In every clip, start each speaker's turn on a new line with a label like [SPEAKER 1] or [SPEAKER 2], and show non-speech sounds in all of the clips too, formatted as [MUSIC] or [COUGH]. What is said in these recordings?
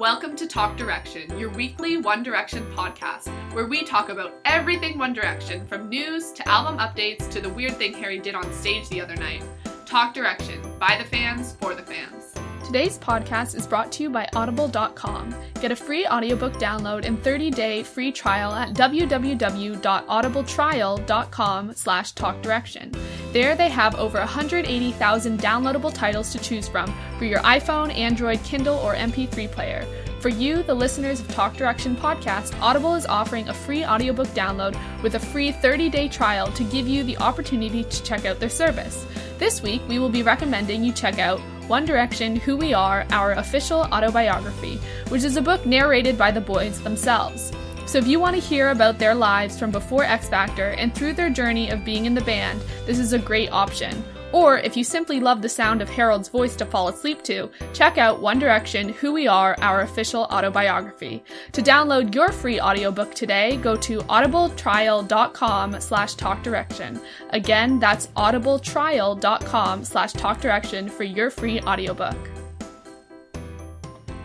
[SPEAKER 1] Welcome to Talk Direction, your weekly One Direction podcast, where we talk about everything One Direction, from news to album updates to the weird thing Harry did on stage the other night. Talk Direction, by the fans, for the fans.
[SPEAKER 2] Today's podcast is brought to you by Audible.com. Get a free audiobook download and 30-day free trial at www.audibletrial.com slash talkdirection. There they have over 180,000 downloadable titles to choose from for your iPhone, Android, Kindle, or MP3 player. For you, the listeners of Talk Direction podcast, Audible is offering a free audiobook download with a free 30-day trial to give you the opportunity to check out their service. This week, we will be recommending you check out One Direction Who We Are, our official autobiography, which is a book narrated by the boys themselves. So if you want to hear about their lives from before X Factor and through their journey of being in the band, this is a great option. Or if you simply love the sound of Harold's voice to fall asleep to, check out One Direction Who We Are, our official autobiography. To download your free audiobook today, go to audibletrial.com slash talkdirection. Again, that's audibletrial.com slash talkdirection for your free audiobook.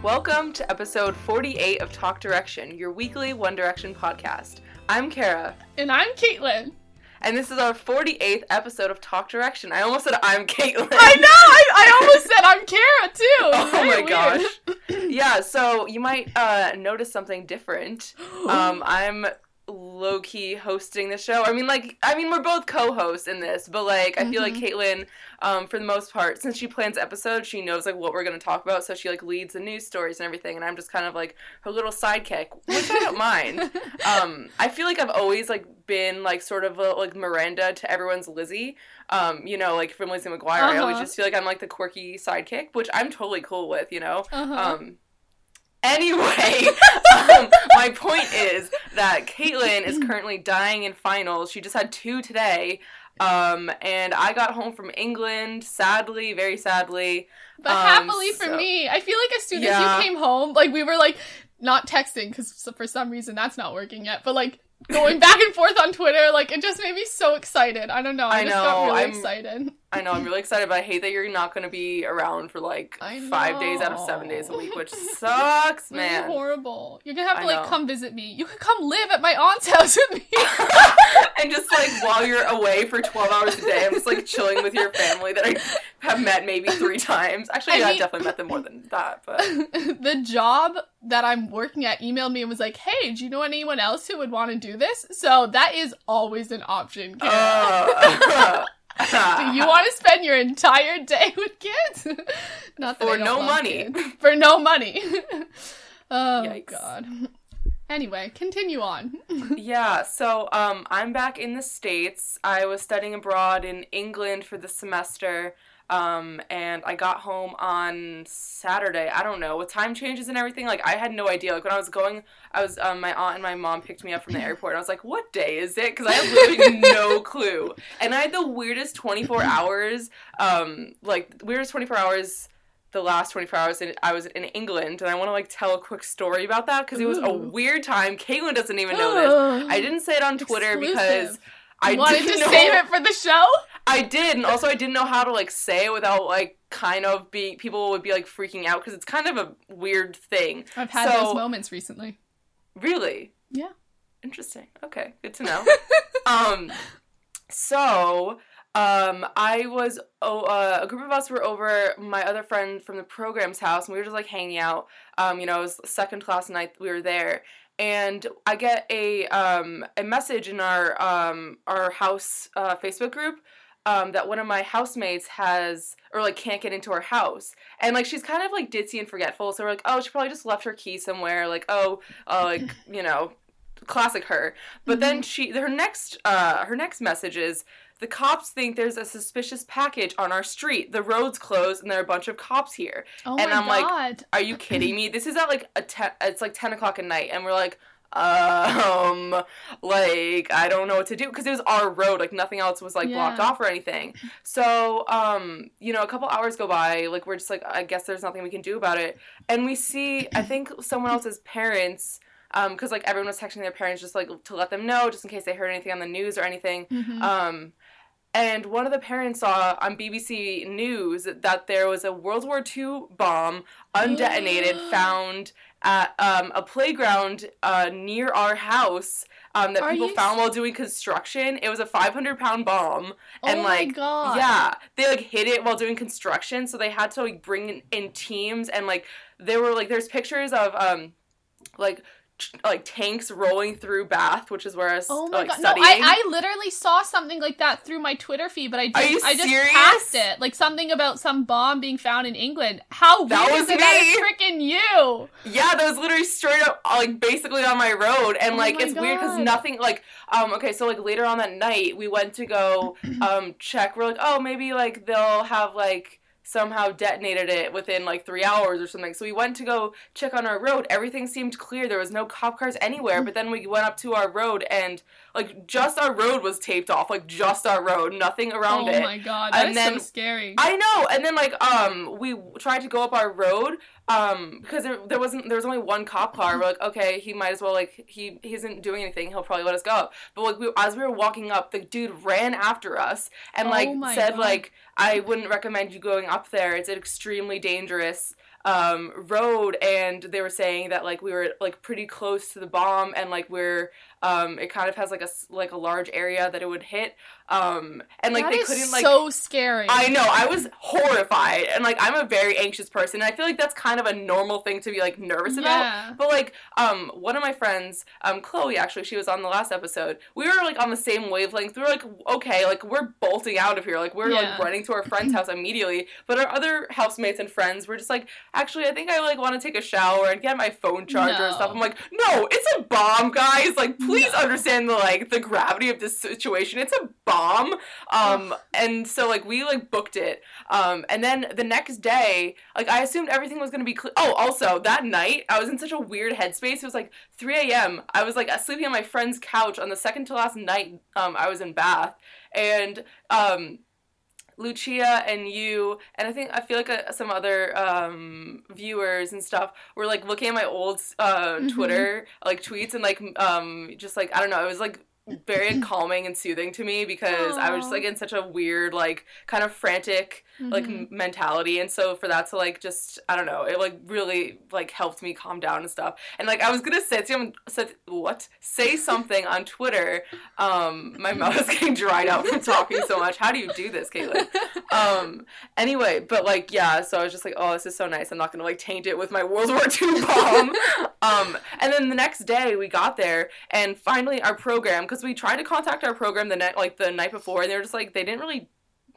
[SPEAKER 3] Welcome to episode 48 of Talk Direction, your weekly One Direction podcast. I'm Kara,
[SPEAKER 2] And I'm Caitlin.
[SPEAKER 3] And this is our 48th episode of Talk Direction. I almost said I'm Caitlin.
[SPEAKER 2] I know! I, I [LAUGHS] almost said I'm Kara too!
[SPEAKER 3] Oh my
[SPEAKER 2] weird.
[SPEAKER 3] gosh. [CLEARS THROAT] yeah, so you might uh, notice something different. [GASPS] Um, I'm low key hosting the show. I mean, like, I mean, we're both co hosts in this, but like, I feel like
[SPEAKER 2] Mm-hmm.
[SPEAKER 3] Caitlin, um, for the most part, since she plans episodes, she knows like what we're gonna talk about, so she like leads the news stories and everything, and I'm just kind of like her little sidekick, which I don't mind. [LAUGHS] Um, I feel like I've always like been like sort of a, like Miranda to everyone's Lizzie. Um, you know, like from Lizzie McGuire. I always
[SPEAKER 2] Uh-huh.
[SPEAKER 3] just feel like I'm like the quirky sidekick, which I'm totally cool with. You know.
[SPEAKER 2] Uh-huh.
[SPEAKER 3] Um, anyway, [LAUGHS] um, my point is that Caitlin is currently dying in finals. She just had two today. Um, and I got home from England, sadly, very sadly.
[SPEAKER 2] But
[SPEAKER 3] Um,
[SPEAKER 2] happily for
[SPEAKER 3] so-
[SPEAKER 2] me, I feel like as soon
[SPEAKER 3] Yeah.
[SPEAKER 2] as you came home, like we were like not texting because for some reason that's not working yet, but like going [LAUGHS] back and forth on Twitter, like it just made me so excited. I don't know. I,
[SPEAKER 3] I
[SPEAKER 2] just got
[SPEAKER 3] know,
[SPEAKER 2] really
[SPEAKER 3] I'm-
[SPEAKER 2] excited.
[SPEAKER 3] I know, I'm really excited, but I hate that you're not going to be around for like five days out of seven days a week, which [LAUGHS] sucks,
[SPEAKER 2] Really
[SPEAKER 3] man.
[SPEAKER 2] horrible. You're gonna have to
[SPEAKER 3] I
[SPEAKER 2] like
[SPEAKER 3] know.
[SPEAKER 2] come visit me. You could come live at my aunt's house with me. [LAUGHS] [LAUGHS]
[SPEAKER 3] and just like while you're away for 12 hours a day, I'm just like chilling with your family that I have met maybe three times. Actually,
[SPEAKER 2] I
[SPEAKER 3] yeah,
[SPEAKER 2] mean-
[SPEAKER 3] definitely met them more than that, but.
[SPEAKER 2] the job that I'm working at emailed me and was like, "Hey, do you know anyone else who would want to do this?" So that is always an option.
[SPEAKER 3] Uh,
[SPEAKER 2] Do you want to spend your entire day with kids? [LAUGHS] Not that
[SPEAKER 3] For no money.
[SPEAKER 2] kids. For no money. [LAUGHS] oh
[SPEAKER 3] Yikes.
[SPEAKER 2] god. Anyway, continue on. [LAUGHS]
[SPEAKER 3] yeah, so um, I'm back in the States. I was studying abroad in England for the semester. Um, and I got home on Saturday. I don't know with time changes and everything. Like I had no idea. Like when I was going, I was um, my aunt and my mom picked me up from the [LAUGHS] airport. And I was like, "What day is it?" Because I had literally no clue. And I had the weirdest 24 [LAUGHS] hours. Um, like weirdest 24 hours. The last 24 hours in, I was in England, and I want to like tell a quick story about that because it was a weird time. Caitlin doesn't even know this. [GASPS] I didn't say it on Twitter because I
[SPEAKER 2] wanted to
[SPEAKER 3] know.
[SPEAKER 2] save it for the show?
[SPEAKER 3] I did, and also I didn't know how to like say it without like kind of being people would be like freaking out because it's kind of a weird thing.
[SPEAKER 2] I've had
[SPEAKER 3] So-
[SPEAKER 2] those moments recently.
[SPEAKER 3] Really
[SPEAKER 2] Yeah.
[SPEAKER 3] interesting. Okay, good to know. [LAUGHS] um, so um, I was oh uh, a group of us were over my other friend from the program's house, and we were just like hanging out. Um, you know, it was second class night. We were there. And I get a um, a message in our um, our house uh, Facebook group um, that one of my housemates has or like can't get into her house. And like she's kind of like ditzy and forgetful so we're like oh she probably just left her key somewhere like oh uh, like [LAUGHS] you know classic her. But then she her next uh her next message is the cops think there's a suspicious package on our street. The road's closed and there are a bunch of cops here.
[SPEAKER 2] Oh
[SPEAKER 3] And
[SPEAKER 2] my
[SPEAKER 3] I'm like,
[SPEAKER 2] god.
[SPEAKER 3] are you kidding me? This is at like a ten it's like 10 o'clock at night. And we're like um like i don't know what to do because it was our road like nothing else was like blocked off or anything. So um you know a couple hours go by like we're just like i guess there's nothing we can do about it. And we see i think someone else's parents um because like everyone was texting their parents just like to let them know just in case they heard anything on the news or anything.
[SPEAKER 2] Mhm.
[SPEAKER 3] um and one of the parents saw on BBC News that there was a World War II bomb undetonated [GASPS] found at um, a playground uh, near our house um, that
[SPEAKER 2] Are
[SPEAKER 3] people
[SPEAKER 2] you
[SPEAKER 3] found while doing construction. It was a 500 pound bomb, and
[SPEAKER 2] oh
[SPEAKER 3] like
[SPEAKER 2] my god.
[SPEAKER 3] yeah, they like hid it while doing construction, so they had to like bring in, in teams and like there were like there's pictures of um like like tanks rolling through Bath, which is where I was
[SPEAKER 2] Oh my
[SPEAKER 3] like
[SPEAKER 2] god!
[SPEAKER 3] studying.
[SPEAKER 2] No, I, I literally saw something like that through my Twitter feed, but I
[SPEAKER 3] Are
[SPEAKER 2] didn't. I just
[SPEAKER 3] serious?
[SPEAKER 2] passed it, like something about some bomb being found in England. How weird
[SPEAKER 3] That
[SPEAKER 2] is
[SPEAKER 3] was
[SPEAKER 2] it that
[SPEAKER 3] me.
[SPEAKER 2] it's freaking you?
[SPEAKER 3] Yeah, that was literally straight up, uh, like basically on my road, and
[SPEAKER 2] Oh
[SPEAKER 3] like
[SPEAKER 2] my
[SPEAKER 3] it's weird because nothing like um okay, so like later on that night we went to go [CLEARS THROAT] um check. We're like, oh maybe like they'll have like somehow detonated it within like three hours or something. So we went to go check on our road. Everything seemed clear. There was no cop cars anywhere. But then we went up to our road and like just our road was taped off, like just our road, nothing around
[SPEAKER 2] oh
[SPEAKER 3] it.
[SPEAKER 2] Oh my god, that
[SPEAKER 3] And
[SPEAKER 2] is
[SPEAKER 3] then
[SPEAKER 2] so scary.
[SPEAKER 3] I know, and then like um we tried to go up our road um because there, there wasn't there was only one cop car. We're like, okay, he might as well like he he isn't doing anything. He'll probably let us go up. But like we, as we were walking up, the dude ran after us and
[SPEAKER 2] Oh
[SPEAKER 3] like
[SPEAKER 2] my
[SPEAKER 3] said
[SPEAKER 2] God.
[SPEAKER 3] like I wouldn't recommend you going up there. It's an extremely dangerous um road and they were saying that like we were like pretty close to the bomb and like we're um it kind of has like a like a large area that it would hit um and like
[SPEAKER 2] That
[SPEAKER 3] they couldn't like
[SPEAKER 2] so scary.
[SPEAKER 3] I know. I was horrified, and like I'm a very anxious person. And I feel like that's kind of a normal thing to be like nervous about. But like, um, one of my friends, um, Chloe, actually, she was on the last episode. We were like on the same wavelength. We were like, okay, like we're bolting out of here. Like we're
[SPEAKER 2] Yeah.
[SPEAKER 3] like running to our friend's house immediately. But our other housemates and friends were just like, actually, I think I like want to take a shower and get my phone charger and stuff. I'm like, no, it's a bomb, guys. Like, please
[SPEAKER 2] No.
[SPEAKER 3] understand the like the gravity of this situation. It's a bomb. Um, and so like we like booked it. Um, and then the next day, like I assumed everything was gonna be. clear. oh, also that night I was in such a weird headspace. It was like 3 a.m. I was like sleeping on my friend's couch on the second to last night. Um, I was in Bath, and um. Lucia and you and I think I feel like uh, some other um, viewers and stuff were like looking at my old uh,
[SPEAKER 2] Mhm.
[SPEAKER 3] Twitter like tweets and like um just like I don't know it was like very [LAUGHS] calming and soothing to me because I was just like in such a weird like kind of frantic like
[SPEAKER 2] Mhm.
[SPEAKER 3] m- mentality. And so for that to like just I don't know it like really like helped me calm down and stuff. And like I was gonna say some say, what? Say something on Twitter. Um my [LAUGHS] mouth is getting dried out from talking so much. How do you do this Caitlin? Um anyway but like yeah so i was just like oh this is so nice. I'm not gonna like taint it with my world war ii [LAUGHS] bomb. Um and then the next day we got there and finally our program because we tried to contact our program the night like the night before and they were just like they didn't really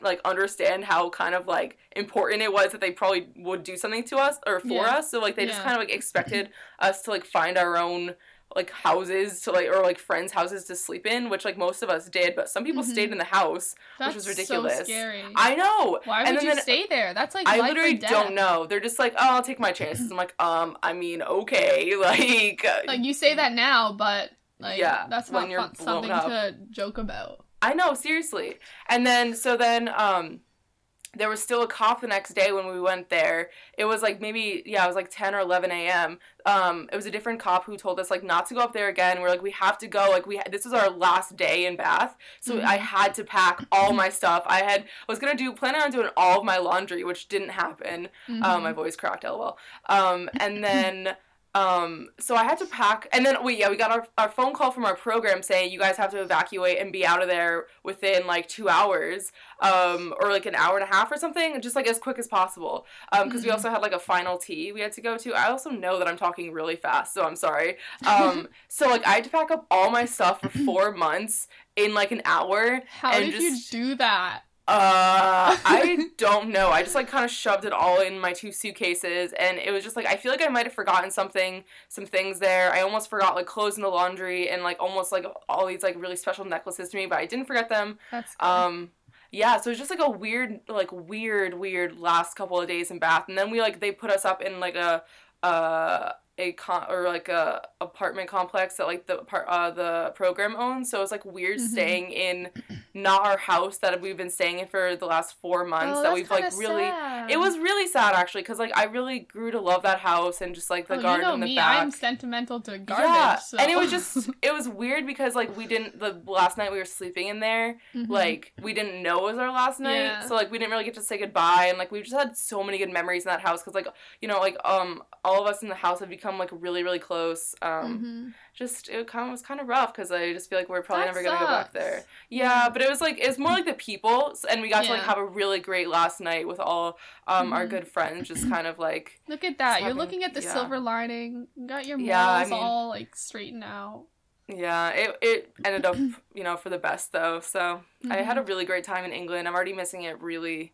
[SPEAKER 3] like understand how kind of like important it was that they probably would do something to us or for
[SPEAKER 2] Yeah.
[SPEAKER 3] us so like they just kind of like expected us to like find our own like houses to like or like friends houses to sleep in which like most of us did but some people
[SPEAKER 2] Mhm.
[SPEAKER 3] stayed in the house
[SPEAKER 2] That's
[SPEAKER 3] was ridiculous.
[SPEAKER 2] So scary.
[SPEAKER 3] I know.
[SPEAKER 2] Why
[SPEAKER 3] and
[SPEAKER 2] would
[SPEAKER 3] then,
[SPEAKER 2] you
[SPEAKER 3] then
[SPEAKER 2] stay there? That's like
[SPEAKER 3] I literally don't know. They're just like, oh, I'll take my chances. I'm like, um, I mean, okay, [LAUGHS] like,
[SPEAKER 2] Like you say that now, but like
[SPEAKER 3] Yeah,
[SPEAKER 2] that's
[SPEAKER 3] when
[SPEAKER 2] not
[SPEAKER 3] you're
[SPEAKER 2] something
[SPEAKER 3] up.
[SPEAKER 2] to joke about.
[SPEAKER 3] I know, seriously. And then, so then, um, there was still a cop the next day when we went there. It was like maybe, yeah, it was like 10 or 11 a.m. Um, it was a different cop who told us like not to go up there again. We're like, we have to go. Like we, this was our last day in Bath, so
[SPEAKER 2] Mhm.
[SPEAKER 3] I had to pack all my stuff. I had was gonna do planning on doing all of my laundry, which didn't happen. Um,
[SPEAKER 2] Mhm.
[SPEAKER 3] my voice cracked, lol. Um, and then, um, so I had to pack, and then we, yeah, we got our, our phone call from our program saying you guys have to evacuate and be out of there within like two hours, um, or like an hour and a half or something, just like as quick as possible. Um, because we
[SPEAKER 2] Mhm.
[SPEAKER 3] also had like a final tea we had to go to. I also know that I'm talking really fast, so I'm sorry. Um, [LAUGHS] so like I had to pack up all my stuff for [LAUGHS] four months in like an hour.
[SPEAKER 2] How
[SPEAKER 3] and
[SPEAKER 2] did
[SPEAKER 3] just-
[SPEAKER 2] you do that?
[SPEAKER 3] Uh, I [LAUGHS] don't know. I just like kind of shoved it all in my two suitcases, and it was just like I feel like I might have forgotten something, some things there. I almost forgot like clothes in the laundry and like almost like all these like really special necklaces to me, but I didn't forget them.
[SPEAKER 2] That's good.
[SPEAKER 3] Um, yeah, so it was just like a weird, like weird, weird last couple of days in Bath, and then we like they put us up in like a uh a con or like a apartment complex that like the part uh the program owns. So it's like weird
[SPEAKER 2] Mhm.
[SPEAKER 3] staying in not our house that we've been staying in for the last four months.
[SPEAKER 2] Oh,
[SPEAKER 3] that we've like really.
[SPEAKER 2] sad.
[SPEAKER 3] It was really sad actually, because like I really grew to love that house and just like the
[SPEAKER 2] oh,
[SPEAKER 3] garden
[SPEAKER 2] you know
[SPEAKER 3] in the
[SPEAKER 2] me,
[SPEAKER 3] back.
[SPEAKER 2] I'm sentimental to garbage.
[SPEAKER 3] yeah,
[SPEAKER 2] so.
[SPEAKER 3] and it was just [LAUGHS] it was weird because like we didn't the last night we were sleeping in there
[SPEAKER 2] Mhm.
[SPEAKER 3] like we didn't know it was our last night
[SPEAKER 2] Yeah.
[SPEAKER 3] so like we didn't really get to say goodbye and like we just had so many good memories in that house because like you know like um all of us in the house have become like really really close um
[SPEAKER 2] Mhm.
[SPEAKER 3] just it kind of was kind of rough because I just feel like we're probably
[SPEAKER 2] That
[SPEAKER 3] never gonna go back there yeah but it was like it's more like the people and we got to like have a really great last night with all um our
[SPEAKER 2] Mhm.
[SPEAKER 3] good friends just kind of like
[SPEAKER 2] Look at that. You're looking at the
[SPEAKER 3] yeah.
[SPEAKER 2] silver lining. You got your morals
[SPEAKER 3] Yeah, I mean-
[SPEAKER 2] all like straightened out.
[SPEAKER 3] yeah it, it ended up [CLEARS THROAT] you know for the best though so I
[SPEAKER 2] Mm-hmm.
[SPEAKER 3] had a really great time in England. I'm already missing it really,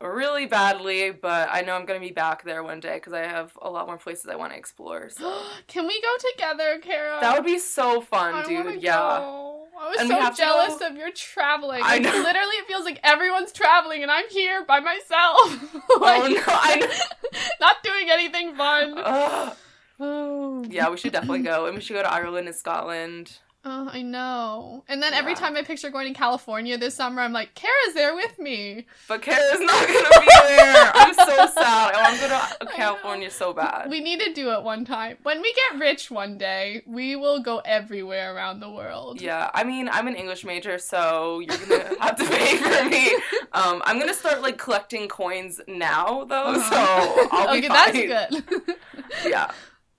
[SPEAKER 3] really badly, but I know I'm gonna be back there one day because I have a lot more places I want to explore. So [GASPS]
[SPEAKER 2] Can we go together, Kara?
[SPEAKER 3] that would be so fun,
[SPEAKER 2] I
[SPEAKER 3] dude. Yeah.
[SPEAKER 2] go. I was
[SPEAKER 3] And
[SPEAKER 2] so jealous of your traveling.
[SPEAKER 3] I
[SPEAKER 2] Like,
[SPEAKER 3] know.
[SPEAKER 2] Literally, it feels like everyone's traveling and I'm here by myself. [LAUGHS]
[SPEAKER 3] oh no, I [LAUGHS]
[SPEAKER 2] not doing anything fun.
[SPEAKER 3] Ugh.
[SPEAKER 2] Oh. [SIGHS]
[SPEAKER 3] yeah, we should definitely go, and we should go to Ireland and Scotland.
[SPEAKER 2] Oh, I know. And then every time I picture going to California this summer, I'm like, Kara's there with me.
[SPEAKER 3] But Kara's not gonna be there. I'm so [LAUGHS] sad. I want to go to California so bad.
[SPEAKER 2] We need to do it one time. When we get rich one day, we will go everywhere around the world.
[SPEAKER 3] Yeah, I mean, I'm an English major, so you're gonna have to pay for me. [LAUGHS] Um, I'm gonna start like collecting coins now, though,
[SPEAKER 2] Uh-huh.
[SPEAKER 3] so I'll be [LAUGHS]
[SPEAKER 2] okay,
[SPEAKER 3] fine.
[SPEAKER 2] that's good.
[SPEAKER 3] Yeah.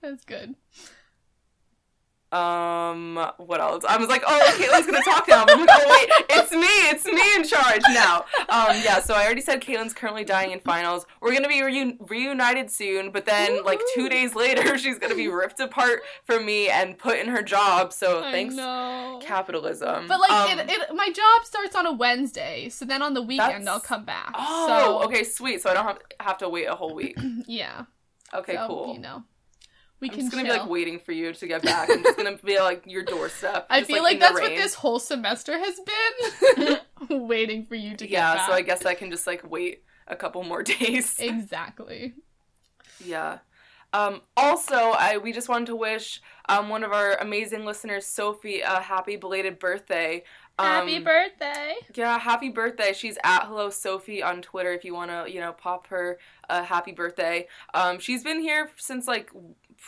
[SPEAKER 2] that's good.
[SPEAKER 3] Um, what else? I was like, oh, Caitlin's gonna talk now. I'm like, oh wait, it's me, it's me in charge now. Um, yeah. So I already said Caitlin's currently dying in finals. We're gonna be reun- reunited soon, but then like two days later, [LAUGHS] she's gonna be ripped apart from me and put in her job. So
[SPEAKER 2] I
[SPEAKER 3] thanks,
[SPEAKER 2] know.
[SPEAKER 3] capitalism.
[SPEAKER 2] But like,
[SPEAKER 3] Um,
[SPEAKER 2] it, it, my job starts on a Wednesday, so then on the weekend I'll come back.
[SPEAKER 3] Oh,
[SPEAKER 2] so,
[SPEAKER 3] okay, sweet. So I don't have have to wait a whole week. [CLEARS THROAT]
[SPEAKER 2] Yeah.
[SPEAKER 3] Okay,
[SPEAKER 2] so,
[SPEAKER 3] cool.
[SPEAKER 2] You know, we
[SPEAKER 3] I'm
[SPEAKER 2] can
[SPEAKER 3] just gonna
[SPEAKER 2] chill.
[SPEAKER 3] be like waiting for you to get back. I'm just gonna be like your doorstep.
[SPEAKER 2] I
[SPEAKER 3] just,
[SPEAKER 2] feel
[SPEAKER 3] in
[SPEAKER 2] like that's what this whole semester has been. [LAUGHS] [LAUGHS] Waiting for you to get back.
[SPEAKER 3] Yeah, so I guess I can just like wait a couple more [LAUGHS] days.
[SPEAKER 2] Exactly.
[SPEAKER 3] Yeah. Um, also, I we just wanted to wish um, one of our amazing listeners, Sophie, a happy belated birthday. Um,
[SPEAKER 2] Happy birthday.
[SPEAKER 3] Yeah, happy birthday. She's at Hello Sophie on Twitter if you want to, you know, pop her a happy birthday. Um, she's been here since like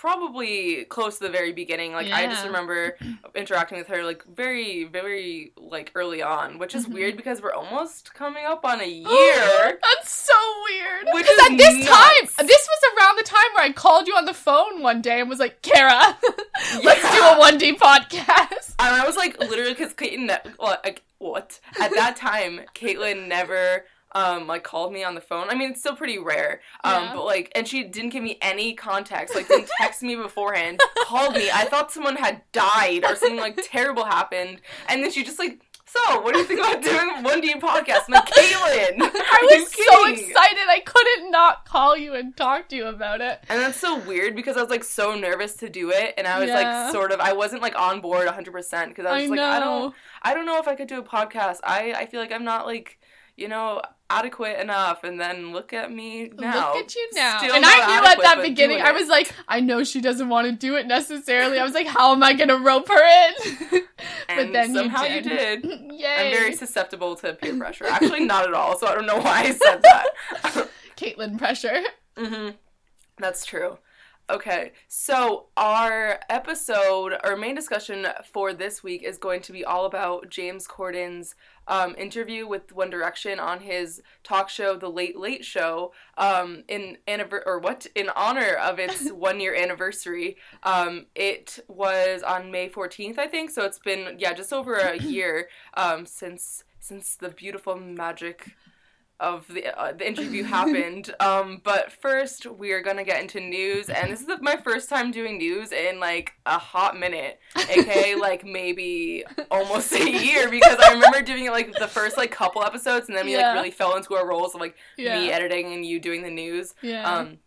[SPEAKER 3] probably close to the very beginning. Like I just remember [CLEARS THROAT] interacting with her like very very like early on, which is
[SPEAKER 2] Mhm.
[SPEAKER 3] weird because we're almost coming up on a [GASPS] year.
[SPEAKER 2] That's so weird. Because at this
[SPEAKER 3] nuts.
[SPEAKER 2] time, this was around the time where I called you on the phone one day and was like, Kara, [LAUGHS] let's do a 1D podcast.
[SPEAKER 3] And I was like, literally, because Caitlin, ne- well, like, what? At that time, Caitlin never, um, like, called me on the phone. I mean, it's still pretty rare. Um,
[SPEAKER 2] Yeah.
[SPEAKER 3] but, like, and she didn't give me any context, like, didn't text me beforehand, [LAUGHS] called me. I thought someone had died or something, like, terrible happened. And then she just, like, so, what do you think about doing a 1D podcast? I'm like, Caitlin!
[SPEAKER 2] I was so excited I couldn't not call you and talk to you about it.
[SPEAKER 3] And that's so weird because I was like so nervous to do it, and I was
[SPEAKER 2] Yeah.
[SPEAKER 3] like sort of I wasn't like on board 100 percent because I was
[SPEAKER 2] I
[SPEAKER 3] like. I don't I don't know if I could do a podcast. I I feel like I'm not like you know adequate enough. And then look at me now.
[SPEAKER 2] Look at you now.
[SPEAKER 3] Still
[SPEAKER 2] and I knew
[SPEAKER 3] adequate,
[SPEAKER 2] at that beginning, I was like, I know she doesn't want to do it necessarily. I was like, how am I going to rope her in? [LAUGHS]
[SPEAKER 3] and
[SPEAKER 2] then you
[SPEAKER 3] somehow you
[SPEAKER 2] did.
[SPEAKER 3] did.
[SPEAKER 2] Yay. [LAUGHS]
[SPEAKER 3] I'm very susceptible to peer [LAUGHS] pressure. Actually, not at all. So I don't know why I said that.
[SPEAKER 2] Caitlin pressure.
[SPEAKER 3] Mm-hmm. That's true. Okay, so our episode, our main discussion for this week is going to be all about James Corden's um, interview with One Direction on his talk show, The Late Late Show, um, in anniver- or what in honor of its [LAUGHS] one year anniversary. Um, it was on May fourteenth, I think. So it's been yeah, just over a year um, since since the beautiful magic of the uh, the interview [LAUGHS] happened. Um, but first, we are gonna get into news, and this is the, my first time doing news in like a hot minute, aka [LAUGHS] like maybe almost a year, because I remember doing it like the first like couple episodes, and then we
[SPEAKER 2] Yeah.
[SPEAKER 3] like really fell into our roles of like
[SPEAKER 2] Yeah.
[SPEAKER 3] me editing and you doing the news.
[SPEAKER 2] yeah.
[SPEAKER 3] Um,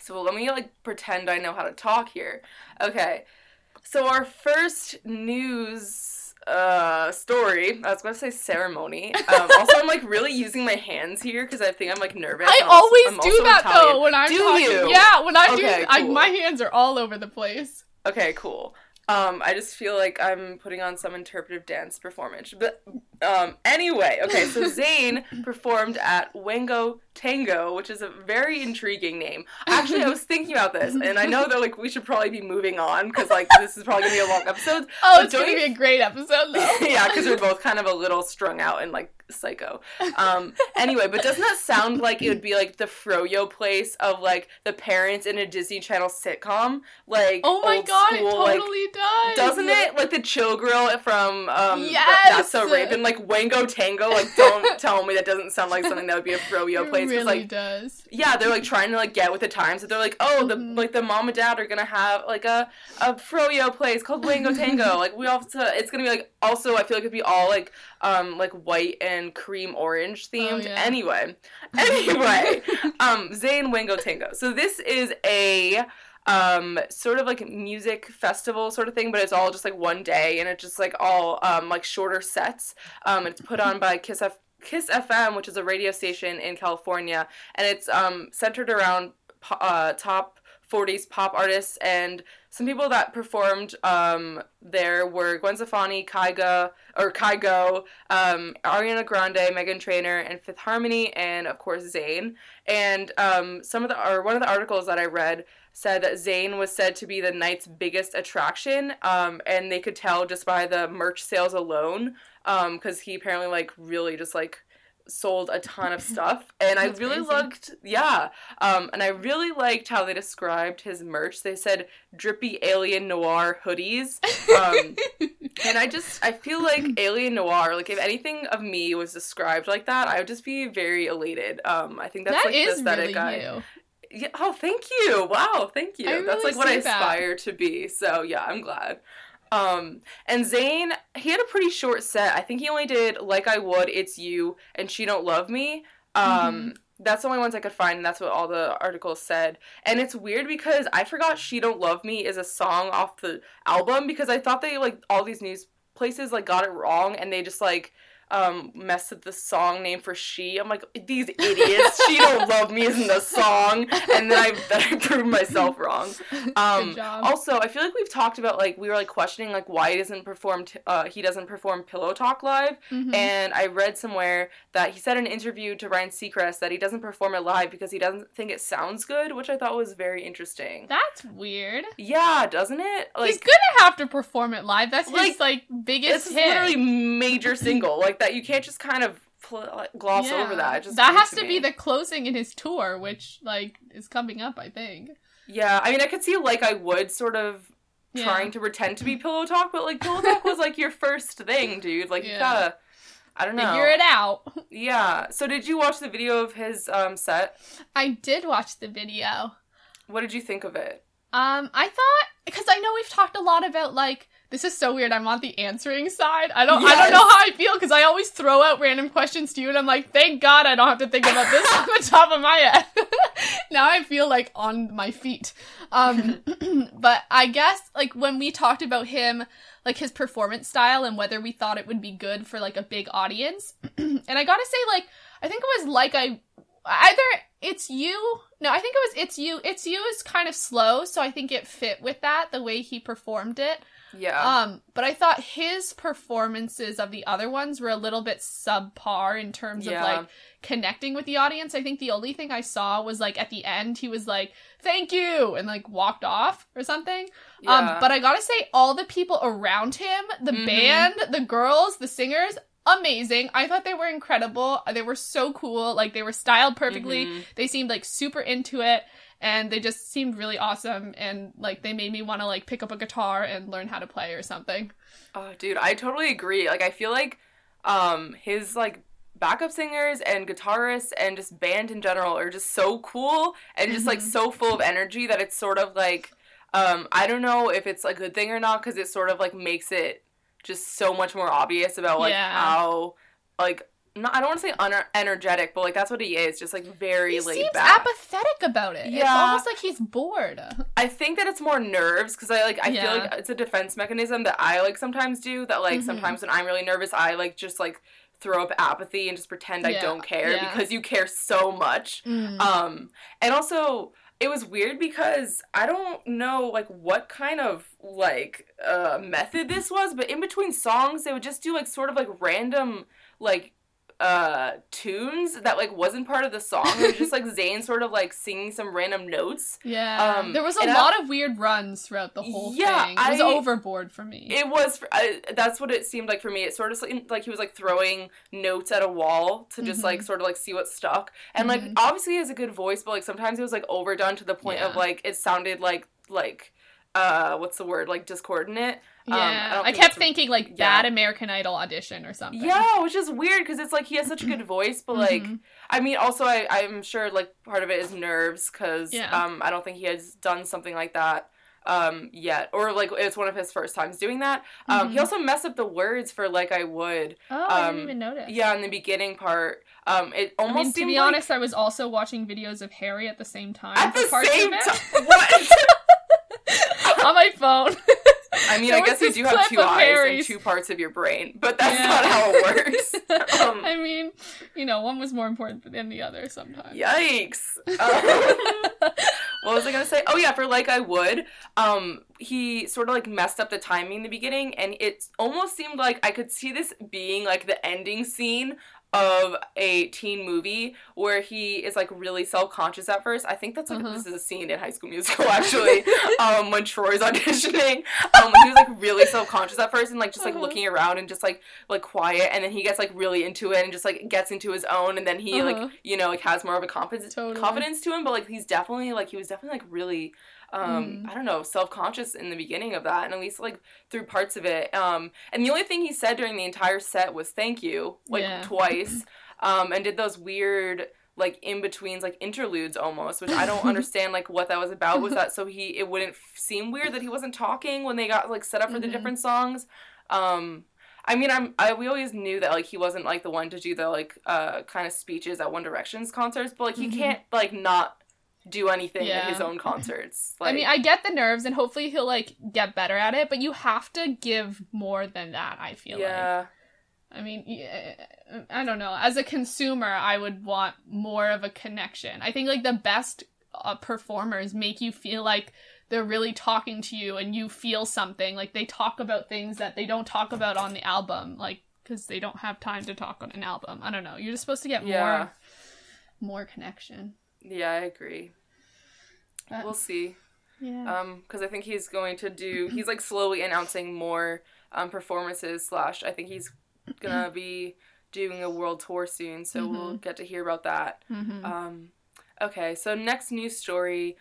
[SPEAKER 3] so let me like pretend I know how to talk here. Okay, so our first news uh story i was gonna say ceremony um also i'm like really using my hands here because i think i'm like nervous
[SPEAKER 2] I always
[SPEAKER 3] I'm
[SPEAKER 2] do that
[SPEAKER 3] Italian.
[SPEAKER 2] though when I'm
[SPEAKER 3] Do
[SPEAKER 2] talking.
[SPEAKER 3] you?
[SPEAKER 2] Yeah, when I
[SPEAKER 3] Okay,
[SPEAKER 2] do, I, my hands are all over the place.
[SPEAKER 3] okay cool um i just feel like i'm putting on some interpretive dance performance but Um, anyway, okay, so [LAUGHS] Zayn performed at Wango Tango, which is a very intriguing name. Actually, I was thinking about this, and I know that like we should probably be moving on because like this is probably gonna be a long episode.
[SPEAKER 2] Oh, it's gonna
[SPEAKER 3] you-
[SPEAKER 2] be a great episode though. [LAUGHS]
[SPEAKER 3] yeah, because we're both kind of a little strung out and like psycho. Um, anyway, but doesn't that sound like it would be like the froyo place of like the parents in a Disney Channel sitcom? Like
[SPEAKER 2] Oh my god, it
[SPEAKER 3] school, like,
[SPEAKER 2] totally does.
[SPEAKER 3] doesn't it? Like the chill girl from um
[SPEAKER 2] Yes!
[SPEAKER 3] That's So Raven, like Wango Tango. Like don't [LAUGHS] tell me that doesn't sound like something that would be a froyo place. It
[SPEAKER 2] really
[SPEAKER 3] like
[SPEAKER 2] does.
[SPEAKER 3] yeah, they're like trying to like get with the times. So they're like, oh, the
[SPEAKER 2] Mhm.
[SPEAKER 3] like the mom and dad are gonna have like a a froyo place called Wango Tango. [LAUGHS] like we all have to. It's gonna be like also. I feel like it'd be all like um like white and cream orange themed.
[SPEAKER 2] yeah.
[SPEAKER 3] Anyway, [LAUGHS] anyway, um Zayn Wango Tango. So this is a um sort of like music festival sort of thing but it's all just like one day and it's just like all um like shorter sets um it's put on by kiss F- KIIS FM which is a radio station in california and it's um centered around uh top 40s pop artists and some people that performed um there were Gwen Stefani, Kyga or Kygo, um, Ariana Grande, Meghan Trainor, and Fifth Harmony, and of course Zayn. And um, some of the or one of the articles that I read said that Zayn was said to be the night's biggest attraction, um, and they could tell just by the merch sales alone, because he apparently like really just like sold a ton of [LAUGHS] stuff and i really
[SPEAKER 2] crazy.
[SPEAKER 3] liked yeah um and i really liked how they described his merch they said drippy alien noir hoodies um [LAUGHS] and i just i feel like alien noir like if anything of me was described like that i would just be very elated um i think that's
[SPEAKER 2] That
[SPEAKER 3] like the aesthetic
[SPEAKER 2] really
[SPEAKER 3] i yeah, oh, thank you. Wow, thank you. That's like what I
[SPEAKER 2] see that.
[SPEAKER 3] aspire to be. So yeah, I'm glad. Um, and Zayn, he had a pretty short set. I think he only did "Like I Would," "It's You," and "She Don't Love Me." Um,
[SPEAKER 2] Mm-hmm.
[SPEAKER 3] that's the only ones I could find, and that's what all the articles said. And it's weird because I forgot "She Don't Love Me" is a song off the album because I thought they like all these news places like got it wrong, and they just like um messed with the song name for she. I'm like, these idiots, she don't [LAUGHS] love me isn't the song. And then I then I proved myself wrong. Um
[SPEAKER 2] Good job.
[SPEAKER 3] also I feel like we've talked about like we were like questioning like why he doesn't perform t- uh he doesn't perform Pillow Talk live.
[SPEAKER 2] Mhm.
[SPEAKER 3] And I read somewhere that he said in an interview to Ryan Seacrest that he doesn't perform it live because he doesn't think it sounds good, which I thought was very interesting.
[SPEAKER 2] That's weird.
[SPEAKER 3] Yeah, doesn't it? Like
[SPEAKER 2] He's gonna have to perform it live. That's
[SPEAKER 3] Like,
[SPEAKER 2] his like biggest
[SPEAKER 3] it's
[SPEAKER 2] hit.
[SPEAKER 3] literally major single like that. You can't just kind of pl- like, gloss
[SPEAKER 2] Yeah.
[SPEAKER 3] over that. Just
[SPEAKER 2] that has to be the closing in his tour, which like is coming up. I think.
[SPEAKER 3] Yeah, I mean, I could see like I would sort of
[SPEAKER 2] Yeah.
[SPEAKER 3] trying to pretend to be Pillow Talk, but like Pillow Talk was like your first thing, dude. Like you gotta, I don't know.
[SPEAKER 2] Figure it out. [LAUGHS]
[SPEAKER 3] Yeah. So did you watch the video of his um set?
[SPEAKER 2] I did watch the video.
[SPEAKER 3] What did you think of it?
[SPEAKER 2] Um, I thought because I know we've talked a lot about like this is so weird. I'm on the answering side. I don't. I don't know how I feel because I always throw out random questions to you, and I'm like, thank God I don't have to think about this [LAUGHS] on the top of my head. [LAUGHS] now I feel like on my feet. Um, [CLEARS THROAT] but I guess like when we talked about him, like his performance style and whether we thought it would be good for like a big audience, [CLEARS THROAT] and I gotta say, like I think it was like I either it's you no i think it was it's you it's you is kind of slow so i think it fit with that the way he performed it
[SPEAKER 3] Yeah.
[SPEAKER 2] um but i thought his performances of the other ones were a little bit subpar in terms
[SPEAKER 3] Yeah.
[SPEAKER 2] of like connecting with the audience i think the only thing i saw was like at the end he was like thank you and like walked off or something
[SPEAKER 3] yeah.
[SPEAKER 2] um, but I gotta say, all the people around him, the
[SPEAKER 3] Mhm.
[SPEAKER 2] band, the girls, the singers, amazing. I thought they were incredible. They were so cool. Like they were styled perfectly.
[SPEAKER 3] Mhm.
[SPEAKER 2] They seemed like super into it, and they just seemed really awesome. And like they made me want to like pick up a guitar and learn how to play or something.
[SPEAKER 3] Oh, dude, I totally agree. Like, I feel like um his like backup singers and guitarists and just band in general are just so cool and just like
[SPEAKER 2] Mhm.
[SPEAKER 3] so full of energy that it's sort of like um I don't know if it's a good thing or not because it sort of like makes it just so much more obvious about like
[SPEAKER 2] Yeah.
[SPEAKER 3] how like not, I don't want to say unenergetic, but like that's what he is, just like very
[SPEAKER 2] He
[SPEAKER 3] laid
[SPEAKER 2] seems
[SPEAKER 3] back.
[SPEAKER 2] apathetic about it. It's
[SPEAKER 3] Yeah.
[SPEAKER 2] almost like he's bored.
[SPEAKER 3] I think that it's more nerves because I like I
[SPEAKER 2] Yeah.
[SPEAKER 3] feel like it's a defense mechanism that I like sometimes do that like
[SPEAKER 2] Mhm.
[SPEAKER 3] sometimes when I'm really nervous I like just like throw up apathy and just pretend I don't care
[SPEAKER 2] yeah.
[SPEAKER 3] because you care so much.
[SPEAKER 2] Mm.
[SPEAKER 3] Um and also it was weird because I don't know like what kind of like uh method this was, but in between songs they would just do like sort of like random like uh tunes that like wasn't part of the song. It was just like Zayn sort of like singing some random notes.
[SPEAKER 2] Yeah.
[SPEAKER 3] Um,
[SPEAKER 2] there was a
[SPEAKER 3] and I-
[SPEAKER 2] lot of weird runs throughout the whole
[SPEAKER 3] Yeah,
[SPEAKER 2] thing. It was
[SPEAKER 3] I-
[SPEAKER 2] overboard for me.
[SPEAKER 3] It was I, that's what it seemed like for me. It sort of seemed like he was like throwing notes at a wall to just like
[SPEAKER 2] Mhm.
[SPEAKER 3] sort of like see what stuck. And like
[SPEAKER 2] Mhm.
[SPEAKER 3] obviously he has a good voice, but like sometimes it was like overdone to the point of like it sounded like like uh what's the word like discordant. Um, I
[SPEAKER 2] yeah.
[SPEAKER 3] don't
[SPEAKER 2] I, kept thinking like
[SPEAKER 3] yeah.
[SPEAKER 2] bad American Idol audition or something.
[SPEAKER 3] Yeah, which is weird because it's like he has such a good voice, but like
[SPEAKER 2] Mhm.
[SPEAKER 3] I mean, also I I'm sure like part of it is nerves because
[SPEAKER 2] Yeah.
[SPEAKER 3] um I don't think he has done something like that um yet or like it's one of his first times doing that. Um he
[SPEAKER 2] Mhm.
[SPEAKER 3] also messed up the words for like I would.
[SPEAKER 2] Oh, I
[SPEAKER 3] um,
[SPEAKER 2] didn't even notice.
[SPEAKER 3] Yeah, in the beginning part, um it
[SPEAKER 2] I
[SPEAKER 3] almost
[SPEAKER 2] mean, to be
[SPEAKER 3] like
[SPEAKER 2] honest, I was also watching videos of Harry at the same time.
[SPEAKER 3] at the same time. [LAUGHS] What? [LAUGHS]
[SPEAKER 2] on my phone. [LAUGHS]
[SPEAKER 3] I mean,
[SPEAKER 2] There
[SPEAKER 3] I guess you do have two eyes and two parts of your brain, but that's
[SPEAKER 2] Yeah.
[SPEAKER 3] not how it [LAUGHS] works. Um,
[SPEAKER 2] I mean, you know, one was more important than the other sometimes.
[SPEAKER 3] Yikes. [LAUGHS] Um, what was I gonna say? Oh yeah, for like I would. Um, he sort of like messed up the timing in the beginning, and it almost seemed like I could see this being like the ending scene of a teen movie where he is like really self-conscious at first. I think that's like
[SPEAKER 2] Uh-huh.
[SPEAKER 3] this is a scene in High School Musical [LAUGHS] actually. [LAUGHS] um, when Troy's auditioning, um, he was like really self-conscious at first and like just like
[SPEAKER 2] Uh-huh.
[SPEAKER 3] looking around and just like like quiet, and then he gets like really into it and just like gets into his own, and then he
[SPEAKER 2] Uh-huh.
[SPEAKER 3] like you know like has more of a confidence
[SPEAKER 2] Totally.
[SPEAKER 3] confidence to him, but like he's definitely like he was definitely like really um
[SPEAKER 2] Mhm.
[SPEAKER 3] I don't know, self-conscious in the beginning of that and at least like through parts of it. Um and the only thing he said during the entire set was thank you like
[SPEAKER 2] Yeah.
[SPEAKER 3] twice. [LAUGHS] Um and did those weird like in betweens like interludes almost which i don't [LAUGHS] understand like what that was about was that so he it wouldn't f- seem weird that he wasn't talking when they got like set up for the
[SPEAKER 2] Mhm.
[SPEAKER 3] different songs um I mean, I'm. I we always knew that like he wasn't like the one to do the like uh kind of speeches at One Direction's concerts, but like he
[SPEAKER 2] Mhm.
[SPEAKER 3] can't like not do anything
[SPEAKER 2] Yeah.
[SPEAKER 3] at his own concerts. Like, [LAUGHS]
[SPEAKER 2] I mean, I get the nerves, and hopefully he'll like get better at it. But you have to give more than that. I feel like.
[SPEAKER 3] yeah,
[SPEAKER 2] I mean, I don't know. As a consumer, I would want more of a connection. I think like the best uh, performers make you feel like they're really talking to you and you feel something. Like they talk about things that they don't talk about on the album, like because they don't have time to talk on an album. I don't know. You're just supposed to get
[SPEAKER 3] Yeah.
[SPEAKER 2] more, more connection.
[SPEAKER 3] Yeah, I agree.
[SPEAKER 2] But-
[SPEAKER 3] We'll see.
[SPEAKER 2] yeah.
[SPEAKER 3] Um, because I think he's going to do. He's like slowly announcing more um performances. Slash, I think he's gonna be doing a world tour soon, so we'll get to hear about that.
[SPEAKER 2] Mhm.
[SPEAKER 3] Um, okay, so next news story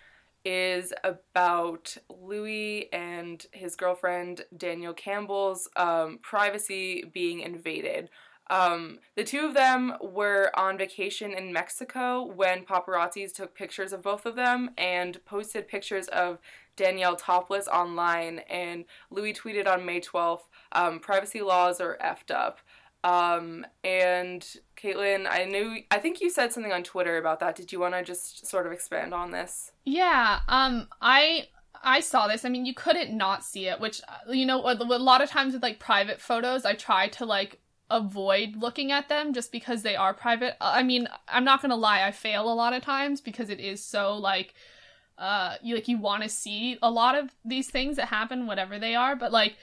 [SPEAKER 3] is about Louis and his girlfriend Danielle Campbell's um, privacy being invaded. Um, the two of them were on vacation in Mexico when paparazzis took pictures of both of them and posted pictures of Danielle topless online. And Louis tweeted on May 12th, um, privacy laws are effed up. Um, and Caitlin, I knew, I think you said something on Twitter about that. Did you want to just sort of expand on this?
[SPEAKER 2] Yeah, um I I saw this. I mean, you couldn't not see it, which uh, you know, a, a lot of times with like private photos, I try to like avoid looking at them just because they are private. Uh, I mean, I'm not going to lie, I fail a lot of times because it is so like uh you like you want to see a lot of these things that happen whatever they are, but like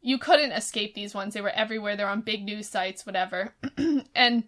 [SPEAKER 2] you couldn't escape these ones. They were everywhere. They're on big news sites, whatever. [CLEARS THROAT] and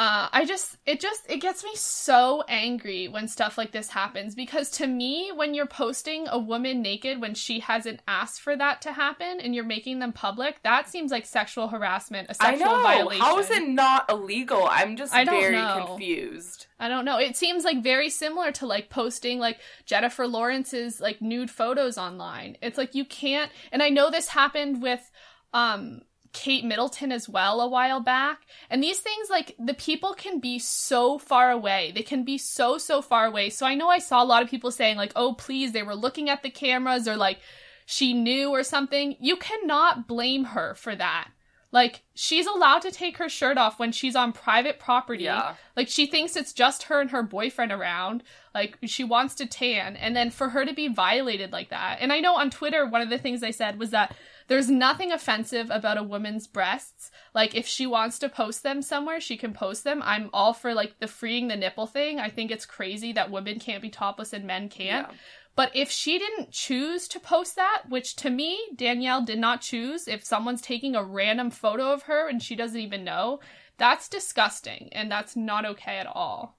[SPEAKER 2] uh, I just, it just, it gets me so angry when stuff like this happens because to me, when you're posting a woman naked when she hasn't asked for that to happen and you're making them public, that seems like sexual harassment, a
[SPEAKER 3] I
[SPEAKER 2] sexual
[SPEAKER 3] know.
[SPEAKER 2] violation.
[SPEAKER 3] How is it not illegal? I'm just
[SPEAKER 2] I
[SPEAKER 3] very
[SPEAKER 2] know.
[SPEAKER 3] confused.
[SPEAKER 2] I don't know. It seems like very similar to like posting like Jennifer Lawrence's like nude photos online. It's like you can't and I know this happened with um Kate Middleton as well a while back. And these things like the people can be so far away. They can be so so far away. So I know I saw a lot of people saying like, "Oh, please, they were looking at the cameras or like she knew or something." You cannot blame her for that. Like she's allowed to take her shirt off when she's on private property.
[SPEAKER 3] Yeah.
[SPEAKER 2] Like she thinks it's just her and her boyfriend around. Like she wants to tan and then for her to be violated like that. And I know on Twitter one of the things they said was that there's nothing offensive about a woman's breasts. Like if she wants to post them somewhere, she can post them. I'm all for like the freeing the nipple thing. I think it's crazy that women can't be topless and men can't.
[SPEAKER 3] Yeah.
[SPEAKER 2] But if she didn't choose to post that, which to me, Danielle did not choose, if someone's taking a random photo of her and she doesn't even know, that's disgusting and that's not okay at all.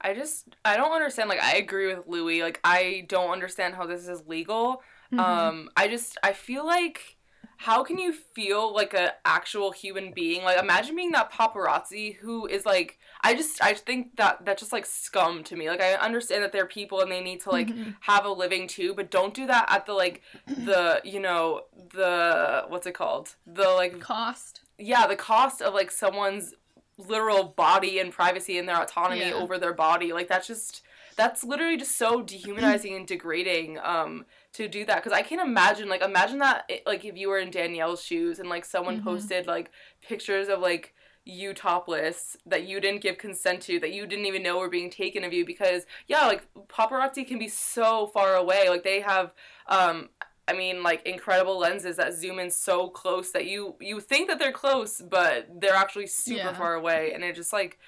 [SPEAKER 3] I just I don't understand. Like I agree with Louis. Like I don't understand how this is legal.
[SPEAKER 2] Mm-hmm.
[SPEAKER 3] Um, I just I feel like how can you feel like a actual human being? Like imagine being that paparazzi who is like I just I think that that's just like scum to me. Like I understand that they're people and they need to like
[SPEAKER 2] Mhm.
[SPEAKER 3] have a living too, but don't do that at the like the you know the what's it called the like
[SPEAKER 2] Cost.
[SPEAKER 3] yeah the cost of like someone's literal body and privacy and their autonomy
[SPEAKER 2] Yeah.
[SPEAKER 3] over their body like that's just that's literally just so [CLEARS THROAT] dehumanizing and degrading um to do that because i can't imagine like imagine that it, like if you were in danielle's shoes and like someone
[SPEAKER 2] Mhm.
[SPEAKER 3] posted like pictures of like you topless that you didn't give consent to that you didn't even know were being taken of you because yeah like paparazzi can be so far away like they have um I mean, like incredible lenses that zoom in so close that you you think that they're close, but they're actually super
[SPEAKER 2] Yeah.
[SPEAKER 3] far away, and it just like,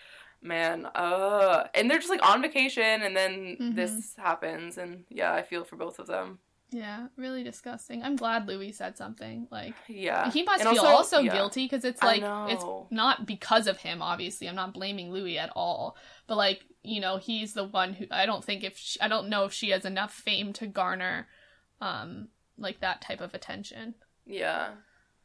[SPEAKER 3] man, uh, and they're just like on vacation, and then
[SPEAKER 2] Mhm.
[SPEAKER 3] this happens, and yeah, I feel for both of them.
[SPEAKER 2] Yeah, really disgusting. I'm glad Louis said something. Like
[SPEAKER 3] Yeah,
[SPEAKER 2] he must
[SPEAKER 3] And
[SPEAKER 2] feel also,
[SPEAKER 3] yeah.
[SPEAKER 2] guilty because it's like it's not because of him. Obviously, I'm not blaming Louis at all. But like you know, he's the one who I don't think if she, I don't know if she has enough fame to garner, um, like that type of attention.
[SPEAKER 3] Yeah.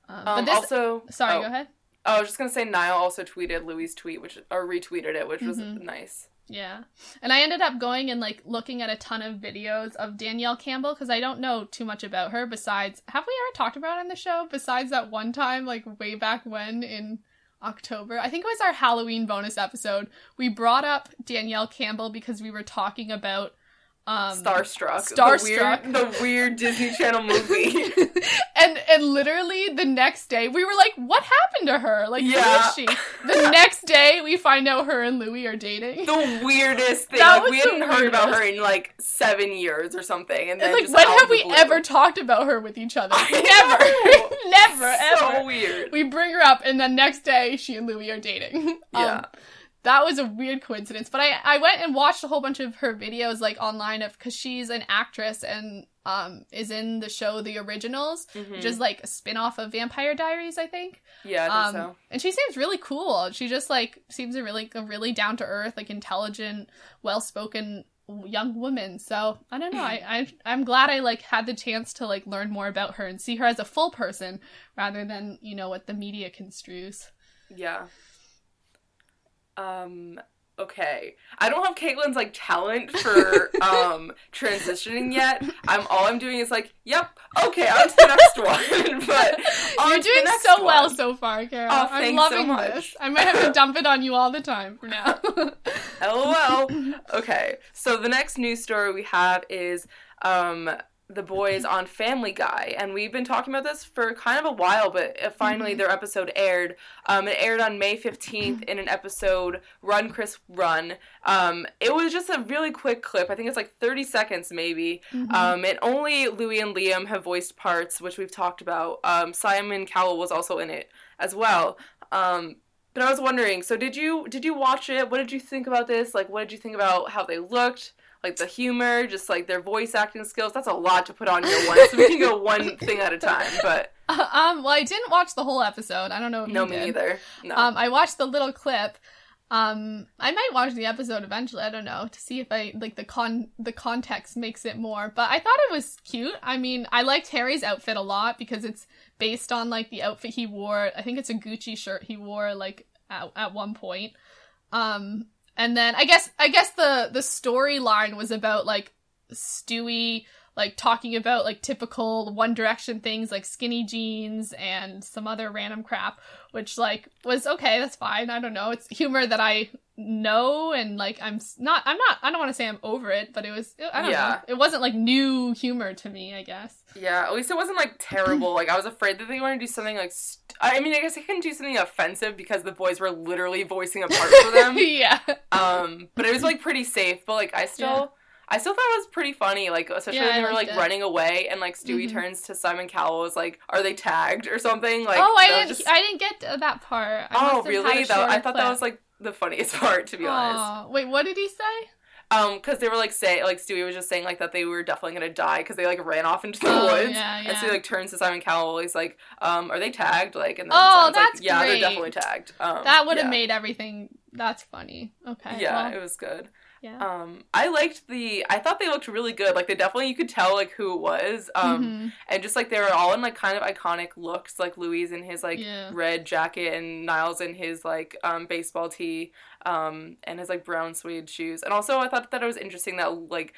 [SPEAKER 2] Um,
[SPEAKER 3] Um,
[SPEAKER 2] but this,
[SPEAKER 3] also,
[SPEAKER 2] sorry,
[SPEAKER 3] oh,
[SPEAKER 2] go ahead.
[SPEAKER 3] I was just gonna say Niall also tweeted Louis' tweet, which or retweeted it, which was
[SPEAKER 2] Mhm.
[SPEAKER 3] nice.
[SPEAKER 2] Yeah. And I ended up going and like looking at a ton of videos of Danielle Campbell because I don't know too much about her besides have we ever talked about it on the show besides that one time like way back when in October. I think it was our Halloween bonus episode. We brought up Danielle Campbell because we were talking about um
[SPEAKER 3] Starstruck.
[SPEAKER 2] Starstruck.
[SPEAKER 3] The weird, the weird Disney Channel movie. [LAUGHS]
[SPEAKER 2] and and literally the next day we were like what happened to her? Like who
[SPEAKER 3] Yeah.
[SPEAKER 2] is she? The next day we find out her and Louis are dating.
[SPEAKER 3] the weirdest thing. Like, we hadn't heard about her in like seven years or something, and then
[SPEAKER 2] And like, when have we
[SPEAKER 3] blue.
[SPEAKER 2] ever talked about her with each other? [LAUGHS]
[SPEAKER 3] I
[SPEAKER 2] Never, [LAUGHS] never,
[SPEAKER 3] so
[SPEAKER 2] ever.
[SPEAKER 3] weird.
[SPEAKER 2] We bring her up, and the next day, she and Louis are dating. Um,
[SPEAKER 3] Yeah.
[SPEAKER 2] That was a weird coincidence. But I, I went and watched a whole bunch of her videos, like online, of because she's an actress and um is in the show The Originals,
[SPEAKER 3] Mhm.
[SPEAKER 2] which is like a spin off of Vampire Diaries, I think.
[SPEAKER 3] yeah, I think
[SPEAKER 2] Um,
[SPEAKER 3] so.
[SPEAKER 2] and she seems really cool. She just like seems a really a really down to earth, like intelligent, well spoken young woman. So I don't know. I, [CLEARS THROAT] I I'm glad I like had the chance to like learn more about her and see her as a full person rather than you know what the media construes.
[SPEAKER 3] Yeah. Um. Okay, I don't have Caitlin's like talent for [LAUGHS] um transitioning yet. I'm all I'm doing is like, yep, okay, on to the next [LAUGHS] one. [LAUGHS] but
[SPEAKER 2] You're doing so well so far, Carol.
[SPEAKER 3] Oh,
[SPEAKER 2] I'm
[SPEAKER 3] so
[SPEAKER 2] loving
[SPEAKER 3] much.
[SPEAKER 2] this. I might have to dump it on you all the time for now.
[SPEAKER 3] LOL. Okay, so the next news story we have is um the boys on Family Guy, and we've been talking about this for kind of a while, but uh, finally
[SPEAKER 2] Mhm.
[SPEAKER 3] their episode aired. Um, it aired on May fifteenth [SIGHS] in an episode "Run Chris Run." Um, it was just a really quick clip. I think it's like thirty seconds, maybe.
[SPEAKER 2] Mhm.
[SPEAKER 3] Um, and only Louis and Liam have voiced parts, which we've talked about. Um, Simon Cowell was also in it as well. Um, but I was wondering, so did you did you watch it? What did you think about this? Like, what did you think about how they looked? Like the humor, just like their voice acting skills. That's a lot to put on your one, so we can go one [LAUGHS] thing at a time. But
[SPEAKER 2] um, well, I didn't watch the whole episode. I don't know if
[SPEAKER 3] no,
[SPEAKER 2] you
[SPEAKER 3] me
[SPEAKER 2] did.
[SPEAKER 3] neither. No.
[SPEAKER 2] Um, I watched the little clip. Um, I might watch the episode eventually. I don't know to see if I like the con the context makes it more. But I thought it was cute. I mean, I liked Harry's outfit a lot because it's based on like the outfit he wore. I think it's a Gucci shirt he wore like at, at one point. Um, and then I guess I guess the the storyline was about like Stewie like talking about like typical One Direction things like skinny jeans and some other random crap, which like was okay, that's fine. I don't know. It's humor that I know and like I'm not I'm not I don't want to say I'm over it, but it was I don't
[SPEAKER 3] Yeah.
[SPEAKER 2] know. It wasn't like new humor to me, I guess.
[SPEAKER 3] Yeah, at least it wasn't like terrible. like I was afraid that they were gonna do something like. St- I mean, I guess they couldn't do something offensive because the boys were literally voicing a part for them. [LAUGHS]
[SPEAKER 2] yeah.
[SPEAKER 3] um, but it was like pretty safe. But like I still,
[SPEAKER 2] Yeah.
[SPEAKER 3] I still thought it was pretty funny. Like especially
[SPEAKER 2] Yeah,
[SPEAKER 3] when they were like
[SPEAKER 2] it.
[SPEAKER 3] running away and like Stewie
[SPEAKER 2] Mhm.
[SPEAKER 3] turns to Simon Cowell was like, "Are they tagged or something?" Like
[SPEAKER 2] oh, I didn't
[SPEAKER 3] just-
[SPEAKER 2] I didn't get that part. I
[SPEAKER 3] oh
[SPEAKER 2] must have had
[SPEAKER 3] really? Though I thought that was like the funniest [LAUGHS] part to be honest.
[SPEAKER 2] Wait, what did he say?
[SPEAKER 3] Um, because they were like say like Stewie was just saying like that they were definitely gonna die because they like ran off into the
[SPEAKER 2] Oh,
[SPEAKER 3] woods.
[SPEAKER 2] yeah, yeah.
[SPEAKER 3] And so he like turns to Simon Cowell. He's like, um, are they tagged? Like, and then
[SPEAKER 2] Oh,
[SPEAKER 3] Simon's like, yeah,
[SPEAKER 2] great.
[SPEAKER 3] they're definitely tagged. Um,
[SPEAKER 2] that would have
[SPEAKER 3] yeah.
[SPEAKER 2] made everything. That's funny. Okay.
[SPEAKER 3] Yeah,
[SPEAKER 2] well,
[SPEAKER 3] it was good.
[SPEAKER 2] Yeah.
[SPEAKER 3] Um, I liked the. I thought they looked really good. Like they definitely you could tell like who it was. Um,
[SPEAKER 2] Mhm.
[SPEAKER 3] and just like they were all in like kind of iconic looks. Like Louis in his like
[SPEAKER 2] Yeah.
[SPEAKER 3] red jacket and Niall's in his like um baseball tee. Um, and his like brown suede shoes. And also I thought that it was interesting that like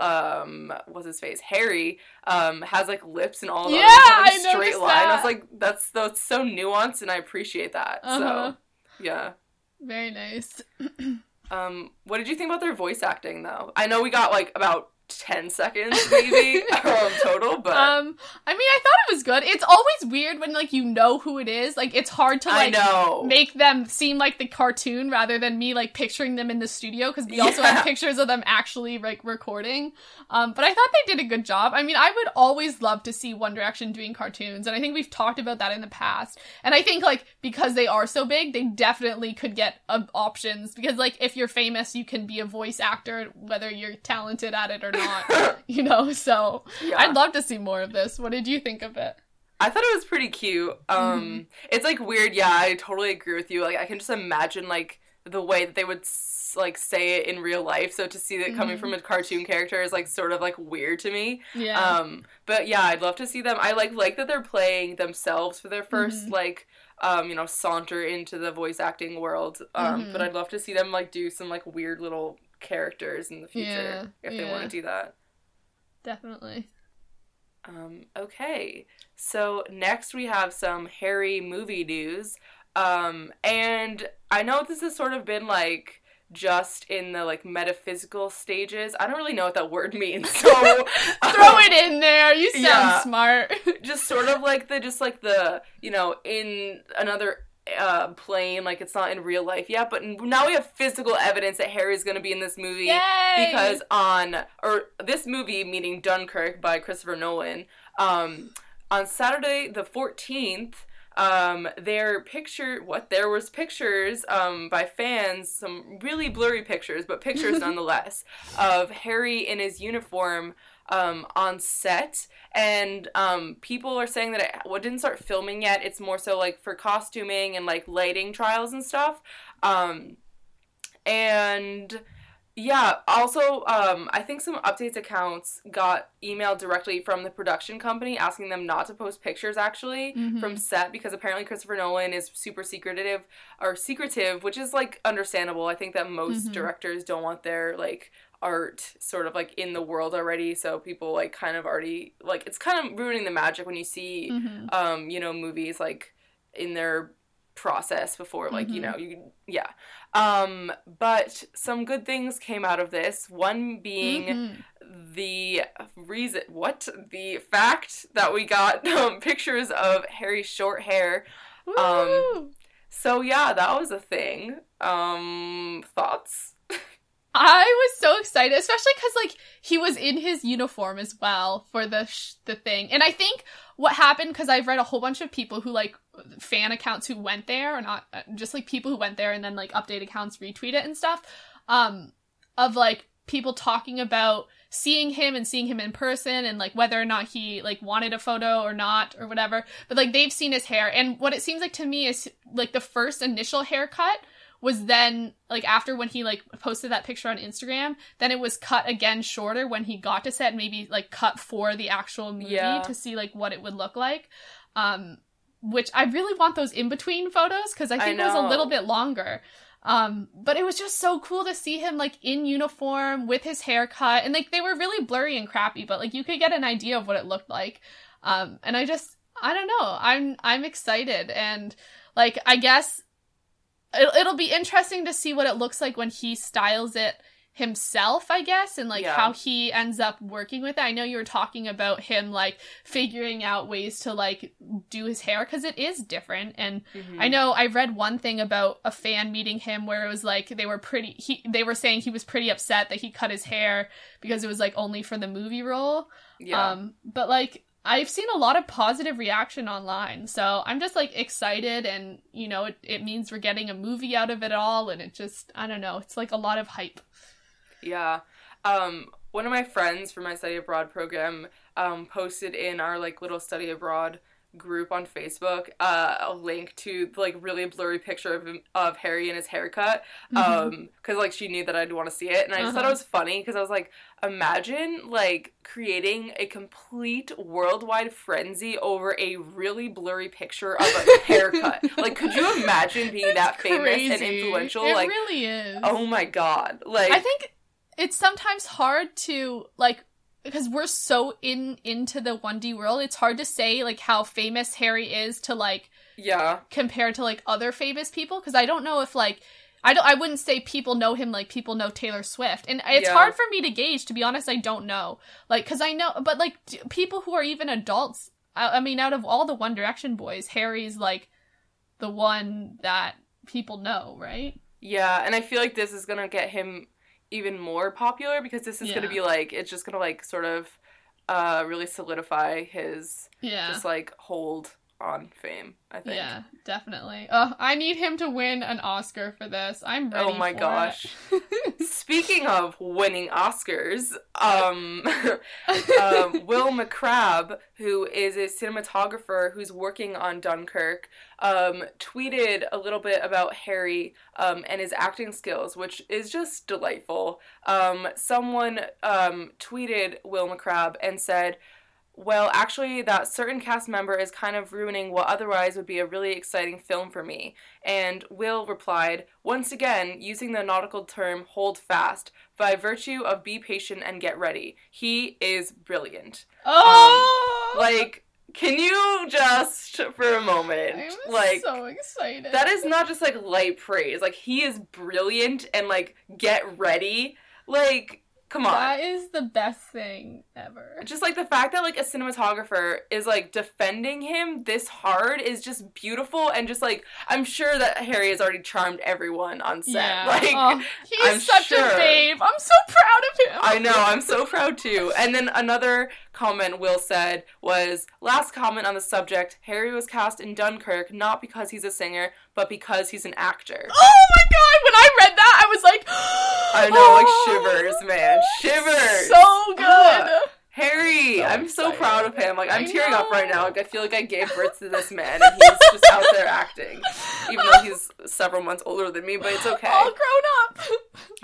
[SPEAKER 3] um what's his face Harry um has like lips and all.
[SPEAKER 2] Yeah,
[SPEAKER 3] like,
[SPEAKER 2] I
[SPEAKER 3] straight
[SPEAKER 2] noticed
[SPEAKER 3] line. I was like that's that's so nuanced and I appreciate that.
[SPEAKER 2] Uh-huh.
[SPEAKER 3] So yeah.
[SPEAKER 2] Very nice. [CLEARS THROAT]
[SPEAKER 3] Um, what did you think about their voice acting though? I know we got like about ten seconds maybe [LAUGHS] um, total, but
[SPEAKER 2] Um, I mean, I thought it was good. It's always weird when like you know who it is. Like it's hard to like make them seem like the cartoon rather than me like picturing them in the studio because we also have pictures of them actually like recording. Um, but I thought they did a good job. I mean, I would always love to see One Direction doing cartoons, and I think we've talked about that in the past. And I think like because they are so big, they definitely could get uh, options because like if you're famous, you can be a voice actor whether you're talented at it or not. [LAUGHS] you know, so
[SPEAKER 3] Yeah.
[SPEAKER 2] I'd love to see more of this. What did you think of it?
[SPEAKER 3] I thought it was pretty cute. Um,
[SPEAKER 2] Mm-hmm.
[SPEAKER 3] it's like weird. Yeah, I totally agree with you. Like I can just imagine like the way that they would s- like say it in real life. So to see that coming
[SPEAKER 2] Mhm.
[SPEAKER 3] from a cartoon character is like sort of like weird to me.
[SPEAKER 2] Yeah.
[SPEAKER 3] Um, but yeah, I'd love to see them. I like like that they're playing themselves for their 1st
[SPEAKER 2] Mhm.
[SPEAKER 3] like um, you know, saunter into the voice acting world. Um,
[SPEAKER 2] Mhm.
[SPEAKER 3] but I'd love to see them like do some like weird little characters in the future
[SPEAKER 2] Yeah,
[SPEAKER 3] if they want to do that.
[SPEAKER 2] Definitely.
[SPEAKER 3] Um, okay, so next we have some Harry movie news. Um, and I know this has sort of been like just in the like metaphysical stages. I don't really know what that word [LAUGHS] means. So [LAUGHS]
[SPEAKER 2] Throw it in there. You sound
[SPEAKER 3] yeah.
[SPEAKER 2] smart. [LAUGHS]
[SPEAKER 3] just sort of like the just like the you know in another uh plane like it's not in real life yet but now we have physical evidence that harry's going to be in this movie
[SPEAKER 2] Yay!
[SPEAKER 3] because on or this movie meaning dunkirk by christopher nolan um on saturday the 14th um their picture what there was pictures um by fans some really blurry pictures but pictures [LAUGHS] nonetheless of harry in his uniform um on set and um people are saying that it well, it didn't start filming yet it's more so like for costuming and like lighting trials and stuff um and yeah also um i think some updates accounts got emailed directly from the production company asking them not to post pictures actually
[SPEAKER 2] Mhm.
[SPEAKER 3] from set because apparently christopher nolan is super secretive or secretive which is like understandable i think that most
[SPEAKER 2] Mhm.
[SPEAKER 3] directors don't want their like art sort of like in the world already so people like kind of already like it's kind of ruining the magic when you see
[SPEAKER 2] Mhm.
[SPEAKER 3] um you know movies like in their process before like you
[SPEAKER 2] Mhm.
[SPEAKER 3] know you yeah. Um but some good things came out of this. One being
[SPEAKER 2] Mhm.
[SPEAKER 3] the reason what? The fact that we got [LAUGHS] um, pictures of harry's short hair. Um, so yeah that was a thing. Um thoughts
[SPEAKER 2] I was so excited, especially because like he was in his uniform as well for the sh- the thing, and I think what happened because I've read a whole bunch of people who like fan accounts who went there, or not uh, just like people who went there and then like update accounts retweet it and stuff, um, of like people talking about seeing him and seeing him in person and like whether or not he like wanted a photo or not or whatever. But like they've seen his hair. And what it seems like to me is like the first initial haircut was then like after when he like posted that picture on Instagram, then it was cut again shorter when he got to set, maybe like cut for the actual movie
[SPEAKER 3] Yeah.
[SPEAKER 2] to see like what it would look like. Um which I really want those in between photos because I
[SPEAKER 3] I
[SPEAKER 2] think it was a little bit longer. Um, but it was just so cool to see him like in uniform with his haircut, and like they were really blurry and crappy, but like you could get an idea of what it looked like. Um, and I just, I don't know, I'm I'm excited, and like I guess it, it'll be interesting to see what it looks like when he styles it himself, I guess, and like
[SPEAKER 3] Yeah.
[SPEAKER 2] how he ends up working with it. I know you were talking about him like figuring out ways to like do his hair because it is different. And
[SPEAKER 3] Mhm.
[SPEAKER 2] I know I read one thing about a fan meeting him where it was like they were pretty he they were saying he was pretty upset that he cut his hair because it was like only for the movie role.
[SPEAKER 3] yeah.
[SPEAKER 2] Um, but like I've seen a lot of positive reaction online, so I'm just like excited, and you know, it, it means we're getting a movie out of it all, and it just I don't know, it's like a lot of hype.
[SPEAKER 3] Yeah. Um, one of my friends from my study abroad program um, posted in our like little study abroad group on Facebook uh, a link to like really blurry picture of him, of Harry and his haircut um because like she knew that I'd want to see it and I just thought it
[SPEAKER 2] Uh-huh.
[SPEAKER 3] was funny because I was like imagine like creating a complete worldwide frenzy over a really blurry picture of a [LAUGHS] haircut like could you imagine being that famous and
[SPEAKER 2] Crazy.
[SPEAKER 3] influential
[SPEAKER 2] It
[SPEAKER 3] like
[SPEAKER 2] really is.
[SPEAKER 3] oh my god like
[SPEAKER 2] I think it's sometimes hard to like because we're so in into the 1D world, it's hard to say like how famous Harry is to like
[SPEAKER 3] yeah
[SPEAKER 2] compared to like other famous people because I don't know if like I don't I wouldn't say people know him like people know Taylor Swift. And it's
[SPEAKER 3] Yeah.
[SPEAKER 2] hard for me to gauge to be honest, I don't know. Like cuz I know but like d- people who are even adults I, I mean out of all the One Direction boys, Harry's like the one that people know, right?
[SPEAKER 3] Yeah, and I feel like this is gonna get him even more popular because this is gonna be like it's just gonna like sort of uh really solidify his
[SPEAKER 2] Yeah.
[SPEAKER 3] just like hold on fame, I think.
[SPEAKER 2] Yeah, definitely. Oh, I need him to win an Oscar for this. I'm ready.
[SPEAKER 3] Oh my gosh. [LAUGHS] Speaking of winning Oscars, um, [LAUGHS] um, Will McCrabb, who is a cinematographer who's working on Dunkirk, um, tweeted a little bit about Harry um, and his acting skills, which is just delightful. Um, someone um, tweeted Will McCrabb and said, well, actually, that certain cast member is kind of ruining what otherwise would be a really exciting film for me. And Will replied, once again, using the nautical term hold fast, by virtue of be patient and get ready. He is brilliant.
[SPEAKER 2] oh, um,
[SPEAKER 3] Like, can you just, for a moment,
[SPEAKER 2] I'm
[SPEAKER 3] like,
[SPEAKER 2] so excited.
[SPEAKER 3] that is not just like light praise. Like, he is brilliant and like, get ready. Like, come on.
[SPEAKER 2] That is the best thing ever.
[SPEAKER 3] just like the fact that like a cinematographer is like defending him this hard is just beautiful and just like I'm sure that Harry has already charmed everyone on set.
[SPEAKER 2] Yeah. [LAUGHS]
[SPEAKER 3] Like
[SPEAKER 2] oh, he's
[SPEAKER 3] I'm
[SPEAKER 2] such
[SPEAKER 3] sure.
[SPEAKER 2] a babe. I'm so proud of him.
[SPEAKER 3] I know, I'm so proud too. And then another comment Will said was last comment on the subject, Harry was cast in Dunkirk not because he's a singer, but because he's an actor. [GASPS]
[SPEAKER 2] Oh my god! When I read that, I was like, [GASPS]
[SPEAKER 3] I know, like [GASPS] shivers, man. Shivers.
[SPEAKER 2] So good.
[SPEAKER 3] Ah. Harry,
[SPEAKER 2] So
[SPEAKER 3] I'm so proud of him. Like I'm
[SPEAKER 2] I
[SPEAKER 3] tearing up right now. Like I feel like I gave birth to this man and he's just out there acting. [LAUGHS] Even though he's several months older than me, but it's okay.
[SPEAKER 2] All grown up.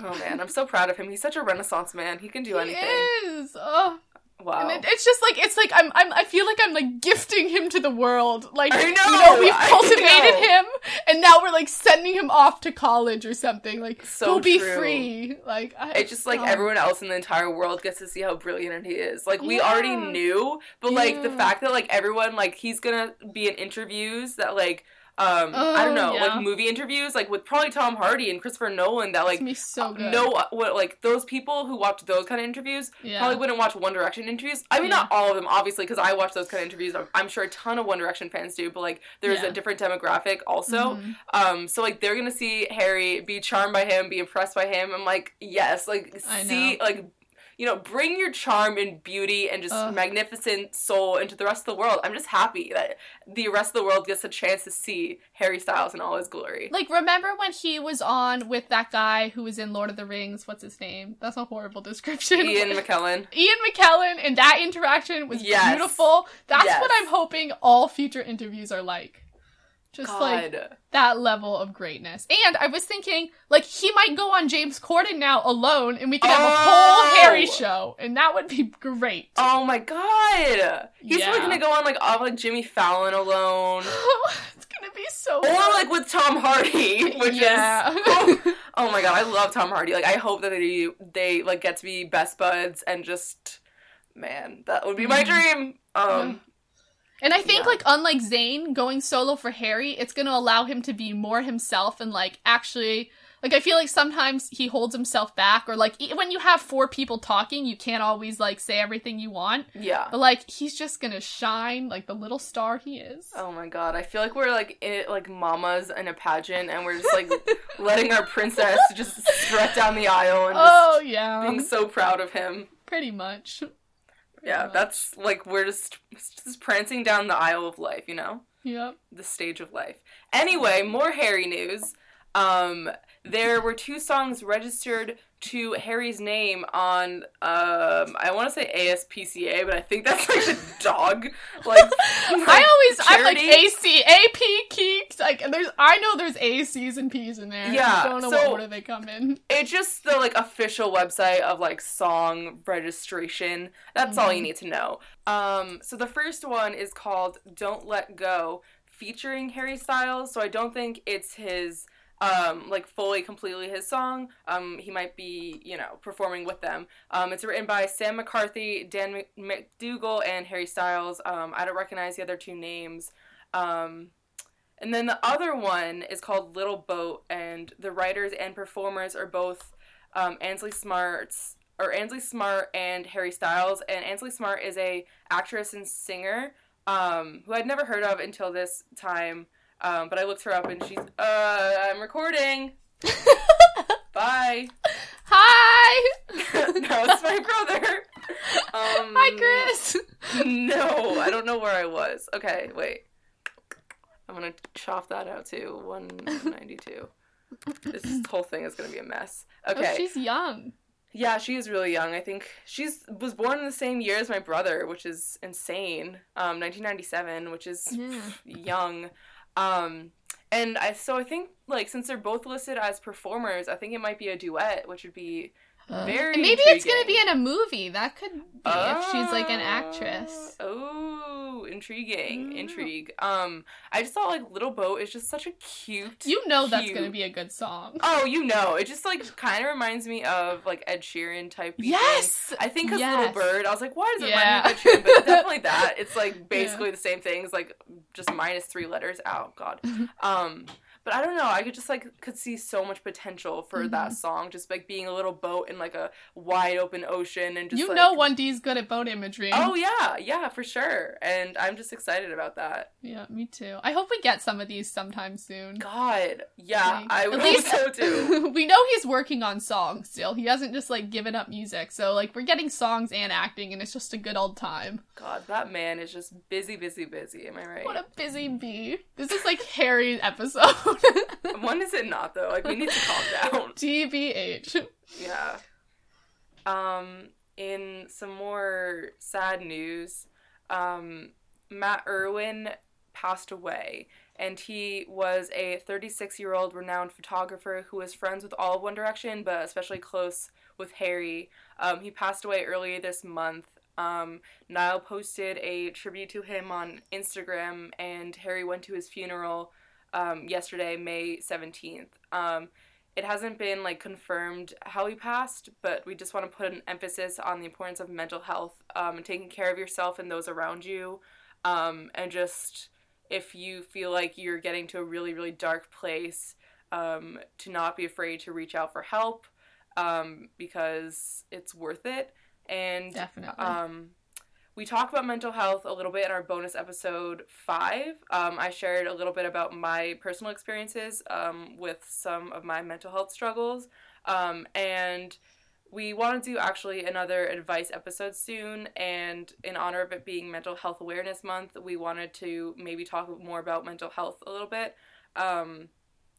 [SPEAKER 3] Oh man, I'm so proud of him. He's such a renaissance man. He can do anything.
[SPEAKER 2] He is. Oh.
[SPEAKER 3] Wow.
[SPEAKER 2] And it, it's just like it's like I'm I'm I feel like I'm like gifting him to the world. Like
[SPEAKER 3] I
[SPEAKER 2] you
[SPEAKER 3] know,
[SPEAKER 2] know, we've cultivated
[SPEAKER 3] know.
[SPEAKER 2] him, and now we're like sending him off to college or something. Like
[SPEAKER 3] So
[SPEAKER 2] be
[SPEAKER 3] true.
[SPEAKER 2] free. Like I,
[SPEAKER 3] it's just like
[SPEAKER 2] oh.
[SPEAKER 3] everyone else in the entire world gets to see how brilliant he is. Like we already knew, but like the fact that like everyone like he's gonna be in interviews that like um I don't
[SPEAKER 2] Oh,
[SPEAKER 3] know
[SPEAKER 2] yeah.
[SPEAKER 3] like movie interviews like with probably Tom Hardy and Christopher Nolan that like
[SPEAKER 2] so good.
[SPEAKER 3] no what like those people who watch those kind of interviews
[SPEAKER 2] yeah.
[SPEAKER 3] probably wouldn't watch One Direction interviews. I mean,
[SPEAKER 2] Yeah.
[SPEAKER 3] not all of them, obviously, because I watch those kind of interviews. I'm, I'm sure a ton of One Direction fans do, but like, there's a different demographic also.
[SPEAKER 2] Mhm.
[SPEAKER 3] Um, so like, they're gonna see Harry, be charmed by him, be impressed by him. I'm like, yes, like,
[SPEAKER 2] I
[SPEAKER 3] see, like. You know, bring your charm and beauty and just
[SPEAKER 2] Ugh.
[SPEAKER 3] magnificent soul into the rest of the world. I'm just happy that the rest of the world gets a chance to see Harry Styles in all his glory.
[SPEAKER 2] Like remember when he was on with that guy who was in Lord of the Rings? What's his name? That's a horrible description.
[SPEAKER 3] Ian [LAUGHS] McKellen.
[SPEAKER 2] Ian McKellen and that interaction was
[SPEAKER 3] Yes.
[SPEAKER 2] beautiful. That's
[SPEAKER 3] Yes.
[SPEAKER 2] what I'm hoping all future interviews are like. Just like that level of greatness. And I was thinking, like, he might go on James Corden now alone and we could have a
[SPEAKER 3] Oh!
[SPEAKER 2] whole Harry show. And that would be great.
[SPEAKER 3] Oh my god! He's
[SPEAKER 2] Yeah.
[SPEAKER 3] gonna go on like off like Jimmy Fallon alone. [LAUGHS]
[SPEAKER 2] it's gonna be so
[SPEAKER 3] or like with Tom Hardy, [LAUGHS] which
[SPEAKER 2] yeah.
[SPEAKER 3] is [LAUGHS] oh, oh my god, I love Tom Hardy. Like I hope that they they like get to be best buds and just man, that would be my
[SPEAKER 2] Mhm.
[SPEAKER 3] dream. Um
[SPEAKER 2] And I think
[SPEAKER 3] Yeah.
[SPEAKER 2] like unlike Zayn going solo for Harry, it's going to allow him to be more himself and like actually like I feel like sometimes he holds himself back or like when you have four people talking, you can't always like say everything you want.
[SPEAKER 3] yeah.
[SPEAKER 2] But like he's just going to shine like the little star he is.
[SPEAKER 3] Oh my god, I feel like we're like in, like mamas in a pageant and we're just like [LAUGHS] letting our princess just strut down the aisle and oh, just
[SPEAKER 2] Oh yeah.
[SPEAKER 3] being so proud of him.
[SPEAKER 2] Pretty much.
[SPEAKER 3] Yeah,
[SPEAKER 2] much.
[SPEAKER 3] that's like we're just just prancing down the aisle of life, you know?
[SPEAKER 2] Yep.
[SPEAKER 3] the stage of life. Anyway, more Harry news. Um, there were two songs registered to Harry's name on um, I want to say ASPCA, but I think that's like the [LAUGHS] dog. [LAUGHS] Like
[SPEAKER 2] I always I'm like
[SPEAKER 3] charity?
[SPEAKER 2] AC AP Keeks like and there's I know there's ACs and P's in there.
[SPEAKER 3] Yeah,
[SPEAKER 2] I don't know
[SPEAKER 3] so-
[SPEAKER 2] what order they come in.
[SPEAKER 3] it's just the like official website of like song registration. That's all you
[SPEAKER 2] Mhm.
[SPEAKER 3] need to know. Um, so the first one is called "Don't Let Go," featuring Harry Styles. So I don't think it's his um like fully completely his song. Um, he might be you know performing with them. Um, it's written by Sam McCarthy, Dan Mc- McDougal, and Harry Styles. Um, I don't recognize the other two names. Um, and then the other one is called Little Boat, and the writers and performers are both um, Ansley Smart's or Ansley Smart and Harry Styles. And Ansley Smart is a actress and singer who I'd never heard of until this time. Um, but I looked her up, and she's uh, I'm recording. [LAUGHS] Bye.
[SPEAKER 2] Hi. [LAUGHS]
[SPEAKER 3] no, it's my brother. Um,
[SPEAKER 2] Hi Chris.
[SPEAKER 3] No, I don't know where I was. Okay, wait. I'm gonna chop that out too. 192. this whole thing is gonna be a mess. Okay.
[SPEAKER 2] Oh, she's young.
[SPEAKER 3] Yeah, she is really young. I think she's was born in the same year as my brother, which is insane. Um, 1997, which is
[SPEAKER 2] Yeah.
[SPEAKER 3] young. Um, and I so I think like since they're both listed as performers, I think it might be a duet, which would be Very
[SPEAKER 2] And maybe it's gonna be in a movie. That could be if she's like an actress.
[SPEAKER 3] Oh, intriguing,
[SPEAKER 2] Mm.
[SPEAKER 3] intrigue. Um, I just thought like Little Boat is just such a cute.
[SPEAKER 2] You know that's gonna be a good song.
[SPEAKER 3] Oh, you know, it just like kind of reminds me of like Ed Sheeran type. beat thing.
[SPEAKER 2] Yes.
[SPEAKER 3] I think because
[SPEAKER 2] Yes.
[SPEAKER 3] Little Bird, I was like, why does it
[SPEAKER 2] Yeah.
[SPEAKER 3] remind me of Ed Sheeran? But it's definitely that. It's like [LAUGHS] basically the same thing. It's like just minus three letters. Oh God. [LAUGHS] Um, but I don't know. I could just like could see so much potential for that
[SPEAKER 2] Mhm.
[SPEAKER 3] song, just like being a little boat in like a wide open ocean and just
[SPEAKER 2] you
[SPEAKER 3] like,
[SPEAKER 2] know, One D's good at boat imagery.
[SPEAKER 3] Oh yeah, yeah, for sure. And I'm just excited about that.
[SPEAKER 2] yeah, me too. I hope we get some of these sometime soon.
[SPEAKER 3] God, yeah,
[SPEAKER 2] Like,
[SPEAKER 3] I
[SPEAKER 2] at
[SPEAKER 3] would
[SPEAKER 2] least-
[SPEAKER 3] so too. [LAUGHS]
[SPEAKER 2] we know he's working on songs still. He hasn't just like given up music. So like we're getting songs and acting, and it's just a good old time.
[SPEAKER 3] God, that man is just busy, busy, busy. Am I right?
[SPEAKER 2] What a busy bee. This is like Harry's episode. [LAUGHS] [LAUGHS]
[SPEAKER 3] When is it not though? Like we need to calm down. [LAUGHS]
[SPEAKER 2] TBH.
[SPEAKER 3] Yeah. Um, in some more sad news, um, Matt Irwin passed away, and he was a 36 year old renowned photographer who was friends with all of One Direction, but especially close with Harry. Um, he passed away earlier this month. Um, Niall posted a tribute to him on Instagram, and Harry went to his funeral um, yesterday, May 17th. Um, it hasn't been like confirmed how he passed, but we just want to put an emphasis on the importance of mental health um, and taking care of yourself and those around you. Um, and just if you feel like you're getting to a really, really dark place, um, to not be afraid to reach out for help um, because it's worth it. And
[SPEAKER 2] Definitely.
[SPEAKER 3] We talk about mental health a little bit in our bonus episode five. Um, I shared a little bit about my personal experiences um, with some of my mental health struggles. Um, and we want to do actually another advice episode soon. And in honor of it being Mental Health Awareness Month, we wanted to maybe talk more about mental health a little bit. Um,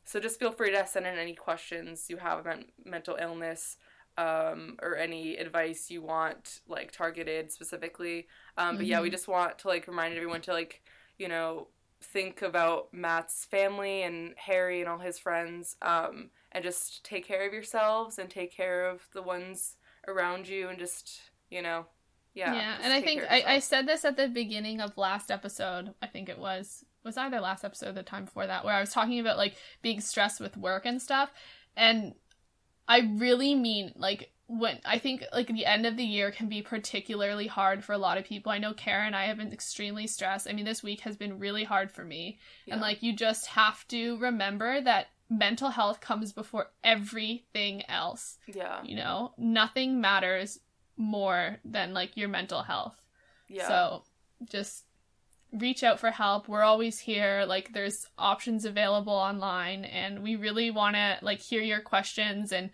[SPEAKER 3] so just feel free to send in any questions you have about mental illness um, or any advice you want like targeted specifically. Um, but yeah, we
[SPEAKER 2] Mhm.
[SPEAKER 3] just want to like remind everyone to like you know think about Matt's family and Harry and all his friends, um, and just take care of yourselves and take care of the ones around you, and just you know, yeah.
[SPEAKER 2] yeah, and I think I, I said this at the beginning of last episode. I think it was was either last episode or the time before that where I was talking about like being stressed with work and stuff. And I really mean like when I think like the end of the year can be particularly hard for a lot of people. I know Karen and I have been extremely stressed. I mean, this week has been really hard for me.
[SPEAKER 3] Yeah.
[SPEAKER 2] And like you just have to remember that mental health comes before everything else.
[SPEAKER 3] Yeah.
[SPEAKER 2] You know, nothing matters more than like your mental health.
[SPEAKER 3] Yeah.
[SPEAKER 2] So just reach out for help. We're always here. Like there's options available online and we really want to like hear your questions and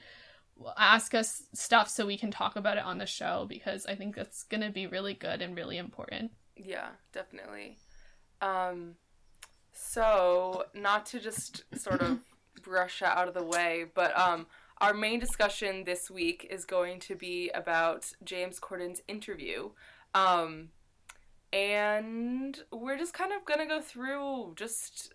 [SPEAKER 2] ask us stuff so we can talk about it on the show because I think that's going to be really good and really important.
[SPEAKER 3] Yeah, definitely. Um, so not to just sort of [LAUGHS] brush out of the way, but um, our main discussion this week is going to be about James Corden's interview. Um, and we're just kind of gonna go through just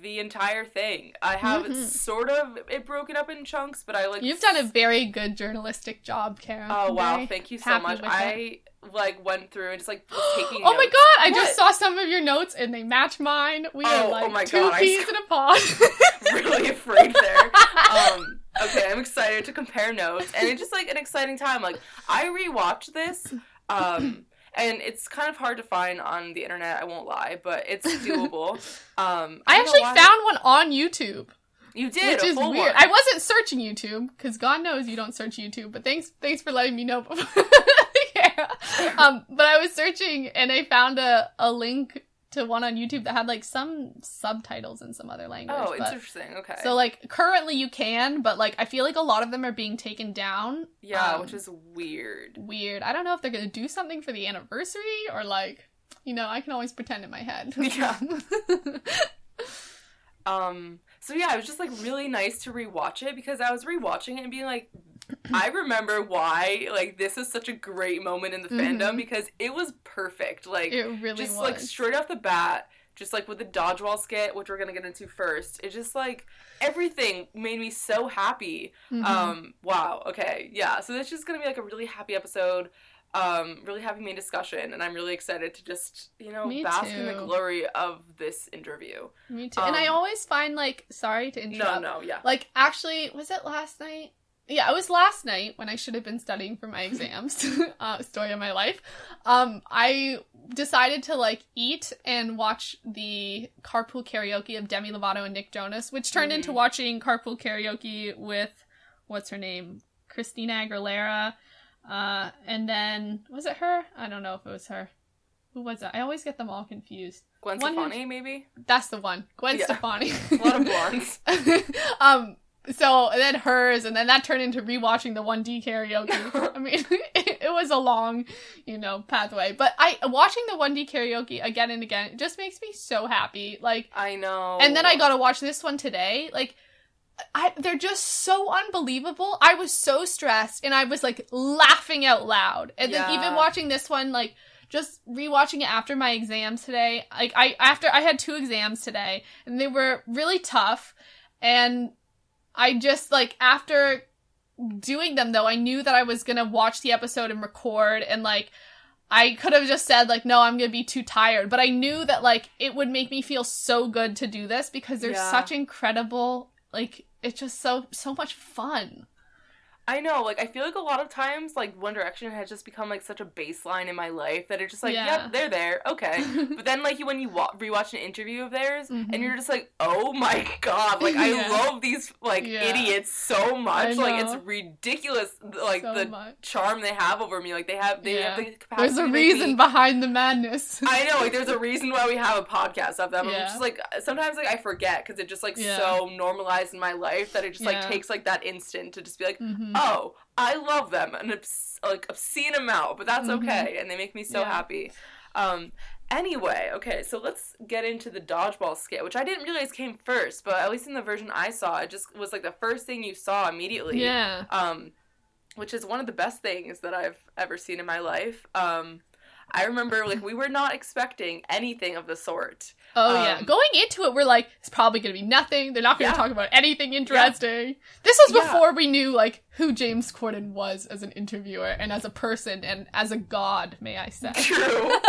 [SPEAKER 3] the entire thing. I have
[SPEAKER 2] Mhm.
[SPEAKER 3] sort of it broken up in chunks, but I like
[SPEAKER 2] You've done a very good journalistic job, Kara.
[SPEAKER 3] Oh
[SPEAKER 2] I'm
[SPEAKER 3] wow, thank you so much.
[SPEAKER 2] with it.
[SPEAKER 3] I like went through and just like was [GASPS] taking
[SPEAKER 2] Oh my god, I
[SPEAKER 3] What?
[SPEAKER 2] just saw some of your notes and they match mine. We
[SPEAKER 3] Oh,
[SPEAKER 2] are
[SPEAKER 3] oh my
[SPEAKER 2] two
[SPEAKER 3] God, I
[SPEAKER 2] peas in a pod. [LAUGHS]
[SPEAKER 3] really afraid there. [LAUGHS] Um, okay, I'm excited to compare notes, and it's just like an exciting time. Like I rewatched this, um, and it's kind of hard to find on the internet. I won't lie, but it's [LAUGHS] doable. Um,
[SPEAKER 2] I
[SPEAKER 3] don't
[SPEAKER 2] actually found one on YouTube,
[SPEAKER 3] you did
[SPEAKER 2] which is weird.
[SPEAKER 3] one.
[SPEAKER 2] I wasn't searching YouTube because God knows you don't search YouTube. But thanks, thanks for letting me know. before- [LAUGHS] yeah. [LAUGHS] Um, but I was searching and I found a a link to one on YouTube that had like some subtitles in some other language.
[SPEAKER 3] oh,
[SPEAKER 2] but-
[SPEAKER 3] interesting. Okay.
[SPEAKER 2] So like currently you can, but like I feel like a lot of them are being taken down.
[SPEAKER 3] yeah,
[SPEAKER 2] um,
[SPEAKER 3] which is weird.
[SPEAKER 2] weird. I don't know if they're gonna do something for the anniversary or like, you know, I can always pretend in my head. [LAUGHS]
[SPEAKER 3] Yeah. [LAUGHS] Um, so yeah, it was just like really nice to rewatch it because I was rewatching it and being like, I remember why like this is such a great moment in the
[SPEAKER 2] Mhm.
[SPEAKER 3] fandom because it was perfect. Like
[SPEAKER 2] it really
[SPEAKER 3] just
[SPEAKER 2] was.
[SPEAKER 3] like straight off the bat, just like with the dodgeball skit, which we're gonna get into first. It just like everything made me so happy.
[SPEAKER 2] Mhm.
[SPEAKER 3] Um, wow. Okay. Yeah. So this is gonna be like a really happy episode. Um, really happy main discussion, and I'm really excited to just you know
[SPEAKER 2] Me
[SPEAKER 3] bask in the glory of this interview.
[SPEAKER 2] Me too. and I
[SPEAKER 3] um,
[SPEAKER 2] always find like, sorry to interrupt.
[SPEAKER 3] No, no, yeah.
[SPEAKER 2] Like actually, was it last night? Yeah, it was last night when I should have been studying for my exams. [LAUGHS] uh, story of my life. Um, I decided to like eat and watch the carpool karaoke of Demi Lovato and Nick Jonas, which turned into
[SPEAKER 3] Mhm.
[SPEAKER 2] watching carpool karaoke with what's her name, Christina Aguilera, uh, and then was it her? I don't know if it was her. Who was it? I always get them all confused.
[SPEAKER 3] Gwen
[SPEAKER 2] One-
[SPEAKER 3] Stefani, maybe.
[SPEAKER 2] That's the one, Gwen
[SPEAKER 3] Yeah.
[SPEAKER 2] Stefani.
[SPEAKER 3] A [LAUGHS] lot of [LAUGHS] blondes.
[SPEAKER 2] um. So and then hers, and then that turned into rewatching the 1D karaoke. [LAUGHS] I mean, [LAUGHS] it, it was a long, you know, pathway. But I watching the 1D karaoke again and again it just makes me so happy. Like,
[SPEAKER 3] I know.
[SPEAKER 2] and then I got to watch this one today. Like, I they're just so unbelievable. I was so stressed, and I was like laughing out loud. And then even watching this one, like just rewatching it after my exams today. Like I after I had two exams today, and they were really tough. And I just like after doing them though, I knew that I was gonna watch the episode and record, and like. I could have just said like no I'm going to be too tired but I knew that like it would make me feel so good to do this because there's
[SPEAKER 3] Yeah.
[SPEAKER 2] such incredible like it's just so so much fun.
[SPEAKER 3] I know, like I feel like a lot of times like One Direction has just become like such a baseline in my life that it's just like,
[SPEAKER 2] Yeah.
[SPEAKER 3] yep, they're there, okay. [LAUGHS] but then like when you wa- rewatch an interview of theirs
[SPEAKER 2] Mhm.
[SPEAKER 3] and you're just like, oh my god, like I love these like
[SPEAKER 2] Yeah.
[SPEAKER 3] idiots so much. Like it's ridiculous, like
[SPEAKER 2] so
[SPEAKER 3] the
[SPEAKER 2] much.
[SPEAKER 3] charm they have over me. Like they have, they
[SPEAKER 2] Yeah.
[SPEAKER 3] have the capacity.
[SPEAKER 2] There's a reason
[SPEAKER 3] me-
[SPEAKER 2] behind the madness. [LAUGHS]
[SPEAKER 3] I know, like there's a reason why we have a podcast of them. I'm just like sometimes like I forget because it just like
[SPEAKER 2] Yeah.
[SPEAKER 3] so normalized in my life that it just like takes like that instant to just be like,
[SPEAKER 2] Mhm. [LAUGHS]
[SPEAKER 3] oh, I love them an obs- like obscene amount, but that's
[SPEAKER 2] Mhm.
[SPEAKER 3] okay, and they make me so
[SPEAKER 2] Yeah.
[SPEAKER 3] happy. Um, anyway, okay, so let's get into the dodgeball skit, which I didn't realize came first, but at least in the version I saw, it just was like the first thing you saw immediately.
[SPEAKER 2] Yeah.
[SPEAKER 3] Um, which is one of the best things that I've ever seen in my life. Um, I remember like we were not expecting anything of the sort.
[SPEAKER 2] Oh yeah.
[SPEAKER 3] Um,
[SPEAKER 2] Going into it, we're like, it's probably gonna be nothing. They're not gonna
[SPEAKER 3] Yeah.
[SPEAKER 2] talk about anything interesting. This was
[SPEAKER 3] Yeah.
[SPEAKER 2] before we knew like who James Corden was as an interviewer and as a person and as a god, may I say.
[SPEAKER 3] True. [LAUGHS]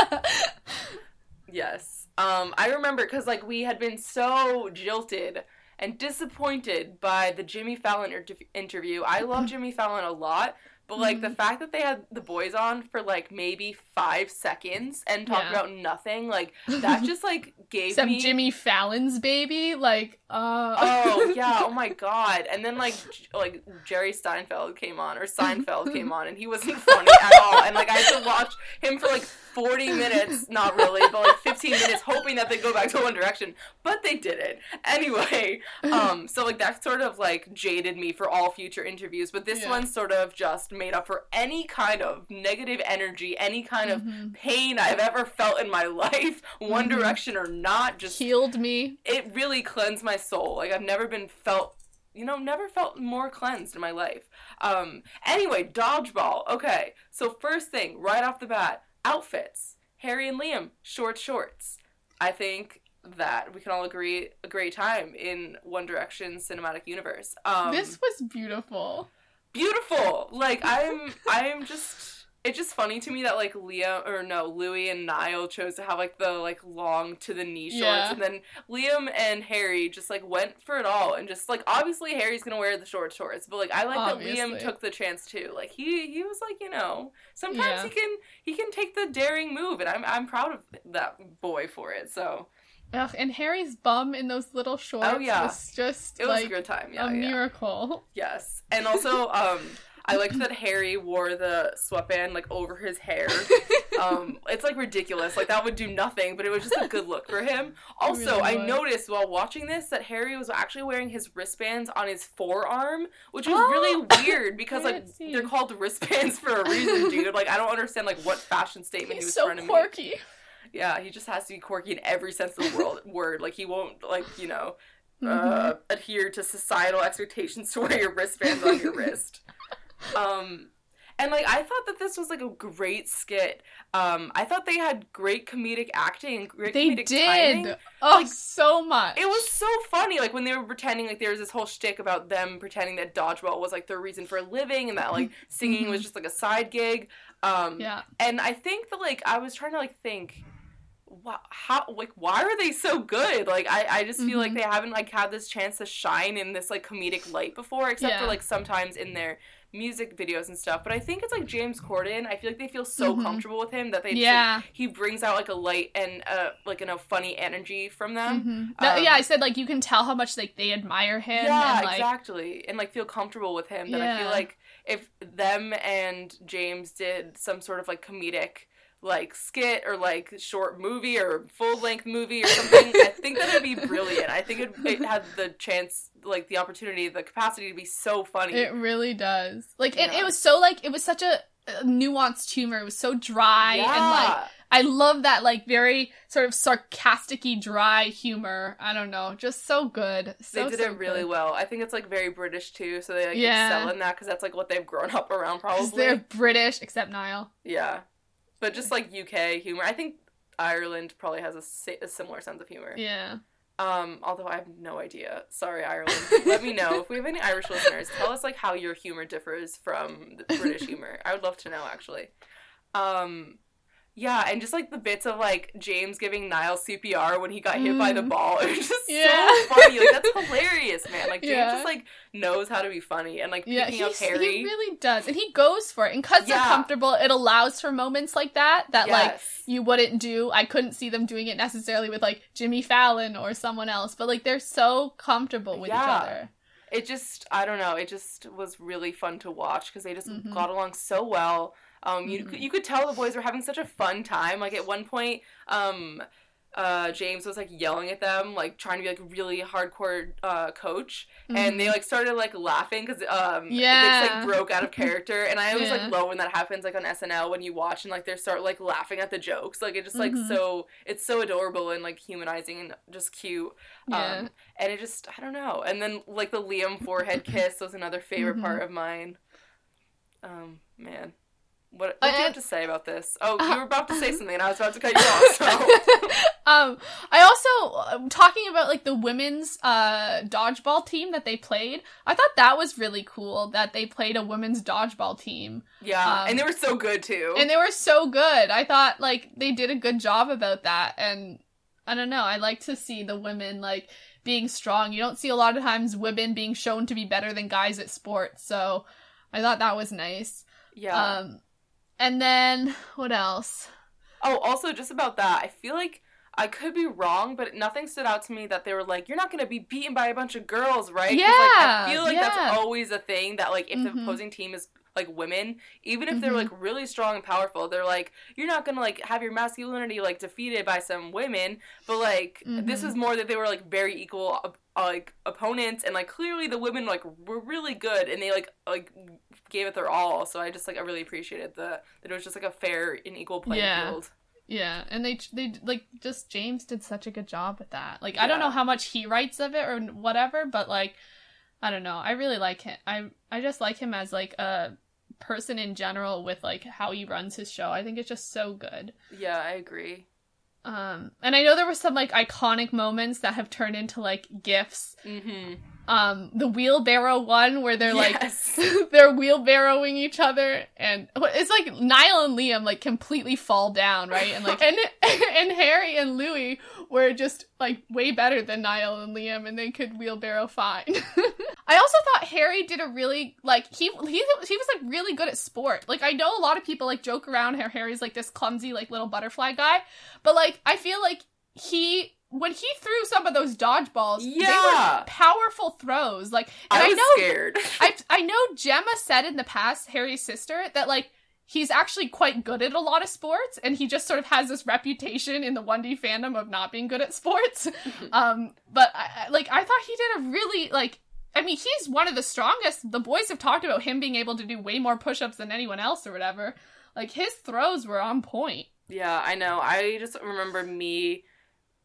[SPEAKER 3] Yes. Um, I remember because like we had been so jilted and disappointed by the Jimmy Fallon inter- interview. I love [CLEARS THROAT] Jimmy Fallon a lot, but like the fact that they had the boys on for like maybe five seconds and talked
[SPEAKER 2] Yeah.
[SPEAKER 3] about nothing, like that [LAUGHS] just like gave
[SPEAKER 2] Except
[SPEAKER 3] me
[SPEAKER 2] Jimmy Fallon's baby, like, uh.
[SPEAKER 3] Oh [LAUGHS] yeah! Oh my god! And then like J- like Jerry Steinfeld came on or Seinfeld came on, and he wasn't [LAUGHS] funny at all. And like I had to watch him for like forty minutes, not really, but like fifteen minutes, hoping that they'd go back to One Direction, but they didn't. Anyway, um, so like that sort of like jaded me for all future interviews, but this
[SPEAKER 2] Yeah.
[SPEAKER 3] one sort of just made up for any kind of negative energy, any kind of
[SPEAKER 2] Mhm.
[SPEAKER 3] pain I've ever felt in my [LAUGHS] life, One
[SPEAKER 2] Mhm.
[SPEAKER 3] Direction or not, just
[SPEAKER 2] healed me.
[SPEAKER 3] it really cleansed my soul. Like I've never been felt, you know, never felt more cleansed in my life. Um anyway, dodgeball. Okay. So first thing, right off the bat, outfits. Harry and Liam, short shorts. I think that we can all agree a great time in One Direction cinematic universe. Um
[SPEAKER 2] this was beautiful.
[SPEAKER 3] Beautiful. Like I'm [LAUGHS] I'm just it's just funny to me that like Liam or no, Louis and Niall chose to have like the like long to the knee shorts
[SPEAKER 2] Yeah.
[SPEAKER 3] and then Liam and Harry just like went for it all and just like obviously Harry's gonna wear the short shorts, but like I like that Liam took the chance too. Like he he was like, you know, sometimes
[SPEAKER 2] Yeah.
[SPEAKER 3] he can he can take the daring move and I'm I'm proud of that boy for it. So
[SPEAKER 2] Ugh, and Harry's bum in those little shorts
[SPEAKER 3] Oh, yeah.
[SPEAKER 2] was just
[SPEAKER 3] it was
[SPEAKER 2] like
[SPEAKER 3] a good time. Yeah,
[SPEAKER 2] a
[SPEAKER 3] yeah.
[SPEAKER 2] miracle.
[SPEAKER 3] Yes. And also, um, I liked that Harry wore the sweatband like over his hair. [LAUGHS] Um, it's like ridiculous. Like that would do nothing, but it was just a good look for him. [LAUGHS] Also,
[SPEAKER 2] really
[SPEAKER 3] I noticed while watching this that Harry was actually wearing his wristbands on his forearm, which was
[SPEAKER 2] Oh! [LAUGHS]
[SPEAKER 3] really weird because like
[SPEAKER 2] see.
[SPEAKER 3] they're called wristbands for a reason, dude. Like I don't understand like what fashion statement he
[SPEAKER 2] He's
[SPEAKER 3] was
[SPEAKER 2] so
[SPEAKER 3] trying to make.
[SPEAKER 2] quirky.
[SPEAKER 3] Yeah, he just has to be quirky in every sense of the world word. Like he won't like, you know. Uh, adhere to societal expectations [LAUGHS] to wear your wristbands on your wrist. [LAUGHS] Um, and like I thought that this was like a great skit. Um, I thought they had great comedic acting and great
[SPEAKER 2] they
[SPEAKER 3] comedic
[SPEAKER 2] did.
[SPEAKER 3] timing.
[SPEAKER 2] Oh,
[SPEAKER 3] Like,
[SPEAKER 2] so much.
[SPEAKER 3] It was so funny, like when they were pretending like there was this whole shtick about them pretending that dodgeball was like their reason for living and that like [LAUGHS] singing was just like a side gig. Um,
[SPEAKER 2] Yeah.
[SPEAKER 3] and I think that like I was trying to like think wow, how like why are they so good? Like I, I just feel like
[SPEAKER 2] Mhm.
[SPEAKER 3] they haven't like had this chance to shine in this like comedic light before, except for like sometimes in their music videos and stuff. But I think it's like James Corden. I feel like they feel so
[SPEAKER 2] Mhm.
[SPEAKER 3] comfortable with him that they just, like,
[SPEAKER 2] Yeah.
[SPEAKER 3] he brings out like a light and uh like you know funny energy from them.
[SPEAKER 2] Mhm. That-
[SPEAKER 3] um,
[SPEAKER 2] yeah, I said like you can tell how much like they admire him.
[SPEAKER 3] Yeah,
[SPEAKER 2] and, like,
[SPEAKER 3] exactly. And like feel comfortable with him. That I feel like if them and James did some sort of like comedic like skit or like short movie or full length movie or something, I [LAUGHS] think that it'd be brilliant. I think it, it had the chance, like the opportunity, the capacity to be so funny.
[SPEAKER 2] It really does. Like it,
[SPEAKER 3] Yeah.
[SPEAKER 2] it was so like it was such a, a nuanced humor. It was so dry
[SPEAKER 3] yeah.
[SPEAKER 2] and like I love that like very sort of sarcasticy dry humor. I don't know, just so good. So,
[SPEAKER 3] they did
[SPEAKER 2] so
[SPEAKER 3] it really
[SPEAKER 2] good.
[SPEAKER 3] well. I think it's like very British too, so they like
[SPEAKER 2] Yeah.
[SPEAKER 3] excel in that because that's like what they've grown up around. [LAUGHS] probably.
[SPEAKER 2] They're British, except Niall.
[SPEAKER 3] Yeah, but just like UK humor, I think Ireland probably has a, si- a similar sense of humor.
[SPEAKER 2] Yeah.
[SPEAKER 3] Um, although I have no idea. Sorry, Ireland. [LAUGHS] Let me know if we have any Irish listeners. Tell us like how your humor differs from the British [LAUGHS] humor. I would love to know actually. Um, yeah, and just like the bits of like James giving Niall CPR when he got hit by the
[SPEAKER 2] Mm.
[SPEAKER 3] ball. It was just
[SPEAKER 2] Yeah.
[SPEAKER 3] so funny. Like that's [LAUGHS] hilarious, man. Like James
[SPEAKER 2] Yeah.
[SPEAKER 3] just like knows how to be funny and like
[SPEAKER 2] Yeah,
[SPEAKER 3] picking up Harry.
[SPEAKER 2] he really does. And he goes for it. And because they're comfortable, it allows for moments like that that like you wouldn't do. I couldn't see them doing it necessarily with like Jimmy Fallon or someone else, but like they're so comfortable with each other.
[SPEAKER 3] it just I don't know. It just was really fun to watch because they just
[SPEAKER 2] Mhm.
[SPEAKER 3] got along so well. Um, you
[SPEAKER 2] Mhm.
[SPEAKER 3] you could tell the boys were having such a fun time. Like at one point, um, uh, James was like yelling at them, like trying to be like really hardcore uh, coach, and they like started like laughing because um, they just like broke out of character. And I always
[SPEAKER 2] Yeah.
[SPEAKER 3] like love when that happens, like on SNL when you watch and like they start like laughing at the jokes. Like it just like
[SPEAKER 2] Mhm.
[SPEAKER 3] so it's so adorable and like humanizing and just cute.
[SPEAKER 2] yeah.
[SPEAKER 3] Um, and it just, I don't know. And then, like, the Liam forehead kiss was another favorite
[SPEAKER 2] Mhm.
[SPEAKER 3] part of mine. Um, man. What, what do you have to say about this? Oh,
[SPEAKER 2] Uh,
[SPEAKER 3] you were about to say [LAUGHS] something, and I was about to cut you off, so. [LAUGHS]
[SPEAKER 2] um, I also uh, talking about like the women's uh dodgeball team that they played. I thought that was really cool that they played a women's dodgeball team,
[SPEAKER 3] Yeah,
[SPEAKER 2] Um,
[SPEAKER 3] and they were so good, too.
[SPEAKER 2] and they were so good. I thought like they did a good job about that, and I don't know. I like to see the women like being strong. You don't see a lot of times women being shown to be better than guys at sports. So I thought that was nice.
[SPEAKER 3] Yeah.
[SPEAKER 2] Um, and then [SIGHS] what else?
[SPEAKER 3] oh, also just about that, I feel like I could be wrong, but nothing stood out to me that they were like, "You're not gonna be beaten by a bunch of girls, right?" 'Cause, like,
[SPEAKER 2] Yeah,
[SPEAKER 3] I feel like
[SPEAKER 2] yeah.
[SPEAKER 3] that's always a thing that like if the
[SPEAKER 2] Mhm.
[SPEAKER 3] opposing team is like women, even if they're
[SPEAKER 2] Mhm.
[SPEAKER 3] like really strong and powerful, they're like, "You're not gonna like have your masculinity like defeated by some women." But like this
[SPEAKER 2] Mhm.
[SPEAKER 3] was more that they were like very equal. Uh, like opponents and like clearly the women like were really good and they like like gave it their all so i just like i really appreciated the that it was just like a fair and equal playing
[SPEAKER 2] Yeah.
[SPEAKER 3] field
[SPEAKER 2] Yeah, and they they like just James did such a good job with that. Like I don't know how much he writes of it or whatever, but like I don't know. I really like him. I I just like him as like a person in general with like how he runs his show. I think it's just so good.
[SPEAKER 3] yeah i agree
[SPEAKER 2] Um and I know there were some like iconic moments that have turned into like gifs.
[SPEAKER 3] mm-hmm
[SPEAKER 2] Um the wheelbarrow one where they're
[SPEAKER 3] Yes.
[SPEAKER 2] like [LAUGHS] they're wheelbarrowing each other and it's like Niall and Liam like completely fall down, right? And like [LAUGHS] and [LAUGHS] and Harry and Louis were just like way better than Niall and Liam and they could wheelbarrow fine. I also thought Harry did a really like he he he was like really good at sport. Like I know a lot of people like joke around how Harry's like this clumsy like little butterfly guy, but like I feel like he when he threw some of those dodgeballs, they
[SPEAKER 3] Yeah.
[SPEAKER 2] were powerful throws. Like and
[SPEAKER 3] i
[SPEAKER 2] I, know
[SPEAKER 3] scared [LAUGHS]
[SPEAKER 2] I I know Gemma said in the past, Harry's sister, that like he's actually quite good at a lot of sports, and he just sort of has this reputation in the one D fandom of not being good at sports. [LAUGHS] um, but I- like I thought he did a really like. I mean, he's one of the strongest. The boys have talked about him being able to do way more push-ups than anyone else or whatever. Like his throws were on point.
[SPEAKER 3] yeah i know i just remember me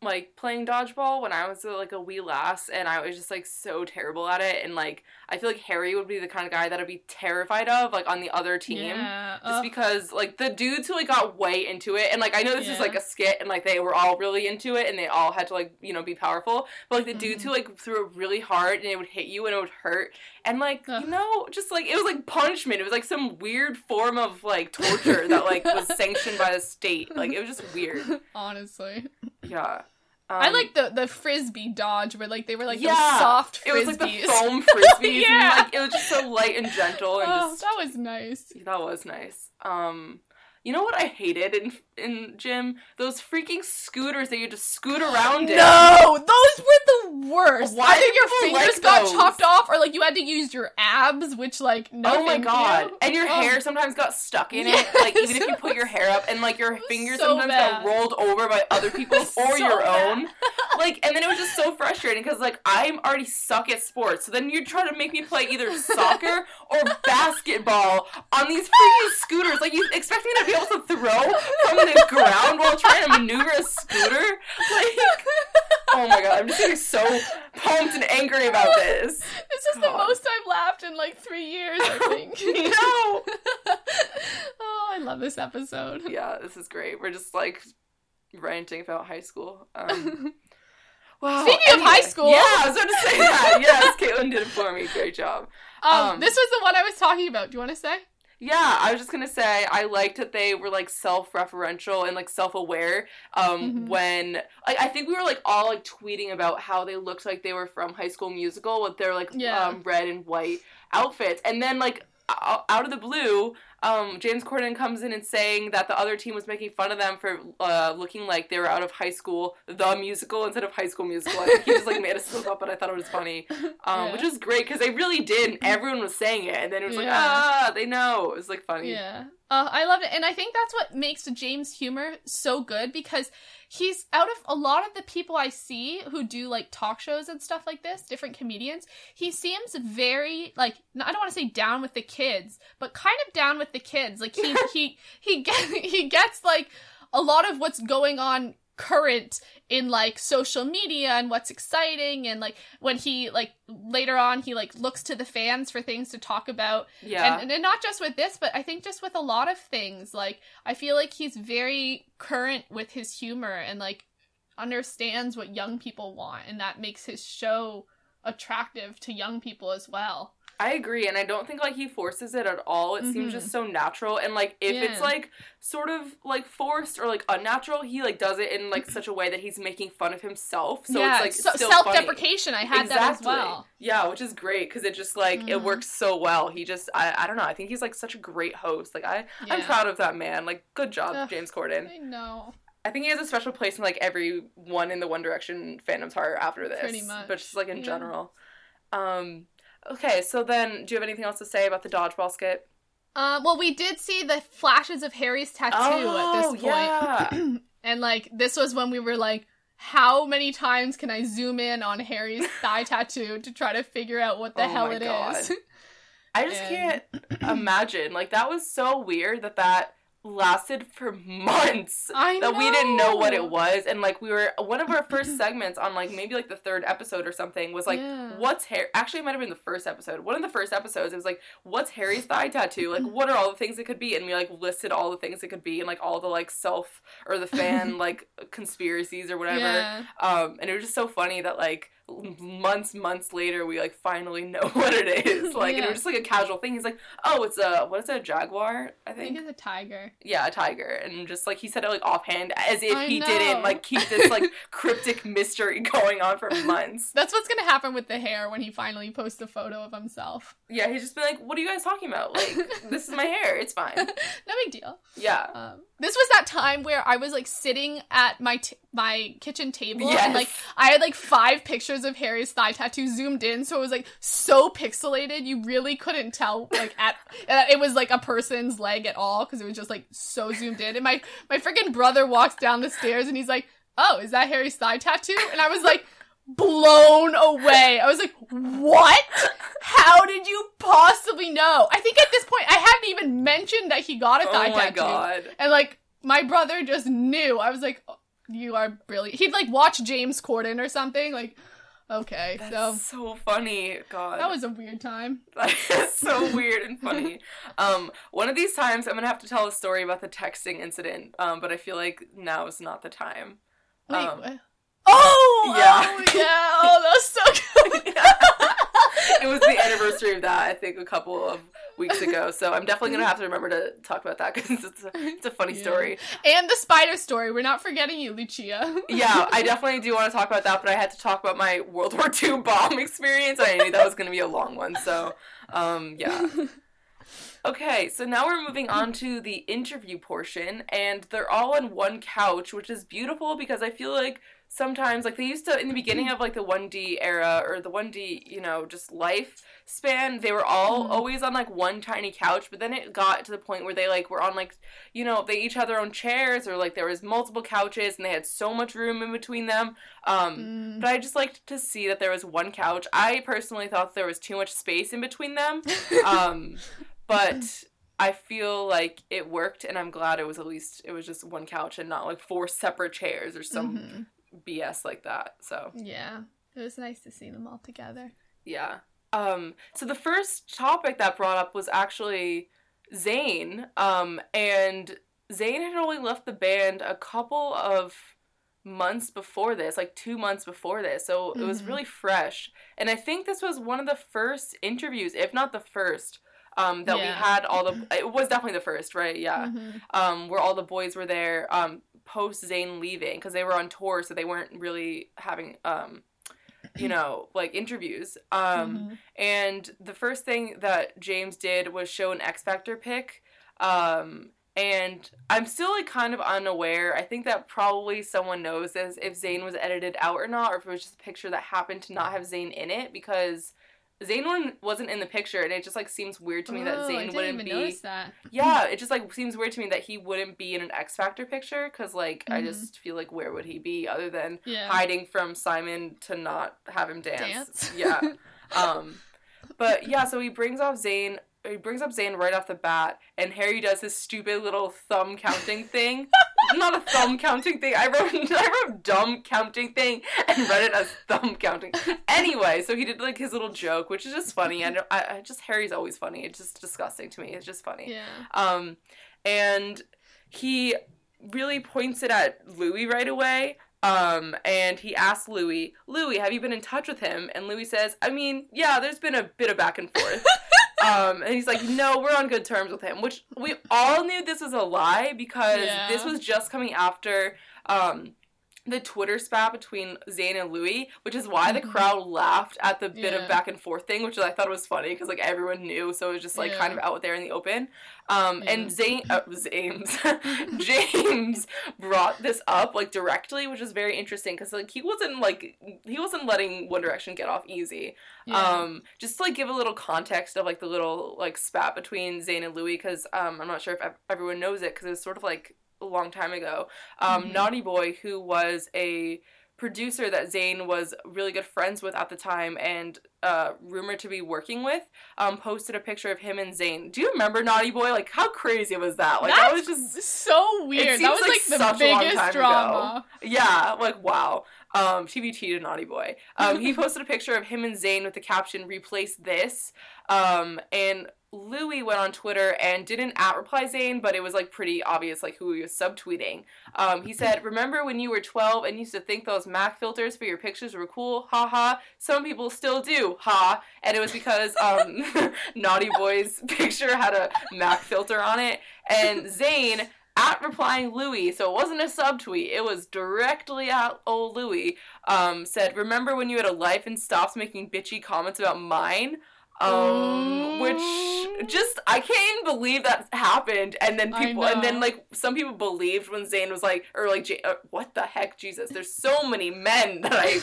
[SPEAKER 3] like playing dodgeball when i was like a wee lass and i was just like so terrible at it and like i feel like harry would be the kind of guy that i'd be terrified of like on the other team
[SPEAKER 2] Yeah.
[SPEAKER 3] just
[SPEAKER 2] ugh.
[SPEAKER 3] because like the dudes who like got way into it and like i know this is like a skit and like they were all really into it and they all had to like you know be powerful but like the dudes
[SPEAKER 2] Mm-hmm.
[SPEAKER 3] who like threw it really hard and it would hit you and it would hurt and like
[SPEAKER 2] Ugh.
[SPEAKER 3] you know just like it was like punishment it was like some weird form of like torture that like was sanctioned by the state like it was just weird [LAUGHS]
[SPEAKER 2] Honestly,
[SPEAKER 3] yeah
[SPEAKER 2] I
[SPEAKER 3] Um,
[SPEAKER 2] like the the frisbee dodge where like they were like
[SPEAKER 3] Yeah,
[SPEAKER 2] those soft
[SPEAKER 3] it was like the
[SPEAKER 2] frisbees.
[SPEAKER 3] foam [LAUGHS] frisbees
[SPEAKER 2] Yeah.
[SPEAKER 3] and like it was just so light and gentle and
[SPEAKER 2] oh,
[SPEAKER 3] just
[SPEAKER 2] that was nice.
[SPEAKER 3] That was nice. Um, you know what I hated in in gym? Those freaking scooters that you just scoot [GASPS] around in.
[SPEAKER 2] No, those were the worst.
[SPEAKER 3] Why
[SPEAKER 2] Either your fingers
[SPEAKER 3] like
[SPEAKER 2] got chopped off, or like you had to use your abs, which like no.
[SPEAKER 3] oh my god!
[SPEAKER 2] you.
[SPEAKER 3] And your
[SPEAKER 2] Oh.
[SPEAKER 3] hair um, sometimes got stuck in
[SPEAKER 2] Yes.
[SPEAKER 3] it. Like even if you put your hair up, and like your [LAUGHS] fingers
[SPEAKER 2] So
[SPEAKER 3] sometimes got rolled over by other [LAUGHS] people's or
[SPEAKER 2] So
[SPEAKER 3] your
[SPEAKER 2] bad.
[SPEAKER 3] own. Like, and then it was just so frustrating because like I'm already suck at sports, so then you're trying to make me play either soccer or [LAUGHS] basketball on these freaking scooters. Like you expect me to be able to throw from the ground while trying to maneuver a scooter? Like, oh my god, I'm just getting so pumped and angry about this.
[SPEAKER 2] This is the most I've laughed in like three years. I [LAUGHS] think.
[SPEAKER 3] no. [LAUGHS]
[SPEAKER 2] oh, I love this episode.
[SPEAKER 3] Yeah, this is great. We're just like ranting about high school. Um, [LAUGHS] wow.
[SPEAKER 2] Speaking of high school-
[SPEAKER 3] yeah, I was about to say that. Yes, Caitlin did it for me. Great job.
[SPEAKER 2] Um,
[SPEAKER 3] Um,
[SPEAKER 2] this was the one I was talking about. Do you want to say?
[SPEAKER 3] Yeah, I was just gonna say I liked that they were like self-referential and like self-aware. Um,
[SPEAKER 2] Mhm.
[SPEAKER 3] when like I think we were like all like tweeting about how they looked like they were from High School Musical with their like
[SPEAKER 2] Yeah.
[SPEAKER 3] um, red and white outfits, and then like out of the blue, um, James Corden comes in and saying that the other team was making fun of them for uh, looking like they were out of High School the musical instead of High School Musical. I think he just like made a slip up, but I thought it was funny, [LAUGHS] um,
[SPEAKER 2] Yeah.
[SPEAKER 3] which was great because they really did, and everyone was saying it, and then it was like
[SPEAKER 2] Yeah.
[SPEAKER 3] ah, they know. It was like funny.
[SPEAKER 2] Yeah. Uh, I loved it. And I think that's what makes James' humor so good because he's out of a lot of the people I see who do like talk shows and stuff like this, different comedians, he seems very like I don't want to say down with the kids, but kind of down with the kids. Like he he he [LAUGHS] get, he gets like a lot of what's going on current in like social media and what's exciting and like when he like later on he like looks to the fans for things to talk about
[SPEAKER 3] Yeah.
[SPEAKER 2] and, and not just with this, but I think just with a lot of things. Like, I feel like he's very current with his humor and, like, understands what young people want. And that makes his show attractive to young people as well.
[SPEAKER 3] I agree, and I don't think like he forces it at all. It seems
[SPEAKER 2] Mhm.
[SPEAKER 3] just so natural, and like if it's like sort of like forced or like unnatural, he like does it in like such a way that he's making fun of himself. So
[SPEAKER 2] yeah,
[SPEAKER 3] it's
[SPEAKER 2] so-
[SPEAKER 3] like still
[SPEAKER 2] self-deprecation. I had that as well.
[SPEAKER 3] Yeah, which is great because it just like it
[SPEAKER 2] Mhm.
[SPEAKER 3] works so well. He just I, I don't know. I think he's like such a great host. Like I I'm proud of that man. Like good job,
[SPEAKER 2] Ugh.
[SPEAKER 3] James Corden.
[SPEAKER 2] I know.
[SPEAKER 3] I think he has a special place in like every one in the One Direction fandom's heart after this.
[SPEAKER 2] Pretty much,
[SPEAKER 3] But just like in
[SPEAKER 2] yeah.
[SPEAKER 3] general. Um okay, so then do you have anything else to say about the dodgeball skit?
[SPEAKER 2] Uh, well, we did see the flashes of Harry's tattoo at this point.
[SPEAKER 3] Oh, yeah. [CLEARS THROAT]
[SPEAKER 2] and like this was when we were like how many times can i zoom in on harry's [LAUGHS] thigh tattoo to try to figure out what the
[SPEAKER 3] Oh
[SPEAKER 2] hell it is?
[SPEAKER 3] God. [LAUGHS] I just
[SPEAKER 2] And-
[SPEAKER 3] can't imagine. Like that was so weird that that lasted for [LAUGHS] months.
[SPEAKER 2] i
[SPEAKER 3] that we didn't know what it was and like we were one of our first [LAUGHS] segments on like maybe like the third episode or something was like
[SPEAKER 2] Yeah.
[SPEAKER 3] what's Harry actually it might have been the first episode one of the first episodes it was like what's Harry's thigh tattoo like what are all the things it could be and we like listed all the things it could be and like all the like self or the fan [LAUGHS] like conspiracies or whatever
[SPEAKER 2] yeah.
[SPEAKER 3] um and it was just so funny that like months months later we like finally know [LAUGHS] what it is [LAUGHS] like and it was just like a casual thing he's like oh it's a what is it a jaguar i
[SPEAKER 2] i think
[SPEAKER 3] think
[SPEAKER 2] it's a tiger
[SPEAKER 3] yeah, a tiger, and just like he said it like offhand, as if
[SPEAKER 2] I
[SPEAKER 3] he
[SPEAKER 2] know.
[SPEAKER 3] didn't like keep this like [LAUGHS] cryptic mystery going on for months.
[SPEAKER 2] that's what's gonna happen with the hair when he finally posts a photo of himself
[SPEAKER 3] Yeah, he's just been like, "What are you guys talking about? Like, this is my hair. It's fine."
[SPEAKER 2] no big deal
[SPEAKER 3] Yeah,
[SPEAKER 2] um, this was that time where i was like sitting at my t- my kitchen table
[SPEAKER 3] yes.
[SPEAKER 2] and like I had like five pictures of Harry's thigh tattoo zoomed in, so it was like so pixelated you really couldn't tell like at it was like a person's leg at all because it was just like so zoomed in. And my my freaking brother walks down the stairs and he's like, "Oh, is that Harry's thigh tattoo?" And I was like blown away. I was like, "What? How did you possibly know?" I think at this point I hadn't even mentioned that he got a
[SPEAKER 3] oh
[SPEAKER 2] thigh
[SPEAKER 3] my
[SPEAKER 2] tattoo.
[SPEAKER 3] god.
[SPEAKER 2] And like my brother just knew. I was like, "Oh, "You are brilliant." He'd like watch James Corden or something. Like, okay,
[SPEAKER 3] That's
[SPEAKER 2] so
[SPEAKER 3] so funny. God,
[SPEAKER 2] that was a weird time. [LAUGHS]
[SPEAKER 3] that is so weird and funny. [LAUGHS] Um, one of these times I'm gonna have to tell a story about the texting incident. Um, but I feel like now is not the time.
[SPEAKER 2] Wait,
[SPEAKER 3] Um.
[SPEAKER 2] Oh,
[SPEAKER 3] yeah.
[SPEAKER 2] oh, [LAUGHS] yeah. Oh, that was so good.
[SPEAKER 3] it was the anniversary of that, I think, a couple of weeks ago. [LAUGHS] So I'm definitely gonna have to remember to talk about that because it's a, it's a funny
[SPEAKER 2] Yeah.
[SPEAKER 3] story.
[SPEAKER 2] and the spider story. We're not forgetting you, Lucia. [LAUGHS]
[SPEAKER 3] Yeah, I definitely do want to talk about that, but I had to talk about my World War II bomb experience. I knew that was gonna be a long one, so um, yeah. [LAUGHS] Okay, so now we're moving on to the interview portion, and they're all on one couch, which is beautiful because I feel like sometimes, like they used to in the beginning of like the 1D era or the 1D, you know, just life span, they were all
[SPEAKER 2] Mhm.
[SPEAKER 3] always on like one tiny couch, but then it got to the point where they like were on like, you know, they each had their own chairs or like there was multiple couches and they had so much room in between them. Um,
[SPEAKER 2] Mm.
[SPEAKER 3] but I just liked to see that there was one couch. I personally thought there was too much space in between them. [LAUGHS] Um, but [LAUGHS] I feel like it worked, and I'm glad it was at least it was just one couch and not like four separate chairs or some
[SPEAKER 2] Mhm.
[SPEAKER 3] BS like that. So
[SPEAKER 2] Yeah, it was nice to see them all together.
[SPEAKER 3] yeah. Um, so the first topic that brought up was actually Zayn. Um, and Zayn had only left the band a couple of months before this, like two months before this. So it was
[SPEAKER 2] Mhm.
[SPEAKER 3] really fresh. And I think this was one of the first interviews, if not the first, um, that we had all the. It was definitely the first, right? Yeah.
[SPEAKER 2] Mhm.
[SPEAKER 3] Um, where all the boys were there. Um, post Zayn leaving because they were on tour, so they weren't really having um, you know, [CLEARS THROAT] like interviews. Um.
[SPEAKER 2] Mhm.
[SPEAKER 3] And the first thing that James did was show an X Factor pic. Um, and I'm still like kind of unaware. I think that probably someone knows this if Zayn was edited out or not, or if it was just a picture that happened to not have Zayn in it because Zayn wasn't in the picture, and it just like seems weird to me that
[SPEAKER 2] Oh, I
[SPEAKER 3] Zayn wouldn't be.
[SPEAKER 2] notice that.
[SPEAKER 3] Yeah, it just like seems weird to me that he wouldn't be in an X Factor picture because like I
[SPEAKER 2] Mhm.
[SPEAKER 3] just feel like where would he be other than
[SPEAKER 2] Yeah.
[SPEAKER 3] hiding from Simon to not have him dance?
[SPEAKER 2] Dance.
[SPEAKER 3] Yeah. [LAUGHS] Um, but yeah, so he brings off Zayn. He brings up Zayn right off the bat, and Harry does his stupid little thumb counting [LAUGHS] thing. Not a thumb counting thing. I wrote [LAUGHS] I wrote dumb counting thing and read it as thumb counting. Anyway, so he did like his little joke, which is just funny. And I, I just Harry's always funny. It's just disgusting to me. It's just funny.
[SPEAKER 2] yeah.
[SPEAKER 3] Um, and he really points it at Louis right away. Um, and he asks Louis, Louis, have you been in touch with him? And Louis says, I mean, yeah, there's been a bit of back and forth. [LAUGHS] um, and he's like, no, we're on good terms with him, which we all knew this was a lie because
[SPEAKER 2] Yeah.
[SPEAKER 3] this was just coming after um, the Twitter spat between Zayn and Louis, which is why the
[SPEAKER 2] Mhm.
[SPEAKER 3] crowd laughed at the bit
[SPEAKER 2] Yeah.
[SPEAKER 3] of back and forth thing, which I thought was funny because like everyone knew, so it was just like kind of out there in the open. Um, and
[SPEAKER 2] Yeah.
[SPEAKER 3] Zayn, uh, James, [LAUGHS] [LAUGHS] James brought this up like directly, which is very interesting because like he wasn't like he wasn't letting One Direction get off easy.
[SPEAKER 2] Yeah.
[SPEAKER 3] Um, just to like give a little context of like the little like spat between Zayn and Louis, because um, I'm not sure if everyone knows it because it was sort of like a long time ago. Um,
[SPEAKER 2] Mhm.
[SPEAKER 3] Naughty Boy, who was a producer that Zayn was really good friends with at the time and uh, rumored to be working with, um, posted a picture of him and Zayn. Do you remember Naughty Boy? Like how crazy was that? Like that was just
[SPEAKER 2] so weird. That was
[SPEAKER 3] like
[SPEAKER 2] like, the
[SPEAKER 3] such a long
[SPEAKER 2] biggest
[SPEAKER 3] time ago.
[SPEAKER 2] drama.
[SPEAKER 3] yeah, like wow. Um, TBT to Naughty Boy. Um, he [LAUGHS] posted a picture of him and Zayn with the caption "Replace this." Um, and Louis went on Twitter and didn't at reply Zayn, but it was like pretty obvious like who he was subtweeting. Um, he said, "Remember when you were 12 and used to think those Mac filters for your pictures were cool? Ha ha. Some people still do. Ha." And it was because um, [LAUGHS] Naughty Boy's [LAUGHS] picture had a Mac filter on it, and Zayn at replying Louis, so it wasn't a subtweet, it was directly at old Louis, um, said, Remember when you had a life and stopped making bitchy comments about mine? Um,
[SPEAKER 2] Mm.
[SPEAKER 3] which just I can't even believe that happened. And then people, and then like some people believed when Zayn was like, or like, J- uh, what the heck, Jesus? There's so many men that I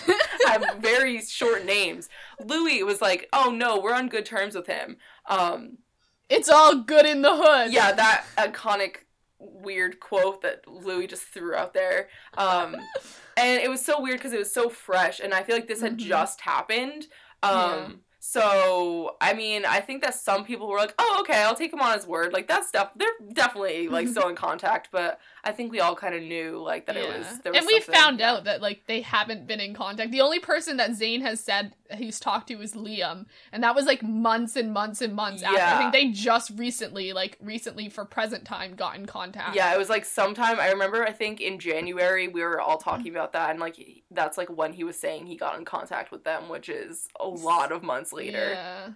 [SPEAKER 3] [LAUGHS] have very short names. Louis was like, oh no, we're on good terms with him. Um,
[SPEAKER 2] It's all good in the hood.
[SPEAKER 3] yeah, that iconic weird quote that Louis just threw out there. Um, and it was so weird because it was so fresh, and I feel like this had
[SPEAKER 2] Mhm.
[SPEAKER 3] just happened. Um,
[SPEAKER 2] Yeah.
[SPEAKER 3] So I mean, I think that some people were like, "Oh, okay, I'll take him on his word." Like that's stuff. They're definitely like [LAUGHS] still in contact, but I think we all kind of knew like that it was. There was
[SPEAKER 2] and we
[SPEAKER 3] something-
[SPEAKER 2] found out that like they haven't been in contact. The only person that Zayn has said he's talked to is Liam, and that was like months and months and months after. I think they just recently, like recently for present time, got in contact.
[SPEAKER 3] Yeah, it was like sometime I remember I think in January we were all talking about that and like that's like when he was saying he got in contact with them, which is a lot of months later.
[SPEAKER 2] Yeah.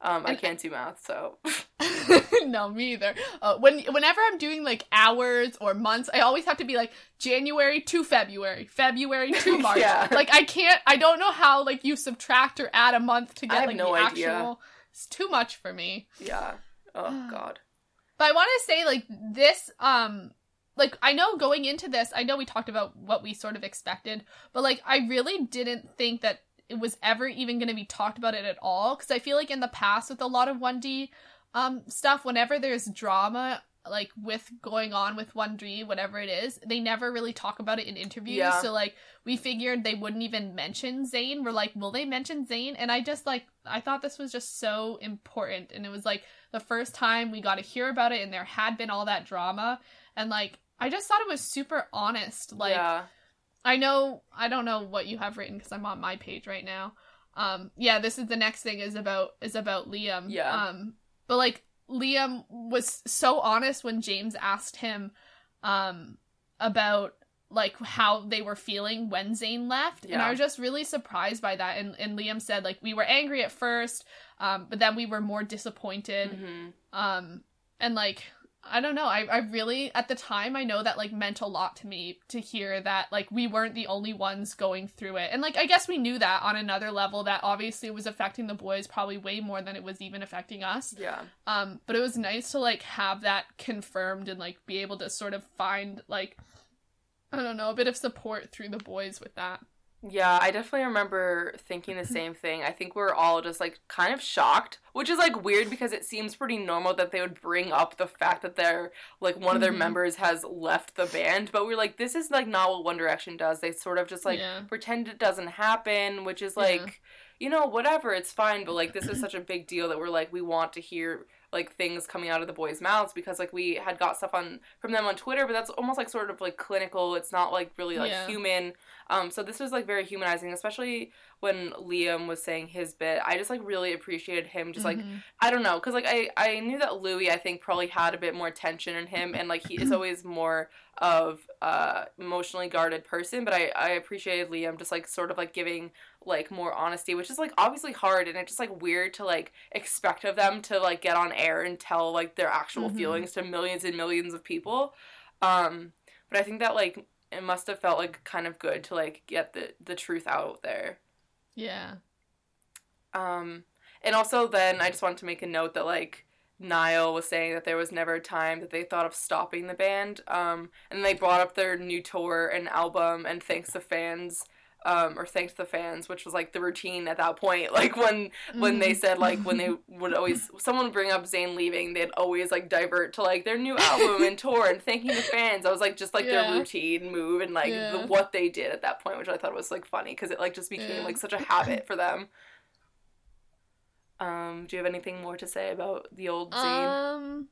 [SPEAKER 3] Um I can't do math, so [LAUGHS]
[SPEAKER 2] no, me either. Uh, when whenever I'm doing like hours or months, I always have to be like January to February, February to [LAUGHS] March.
[SPEAKER 3] Yeah.
[SPEAKER 2] Like I can't. I don't know how like you subtract or add a month to
[SPEAKER 3] I
[SPEAKER 2] get
[SPEAKER 3] have
[SPEAKER 2] like
[SPEAKER 3] no
[SPEAKER 2] the
[SPEAKER 3] idea.
[SPEAKER 2] actual. It's too much for me.
[SPEAKER 3] yeah. Oh [SIGHS] god.
[SPEAKER 2] But I want to say like this um like I know going into this, I know we talked about what we sort of expected, but like I really didn't think that it was ever even going to be talked about it at all cuz I feel like in the past with a lot of 1D um stuff whenever there's drama like with going on with 1D whatever it is, they never really talk about it in interviews.
[SPEAKER 3] Yeah.
[SPEAKER 2] So like we figured they wouldn't even mention Zayn. We're like, will they mention Zayn? And I just like I thought this was just so important and it was like the first time we got to hear about it and there had been all that drama and like I just thought it was super honest. Like
[SPEAKER 3] yeah.
[SPEAKER 2] I know I don't know what you have written cuz I'm on my page right now. Um yeah, this is the next thing is about is about Liam.
[SPEAKER 3] Yeah.
[SPEAKER 2] Um but like Liam was so honest when James asked him um about like how they were feeling when Zayn left. And I was just really surprised by that. And and Liam said like we were angry at first, um, but then we were more disappointed.
[SPEAKER 3] Mhm.
[SPEAKER 2] Um, and like I don't know, I, I really at the time I know that like meant a lot to me to hear that like we weren't the only ones going through it. And like I guess we knew that on another level that obviously it was affecting the boys probably way more than it was even affecting us.
[SPEAKER 3] Yeah.
[SPEAKER 2] Um, but it was nice to like have that confirmed and like be able to sort of find like I don't know, a bit of support through the boys with that.
[SPEAKER 3] Yeah, I definitely remember thinking the same thing. I think we're all just like kind of shocked, which is like weird because it seems pretty normal that they would bring up the fact that they're like one of their
[SPEAKER 2] Mhm.
[SPEAKER 3] members has left the band, but we're like this is like not what One Direction does. They sort of just like
[SPEAKER 2] Yeah.
[SPEAKER 3] pretend it doesn't happen, which is
[SPEAKER 2] Yeah.
[SPEAKER 3] like you know, whatever, it's fine, but like this is such a big deal that we're like we want to hear like things coming out of the boys' mouths because like we had got stuff on from them on Twitter, but that's almost like sort of like clinical. It's not like really like
[SPEAKER 2] Yeah.
[SPEAKER 3] human. Um, so this was like very humanizing, especially when Liam was saying his bit. I just like really appreciated him just like
[SPEAKER 2] Mhm.
[SPEAKER 3] I don't know, because like I I knew that Louis I think probably had a bit more tension in him, and like he is [CLEARS THROAT] always more of uh emotionally guarded person. But I I appreciated Liam just like sort of like giving like more honesty, which is like obviously hard, and it's just like weird to like expect of them to like get on air and tell like their actual
[SPEAKER 2] Mhm.
[SPEAKER 3] feelings to millions and millions of people. Um, but I think that like it must have felt like kind of good to like get the the truth out there.
[SPEAKER 2] Yeah.
[SPEAKER 3] Um, and also then I just wanted to make a note that like Niall was saying that there was never a time that they thought of stopping the band. Um, and they brought up their new tour and album and thanks the fans. Um, or thanks the fans, which was like the routine at that point. [LAUGHS] Like when when they
[SPEAKER 2] Mhm.
[SPEAKER 3] said like when they [LAUGHS] would always someone would bring up Zayn leaving, they'd always like divert to like their new album and tour and thanking the fans. I was like just like
[SPEAKER 2] Yeah.
[SPEAKER 3] their routine move and like
[SPEAKER 2] Yeah.
[SPEAKER 3] the, what they did at that point, which I thought was like funny because it like just became
[SPEAKER 2] Yeah.
[SPEAKER 3] like such a habit for them. Um, do you have anything more to say about the old Zayn?
[SPEAKER 2] Um,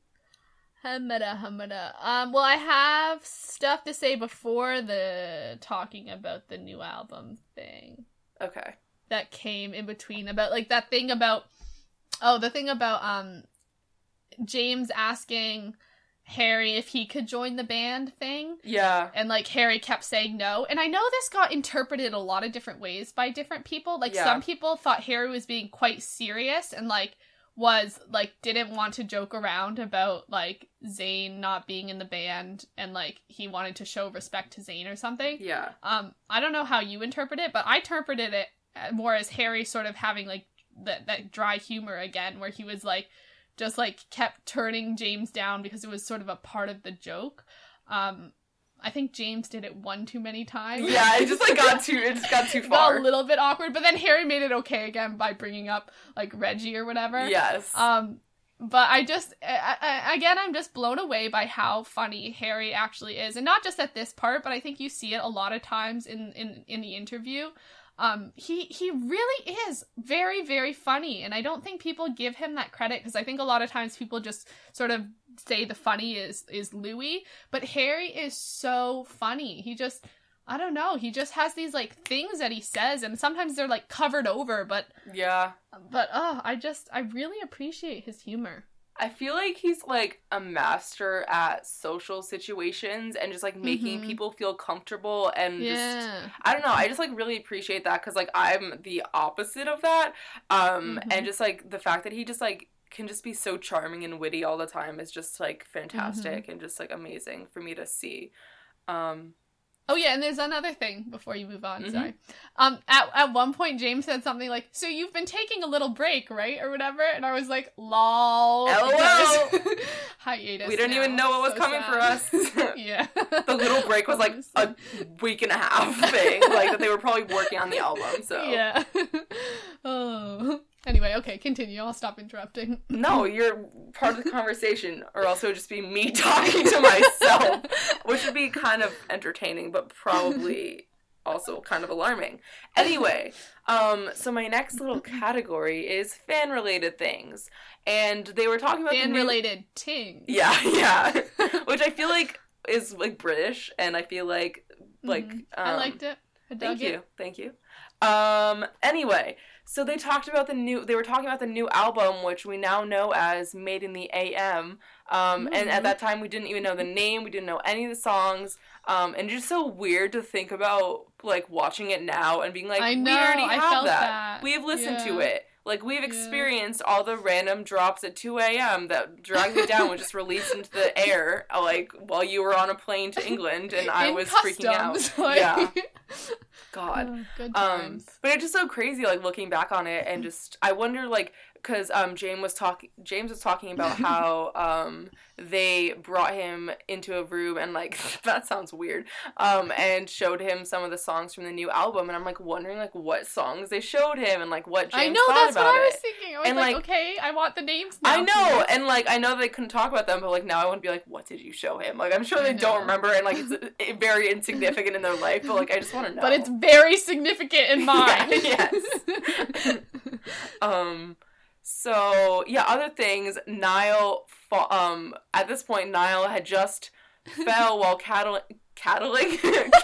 [SPEAKER 2] humada, humada. Um, well, I have stuff to say before the talking about the new album thing
[SPEAKER 3] okay.
[SPEAKER 2] that came in between about like that thing about oh the thing about um James asking Harry if he could join the band thing
[SPEAKER 3] Yeah.
[SPEAKER 2] and like Harry kept saying no. And I know this got interpreted a lot of different ways by different people. Like
[SPEAKER 3] Yeah.
[SPEAKER 2] some people thought Harry was being quite serious and like was like didn't want to joke around about like Zayn not being in the band and like he wanted to show respect to Zayn or something.
[SPEAKER 3] Yeah.
[SPEAKER 2] Um I don't know how you interpret it, but I interpreted it uh, more as Harry sort of having like that that dry humor again where he was like just like kept turning James down because it was sort of a part of the joke. Um I think James did it one too many times.
[SPEAKER 3] Yeah, it just like got too it just got too [LAUGHS]
[SPEAKER 2] It got
[SPEAKER 3] far.
[SPEAKER 2] a little bit awkward, but then Harry made it okay again by bringing up like Reggie or whatever.
[SPEAKER 3] Yes.
[SPEAKER 2] Um, but I just, I, I, again, I'm just blown away by how funny Harry actually is, and not just at this part, but I think you see it a lot of times in in in the interview. Um, he he really is very very funny, and I don't think people give him that credit because I think a lot of times people just sort of say the funny is is Louis, but Harry is so funny. He just I don't know. He just has these like things that he says, and sometimes they're like covered over, but
[SPEAKER 3] yeah.
[SPEAKER 2] but oh, I just I really appreciate his humor.
[SPEAKER 3] I feel like he's like a master at social situations and just like making
[SPEAKER 2] Mhm.
[SPEAKER 3] people feel comfortable and just
[SPEAKER 2] Yeah.
[SPEAKER 3] I don't know. I just like really appreciate that because like I'm the opposite of that. Um,
[SPEAKER 2] Mhm.
[SPEAKER 3] and just like the fact that he just like can just be so charming and witty all the time is just like fantastic
[SPEAKER 2] Mm-hmm.
[SPEAKER 3] and just like amazing for me to see. Um,
[SPEAKER 2] Oh yeah, and there's another thing before you move on.
[SPEAKER 3] Mhm.
[SPEAKER 2] Sorry. Um, at at one point James said something like, "So you've been taking a little break, right, or whatever?" And I was like, "Lol."
[SPEAKER 3] LOL. [LAUGHS]
[SPEAKER 2] Hiatus.
[SPEAKER 3] we didn't
[SPEAKER 2] now.
[SPEAKER 3] even know what was
[SPEAKER 2] So
[SPEAKER 3] coming for us. [LAUGHS]
[SPEAKER 2] yeah.
[SPEAKER 3] the little break was like [LAUGHS] a week and a half thing, like that they were probably working on the album. So
[SPEAKER 2] Yeah. oh. Anyway, okay, continue. I'll stop interrupting. [LAUGHS]
[SPEAKER 3] no, you're part of the conversation, or else it would just be me [LAUGHS] talking to myself, which would be kind of entertaining, but probably [LAUGHS] also kind of alarming. Anyway, um, so my next little category is fan related things, and they were talking about
[SPEAKER 2] Fan
[SPEAKER 3] new-
[SPEAKER 2] related ting.
[SPEAKER 3] Yeah, yeah, which I feel like is like British, and I feel like like
[SPEAKER 2] Mhm.
[SPEAKER 3] um,
[SPEAKER 2] I liked it. I
[SPEAKER 3] Thank
[SPEAKER 2] it.
[SPEAKER 3] you. Thank you. Um anyway, so they talked about the new they were talking about the new album which we now know as Made in the AM. Um and
[SPEAKER 2] Mhm.
[SPEAKER 3] at that time we didn't even know the name, we didn't know any of the songs. Um and just so weird to think about like watching it now and being like
[SPEAKER 2] I
[SPEAKER 3] we
[SPEAKER 2] know,
[SPEAKER 3] already
[SPEAKER 2] I
[SPEAKER 3] have
[SPEAKER 2] felt
[SPEAKER 3] that.
[SPEAKER 2] that.
[SPEAKER 3] We've listened to it. Like we've
[SPEAKER 2] Yeah.
[SPEAKER 3] experienced all the random drops at 2 a.m. that Drag Me Down was just released into the air, uh, like while you were on a plane to England, and I
[SPEAKER 2] In
[SPEAKER 3] was freaking out.
[SPEAKER 2] like-
[SPEAKER 3] Yeah. [LAUGHS] God.
[SPEAKER 2] Oh, good
[SPEAKER 3] Um, but it's just so crazy, like looking back on it, and just I wonder, like, because um, James was talking, James was talking about [LAUGHS] how um, they brought him into a room and like [LAUGHS] that sounds weird, um, and showed him some of the songs from the new album, and I'm like wondering like what songs they showed him and like what James
[SPEAKER 2] I know
[SPEAKER 3] thought
[SPEAKER 2] that's
[SPEAKER 3] about
[SPEAKER 2] what I was
[SPEAKER 3] it.
[SPEAKER 2] thinking. I was
[SPEAKER 3] And,
[SPEAKER 2] like,
[SPEAKER 3] like,
[SPEAKER 2] okay, I want the names now.
[SPEAKER 3] I know, and like I know they couldn't talk about them, but like now I want to be like, what did you show him? Like I'm sure they don't remember, and like it's [LAUGHS] very insignificant in their life, but like I just want to know.
[SPEAKER 2] But it's very significant in mine.
[SPEAKER 3] yes. Um. So yeah, other things. Niall. Fa- um. At this point, Niall had just [LAUGHS] fell while cattling. Cattling. [LAUGHS] Cat- [LAUGHS]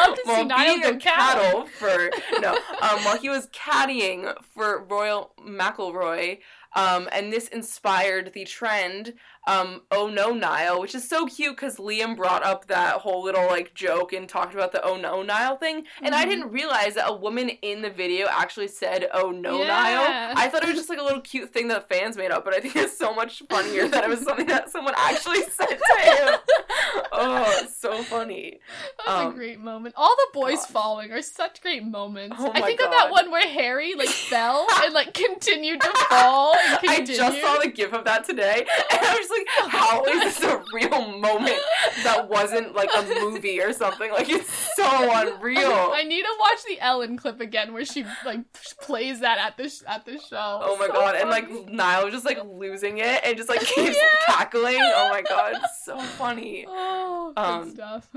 [SPEAKER 2] I was
[SPEAKER 3] while
[SPEAKER 2] Niall
[SPEAKER 3] being
[SPEAKER 2] go
[SPEAKER 3] a cattle for no, um, while he was caddying for Rory McIlroy. Um, and this inspired the trend, um, oh no Niall, which is so cute because Liam brought up that whole little like joke and talked about the oh no Niall thing. And I
[SPEAKER 2] Mhm.
[SPEAKER 3] didn't realize that a woman in the video actually said oh no
[SPEAKER 2] Yeah.
[SPEAKER 3] Niall. I thought it was just like a little cute thing that fans made up, but I think it's so much funnier that it was something that [LAUGHS] someone actually said to him. [LAUGHS] oh, so funny.
[SPEAKER 2] That was a
[SPEAKER 3] Um,
[SPEAKER 2] great moment. All the boys
[SPEAKER 3] God.
[SPEAKER 2] following are such great moments.
[SPEAKER 3] Oh
[SPEAKER 2] I think of that one where Harry like [LAUGHS] fell and like continued to fall and
[SPEAKER 3] I just saw the gif of that today, and I was like, "How is [LAUGHS] this a real moment that wasn't like a movie or something? Like it's so unreal."
[SPEAKER 2] I need to watch the Ellen clip again where she like plays that at the sh- at the show.
[SPEAKER 3] Oh my
[SPEAKER 2] So
[SPEAKER 3] god! And like
[SPEAKER 2] funny.
[SPEAKER 3] Niall was just like losing it and just like keeps [LAUGHS]
[SPEAKER 2] Yeah.
[SPEAKER 3] cackling. Oh my god, it's so funny.
[SPEAKER 2] Oh, good
[SPEAKER 3] Um,
[SPEAKER 2] stuff.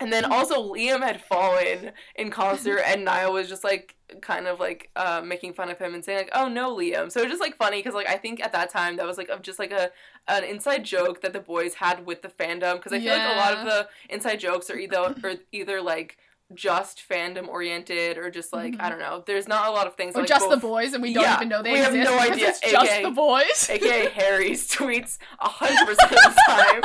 [SPEAKER 3] And then also Liam had fallen in concert, and Niall was just like kind of like uh, making fun of him and saying like, "Oh no, Liam." So it was just like funny because like I think at that time that was like of just like a an inside joke that the boys had with the fandom because I feel like a lot of the inside jokes are either or either like just fandom oriented or just like I
[SPEAKER 2] Mhm.
[SPEAKER 3] don't know. There's not a lot of things
[SPEAKER 2] Or
[SPEAKER 3] like
[SPEAKER 2] just the boys, and we don't
[SPEAKER 3] Yeah,
[SPEAKER 2] even know they
[SPEAKER 3] we have
[SPEAKER 2] exist.
[SPEAKER 3] no [LAUGHS] idea,
[SPEAKER 2] It's just the boys. [LAUGHS]
[SPEAKER 3] aka [LAUGHS] Harry's tweets hundred percent of the time.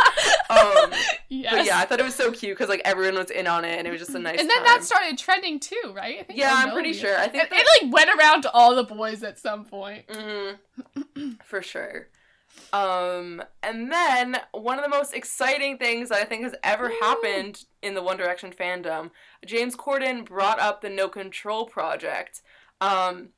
[SPEAKER 3] Um,
[SPEAKER 2] yes.
[SPEAKER 3] But yeah, I thought it was so cute because like everyone was in on it and it was just a nice.
[SPEAKER 2] and then
[SPEAKER 3] time.
[SPEAKER 2] that started trending too, right? I think
[SPEAKER 3] Yeah, I'm pretty
[SPEAKER 2] we-
[SPEAKER 3] sure. I think
[SPEAKER 2] It, it like went around to all the boys at some point.
[SPEAKER 3] hmm for sure. Um, and then one of the most exciting things that I think has ever
[SPEAKER 2] Woo.
[SPEAKER 3] happened in the One Direction fandom, James Corden brought up the No Control project. Um,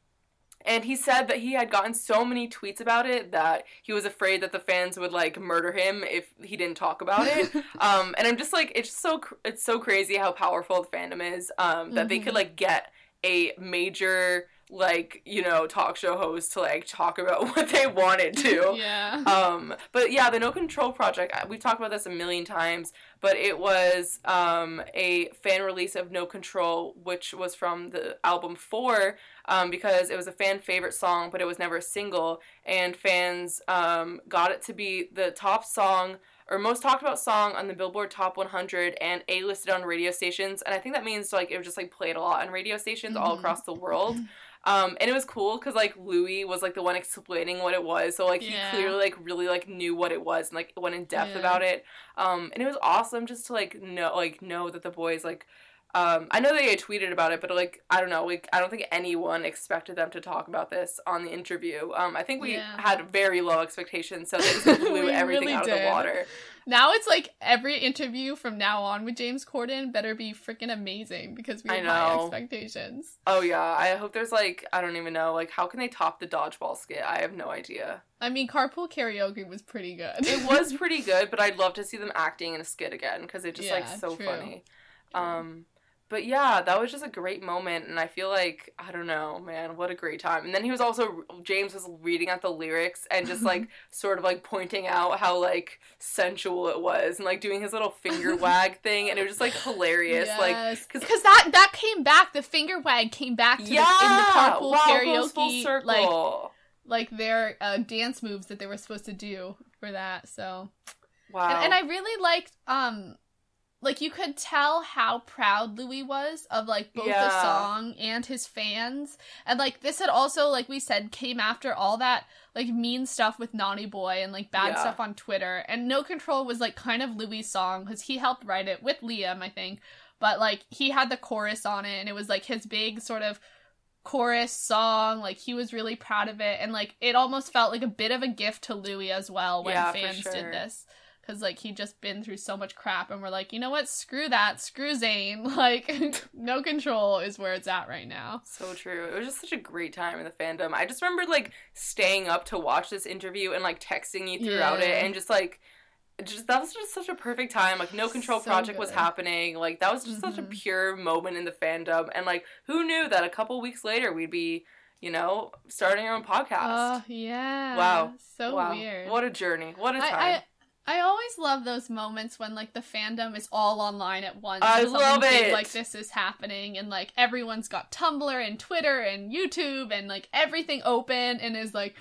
[SPEAKER 3] and he said that he had gotten so many tweets about it that he was afraid that the fans would like murder him if he didn't talk about it. [LAUGHS] um, and I'm just like, it's just so cr- it's so crazy how powerful the fandom is. Um, that they could
[SPEAKER 2] Mhm.
[SPEAKER 3] like get a major like you know talk show host to like talk about [LAUGHS] what they wanted to. [LAUGHS]
[SPEAKER 2] yeah.
[SPEAKER 3] Um, but yeah, the No Control Project, we've talked about this a million times, but it was um, a fan release of No Control, which was from the album 4, um, because it was a fan favorite song, but it was never a single, and fans um, got it to be the top song or most talked about song on the Billboard Top 100 and A listed on radio stations, and I think that means like it was just like played a lot on radio stations all
[SPEAKER 2] Mhm.
[SPEAKER 3] across the world. [LAUGHS] Um, and it was cool because like Louis was like the one explaining what it was, so like he
[SPEAKER 2] Yeah.
[SPEAKER 3] clearly like really like knew what it was and like went in depth
[SPEAKER 2] Yeah.
[SPEAKER 3] about it. Um, and it was awesome just to like know like know that the boys like. Um, I know they had tweeted about it, but like I don't know, like I don't think anyone expected them to talk about this on the interview. Um, I think we
[SPEAKER 2] Yeah.
[SPEAKER 3] had very low expectations, so they just [LAUGHS] blew everything
[SPEAKER 2] really
[SPEAKER 3] out of the water.
[SPEAKER 2] Now it's like every interview from now on with James Corden better be freaking amazing because we have high expectations.
[SPEAKER 3] Oh yeah, I hope there's like I don't even know like how can they top the dodgeball skit? I have no idea.
[SPEAKER 2] I mean, carpool karaoke was pretty good.
[SPEAKER 3] it was [LAUGHS] pretty good, but I'd love to see them acting in a skit again because it's just like so
[SPEAKER 2] true.
[SPEAKER 3] funny. Um, but yeah, that was just a great moment, and I feel like I don't know, man, what a great time. And then he was also James was reading out the lyrics and just like [LAUGHS] sort of like pointing out how like sensual it was, and like doing his little finger [LAUGHS] wag thing, and it was just like hilarious. Like
[SPEAKER 2] because that that came back. The finger wag came back to
[SPEAKER 3] yeah,
[SPEAKER 2] the, in the carpool
[SPEAKER 3] wow,
[SPEAKER 2] karaoke,
[SPEAKER 3] circle.
[SPEAKER 2] like like their uh, dance moves that they were supposed to do for that. So
[SPEAKER 3] wow,
[SPEAKER 2] and, and I really liked um like you could tell how proud Louis was of like both the song and his fans. And like this had also like we said came after all that like mean stuff with Naughty Boy and like bad
[SPEAKER 3] Yeah.
[SPEAKER 2] stuff on Twitter. And No Control was like kind of Louis' song cuz he helped write it with Liam, I think. But like he had the chorus on it and it was like his big sort of chorus song like he was really proud of it and like it almost felt like a bit of a gift to Louis as well when
[SPEAKER 3] Yeah,
[SPEAKER 2] fans
[SPEAKER 3] sure.
[SPEAKER 2] did this because like he'd just been through so much crap and we're like you know what screw that screw zayn [LAUGHS] like no control is where it's at right now
[SPEAKER 3] So true. It was just such a great time in the fandom. I just remember like staying up to watch this interview and like texting you throughout
[SPEAKER 2] Yeah.
[SPEAKER 3] it and just like just that was just such a perfect time. Like no control
[SPEAKER 2] So
[SPEAKER 3] project was happening. Like that was just such a
[SPEAKER 2] Mhm.
[SPEAKER 3] pure moment in the fandom and like who knew that a couple weeks later we'd be, you know, starting our own podcast.
[SPEAKER 2] oh yeah
[SPEAKER 3] Wow.
[SPEAKER 2] so
[SPEAKER 3] wow.
[SPEAKER 2] weird
[SPEAKER 3] What a journey. What a time.
[SPEAKER 2] I, I I always love those moments when like the fandom is all online at once.
[SPEAKER 3] I love
[SPEAKER 2] big
[SPEAKER 3] it.
[SPEAKER 2] Like this is happening, and like everyone's got Tumblr and Twitter and YouTube and like everything open and is like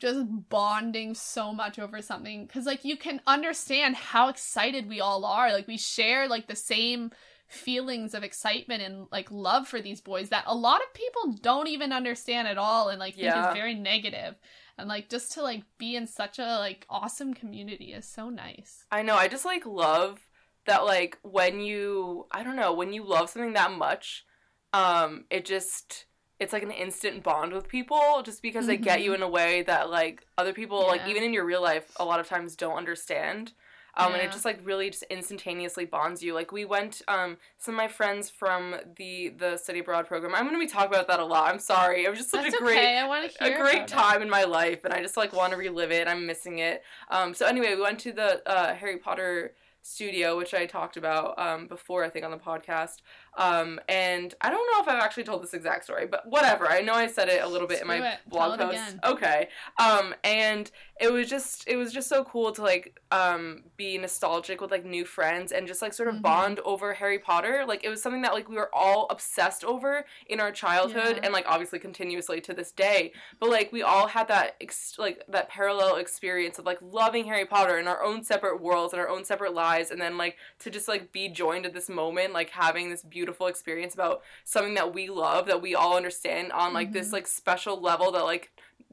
[SPEAKER 2] just bonding so much over something because like you can understand how excited we all are. Like we share like the same feelings of excitement and like love for these boys that a lot of people don't even understand at all and like think
[SPEAKER 3] Yeah.
[SPEAKER 2] is very negative and like just to like be in such a like awesome community is so nice
[SPEAKER 3] I know. I just like love that like when you I don't know, when you love something that much, um it just it's like an instant bond with people just because they get you
[SPEAKER 2] Mhm.
[SPEAKER 3] in a way that like other people like even in your real life a lot of times don't understand. Um, and it just like really just instantaneously bonds you. Like we went, um, some of my friends from the the study abroad program. I'm gonna be talking about that a lot. I'm sorry. It was just such
[SPEAKER 2] that's
[SPEAKER 3] a great
[SPEAKER 2] okay i want to
[SPEAKER 3] a great
[SPEAKER 2] about it.
[SPEAKER 3] time in my life and i just like want to relive it i'm missing it um so anyway we went to the uh, harry potter studio which i talked about um before i think on the podcast um and i don't know if i've actually told this exact story but whatever i know i said it a little bit in my
[SPEAKER 2] it.
[SPEAKER 3] blog post
[SPEAKER 2] again.
[SPEAKER 3] okay um and it was just it was just so cool to like um be nostalgic with like new friends and just like sort of
[SPEAKER 2] Mhm.
[SPEAKER 3] bond over harry potter like it was something that like we were all obsessed over in our childhood
[SPEAKER 2] Yeah.
[SPEAKER 3] and like obviously continuously to this day but like we all had that ex- like that parallel experience of like loving harry potter in our own separate worlds and our own separate lives and then like to just like be joined at this moment like having this beautiful experience about something that we love that we all understand on like this
[SPEAKER 2] Mhm.
[SPEAKER 3] like special level that like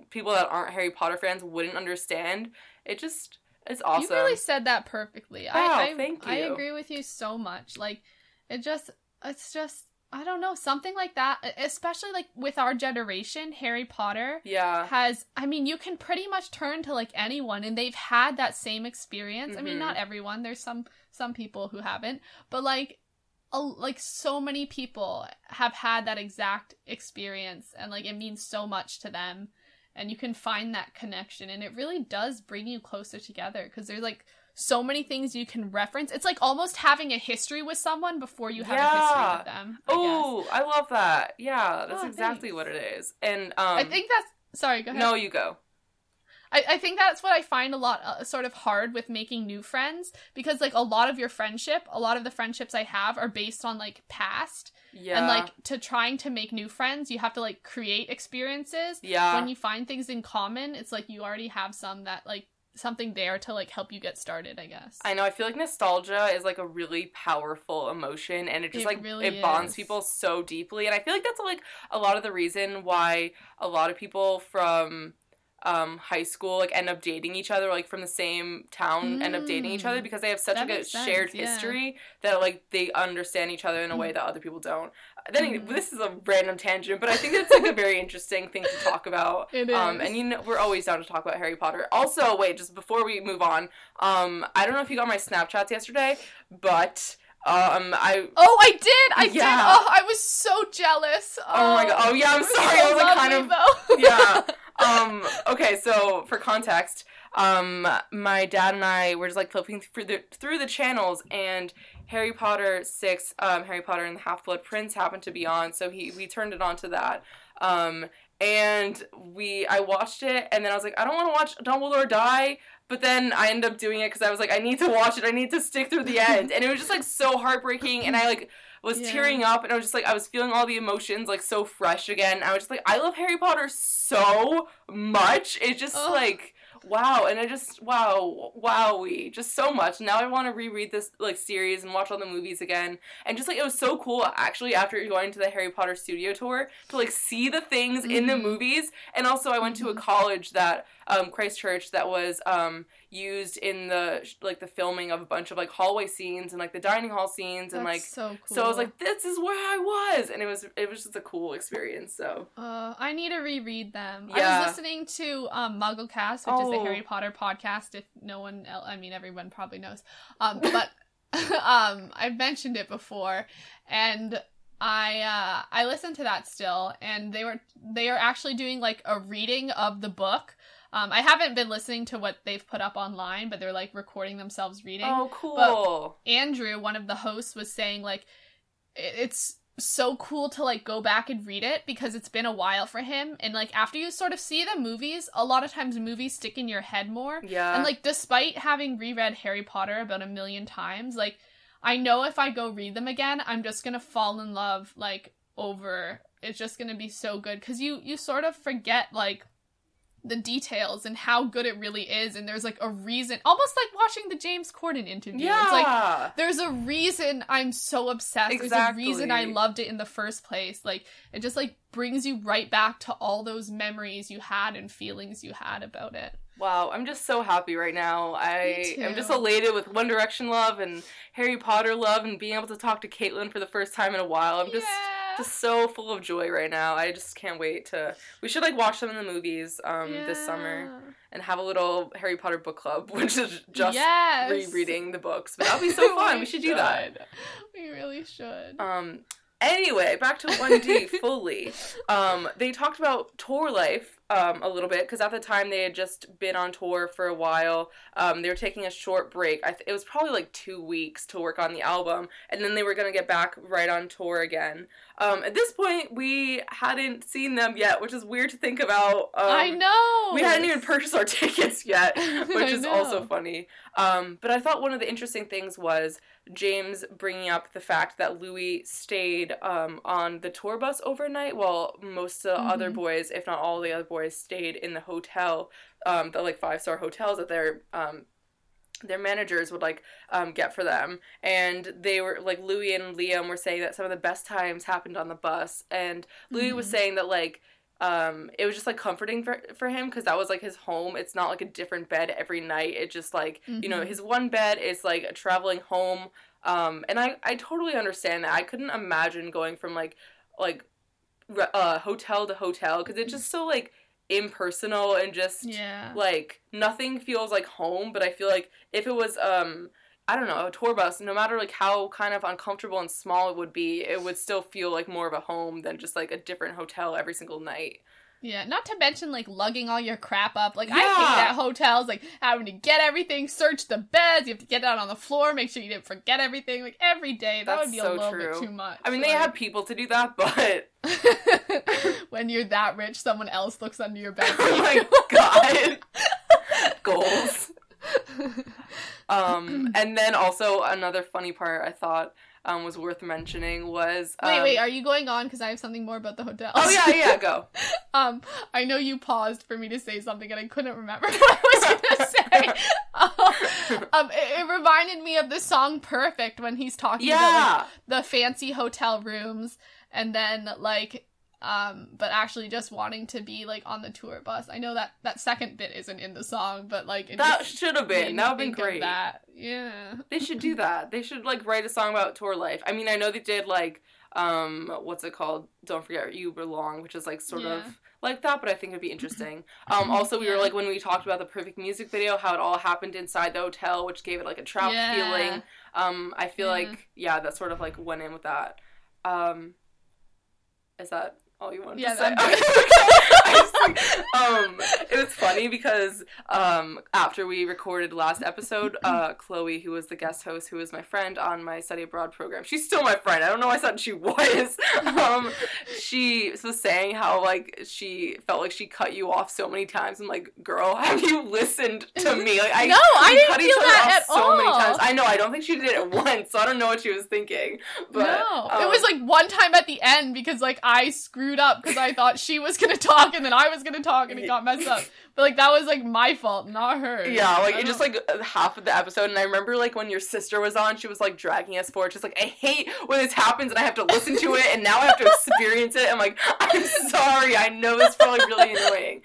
[SPEAKER 3] people that aren't harry potter fans wouldn't understand it just it's awesome
[SPEAKER 2] You really said that perfectly.
[SPEAKER 3] Wow,
[SPEAKER 2] I, I
[SPEAKER 3] thank
[SPEAKER 2] I agree with you so much. Like it just it's just I don't know, something like that, especially like with our generation, Harry Potter
[SPEAKER 3] yeah
[SPEAKER 2] has I mean, you can pretty much turn to like anyone and they've had that same experience. I mean, not everyone. There's some some people who haven't, but like a, like so many people have had that exact experience and like it means so much to them and you can find that connection and it really does bring you closer together because there's like so many things you can reference. It's like almost having a history with someone before you have a history with them
[SPEAKER 3] oh i love that. Yeah that's
[SPEAKER 2] Oh,
[SPEAKER 3] exactly
[SPEAKER 2] thanks.
[SPEAKER 3] what it is and um
[SPEAKER 2] i think that's sorry go ahead.
[SPEAKER 3] No you go
[SPEAKER 2] I, I think that's what I find a lot uh, sort of hard with making new friends because like a lot of your friendship, a lot of the friendships I have are based on like past
[SPEAKER 3] yeah
[SPEAKER 2] and like to trying to make new friends, you have to like create experiences.
[SPEAKER 3] yeah
[SPEAKER 2] When you find things in common, it's like you already have some that like something there to like help you get started, I guess.
[SPEAKER 3] I know. I feel like nostalgia is like a really powerful emotion, and it just
[SPEAKER 2] It
[SPEAKER 3] like
[SPEAKER 2] really
[SPEAKER 3] it bonds people so deeply. And I feel like that's like a lot of the reason why a lot of people from um high school like end up dating each other like from the same town end up dating each other
[SPEAKER 2] Mm.
[SPEAKER 3] because they have such
[SPEAKER 2] That
[SPEAKER 3] like a
[SPEAKER 2] sense,
[SPEAKER 3] shared
[SPEAKER 2] yeah.
[SPEAKER 3] history that like they understand each other in a way that other people don't then
[SPEAKER 2] Mhm.
[SPEAKER 3] this is a random tangent but i think it's like a very interesting thing to talk about [LAUGHS]
[SPEAKER 2] It
[SPEAKER 3] um, and you know, we're always down to talk about Harry Potter. Also, wait, just before we move on, um, I don't know if you got my Snapchats yesterday, but um, I.
[SPEAKER 2] Oh, I did! I did! Oh, I was so jealous.
[SPEAKER 3] Oh my god! Oh yeah, I'm sorry.
[SPEAKER 2] so
[SPEAKER 3] I was like kind of
[SPEAKER 2] though. [LAUGHS]
[SPEAKER 3] yeah. [LAUGHS] Um. Okay. So for context, um, my dad and I were just like flipping through the through the channels, and Harry Potter six, um, Harry Potter and the Half Blood Prince happened to be on, so he we turned it on to that. Um, and we I watched it, and then I was like, I don't want to watch Dumbledore die. But then I ended up doing it because I was like, I need to watch it. I need to stick through the end, and it was just like so heartbreaking. And I like was
[SPEAKER 2] Yeah.
[SPEAKER 3] tearing up, and I was just like, I was feeling all the emotions like so fresh again. I was just like, I love Harry Potter so much. It's just
[SPEAKER 2] Ugh.
[SPEAKER 3] like wow, and I just wow, wowie, just so much. Now I want to reread this like series and watch all the movies again, and just like it was so cool actually after going to the Harry Potter studio tour to like see the things in the
[SPEAKER 2] Mhm.
[SPEAKER 3] movies, and also I went to a
[SPEAKER 2] Mhm.
[SPEAKER 3] college that um Christ Church that was um used in the like the filming of a bunch of like hallway scenes and like the dining hall scenes and
[SPEAKER 2] That's
[SPEAKER 3] like
[SPEAKER 2] so cool.
[SPEAKER 3] so I was like, this is where I was, and it was it was just a cool experience. So
[SPEAKER 2] Uh, I need to reread them. I was listening to um, MuggleCast, which is the
[SPEAKER 3] Oh.
[SPEAKER 2] Harry Potter podcast. If no one, else, I mean, everyone probably knows. Um, but [LAUGHS] um, I've mentioned it before, and I uh, I listened to that still, and they were they are actually doing like a reading of the book. Um, I haven't been listening to what they've put up online, but they're like recording themselves reading.
[SPEAKER 3] oh cool.
[SPEAKER 2] Andrew, one of the hosts, was saying like it's so cool to like go back and read it because it's been a while for him and like after you sort of see the movies a lot of times movies stick in your head more
[SPEAKER 3] yeah.
[SPEAKER 2] and like despite having reread harry potter about a million times like i know if i go read them again i'm just gonna fall in love like over it's just gonna be so good because you you sort of forget like the details and how good it really is and there's like a reason almost like watching the James Corden interview.
[SPEAKER 3] Yeah.
[SPEAKER 2] It's like there's a reason I'm so obsessed. There's a reason I loved it in the first place. Like it just like brings you right back to all those memories you had and feelings you had about it.
[SPEAKER 3] Wow, I'm just so happy right now. I am just elated with One Direction love and Harry Potter love and being able to talk to Caitlin for the first time in a while. I'm just
[SPEAKER 2] yeah.
[SPEAKER 3] Just so full of joy right now. I just can't wait to. We should like watch them in the movies um this summer and have a little Harry Potter book club, [LAUGHS] which is just
[SPEAKER 2] yes.
[SPEAKER 3] rereading the books. But that'd be so [LAUGHS] fun. we should do that.
[SPEAKER 2] We really should.
[SPEAKER 3] Um. Anyway, back to 1D [LAUGHS] fully. Um, they talked about tour life um, a little bit because at the time they had just been on tour for a while. Um, they were taking a short break. I th- it was probably like two weeks to work on the album, and then they were gonna get back right on tour again. Um, at this point, we hadn't seen them yet, which is weird to think about. Um,
[SPEAKER 2] I know.
[SPEAKER 3] we hadn't even purchased our [LAUGHS] tickets yet, [LAUGHS] which is also funny. Um, but I thought one of the interesting things was James bringing up the fact that Louis stayed um, on the tour bus overnight, while most of the other
[SPEAKER 2] Mhm.
[SPEAKER 3] boys, if not all the other boys, stayed in the hotel, um, the like five star hotels that their um, their managers would like um, get for them and they were like louis and liam were saying that some of the best times happened on the bus and louis was
[SPEAKER 2] Mhm.
[SPEAKER 3] saying that like um it was just like comforting for for him because that was like his home it's not like a different bed every night it just like you know
[SPEAKER 2] Mhm.
[SPEAKER 3] his one bed is like a traveling home um and i i totally understand that i couldn't imagine going from like like uh hotel to hotel because it's just so like impersonal and just
[SPEAKER 2] Yeah.
[SPEAKER 3] like nothing feels like home but i feel like if it was um i don't know a tour bus no matter like how kind of uncomfortable and small it would be it would still feel like more of a home than just like a different hotel every single night
[SPEAKER 2] Yeah, not to mention like lugging all your crap up. Like I
[SPEAKER 3] Yeah.
[SPEAKER 2] hate that hotels like having to get everything, search the beds, you have to get down on the floor, make sure you didn't forget everything. Like every day, that
[SPEAKER 3] That's
[SPEAKER 2] would be
[SPEAKER 3] so
[SPEAKER 2] a little
[SPEAKER 3] true.
[SPEAKER 2] bit too much.
[SPEAKER 3] i mean they have people to do that [LAUGHS] but [LAUGHS]
[SPEAKER 2] when you're that rich, someone else looks under your [LAUGHS] bed.
[SPEAKER 3] oh my god goals [LAUGHS] um and then also another funny part i thought um was worth mentioning was um,
[SPEAKER 2] wait, wait, are you going on? Because I have something more about the hotel.
[SPEAKER 3] oh yeah yeah go [LAUGHS]
[SPEAKER 2] Um, I know you paused for me to say something and I couldn't remember [LAUGHS] what I was gonna say. um, um, it, it reminded me of the song "Perfect" when he's talking about like, the fancy hotel rooms and then like um but actually just wanting to be like on the tour bus i know that that second bit isn't in the song but like
[SPEAKER 3] that should have been that would been great
[SPEAKER 2] that yeah
[SPEAKER 3] They should do [LAUGHS] that. They should like write a song about tour life. I mean, I know they did like um what's it called? Don't forget you belong, which is like sort
[SPEAKER 2] Yeah.
[SPEAKER 3] of like that, but I think it'd be interesting. [CLEARS THROAT] Um also we were like when we talked about the perfect music video, how it all happened inside the hotel, which gave it like a trapped
[SPEAKER 2] Yeah.
[SPEAKER 3] feeling. Um I feel
[SPEAKER 2] Yeah.
[SPEAKER 3] like yeah, that sort of like went in with that. Um is that all you wanted
[SPEAKER 2] Yeah,
[SPEAKER 3] to say?
[SPEAKER 2] I'm
[SPEAKER 3] Okay, [LAUGHS] I just, like, um, it was funny because um, after we recorded last episode, uh, Chloe, who was the guest host, who was my friend on my study abroad program, she's still my friend. I don't know why I thought she was. [LAUGHS] Um, she was saying how like she felt like she cut you off so many times. I'm like, girl, have you listened to [LAUGHS] me? Like, I
[SPEAKER 2] No, I didn't
[SPEAKER 3] cut each other
[SPEAKER 2] that
[SPEAKER 3] off so many times. I know. I don't think she did it once, so I don't know what she was thinking. But
[SPEAKER 2] no
[SPEAKER 3] um,
[SPEAKER 2] it was like one time at the end because like i screwed up because i thought she was gonna talk and then i was gonna talk and it got messed up but like that was like my fault not hers
[SPEAKER 3] Yeah, like it just like uh, half of the episode, and I remember like when your sister was on, she was like dragging us forward. Just like I hate when this happens, and I have to listen to it, and now I have to experience it. I'm like, I'm sorry, I know it's probably really annoying.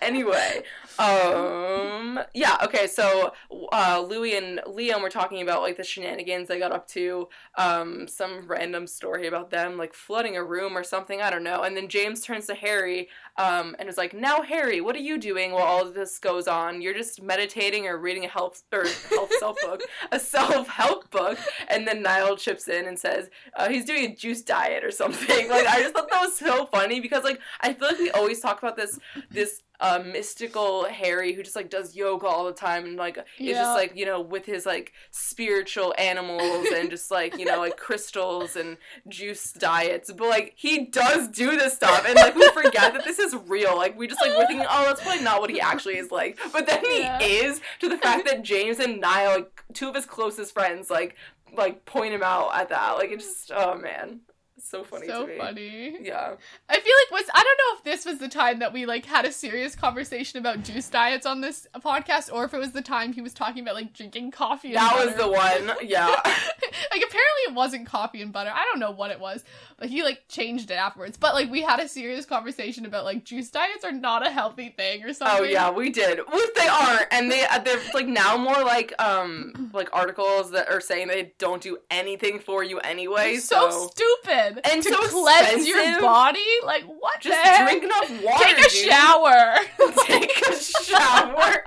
[SPEAKER 3] Anyway, um, yeah, okay, so uh, Louis and Liam were talking about like the shenanigans they got up to, um, some random story about them like flooding a room or something. I don't know. And then James turns to Harry um, and is like, "Now, Harry, what are you doing while all of this goes on? You're just meditating or reading a help or help self book, a self help book." And then Niall chips in and says, uh, "He's doing a juice diet or something." Like I just thought that was so funny because like I feel like we always talk about this this uh, mystical Harry who just like does yoga all the time and like is just like you know with his like spiritual animals and just like you know like crystals and juice diets but like he does do this stuff and like we forget that this is real. Like we just like we're thinking oh that's probably not what he actually is like. But then he
[SPEAKER 2] Yeah.
[SPEAKER 3] is to the fact that James and Niall like two of his closest friends like like point him out at that. Like it just oh man so funny
[SPEAKER 2] so funny.
[SPEAKER 3] Yeah.
[SPEAKER 2] I feel like was I don't know if this was the time that we like had a serious conversation about juice diets on this podcast, or if it was the time he was talking about like drinking coffee. And
[SPEAKER 3] That was the one. Yeah. [LAUGHS]
[SPEAKER 2] like apparently it wasn't coffee and butter. I don't know what it was, but he like changed it afterwards. But like we had a serious conversation about like juice diets are not a healthy thing or something.
[SPEAKER 3] Oh yeah, we did. Which they aren't, and they uh, they're like now more like um like articles that are saying they don't do anything for you anyway.
[SPEAKER 2] It's so, stupid.
[SPEAKER 3] And
[SPEAKER 2] to
[SPEAKER 3] so
[SPEAKER 2] cleanse your body. Like what?
[SPEAKER 3] just drink enough water.
[SPEAKER 2] Take a
[SPEAKER 3] dude.
[SPEAKER 2] shower. [LAUGHS]
[SPEAKER 3] Take a shower.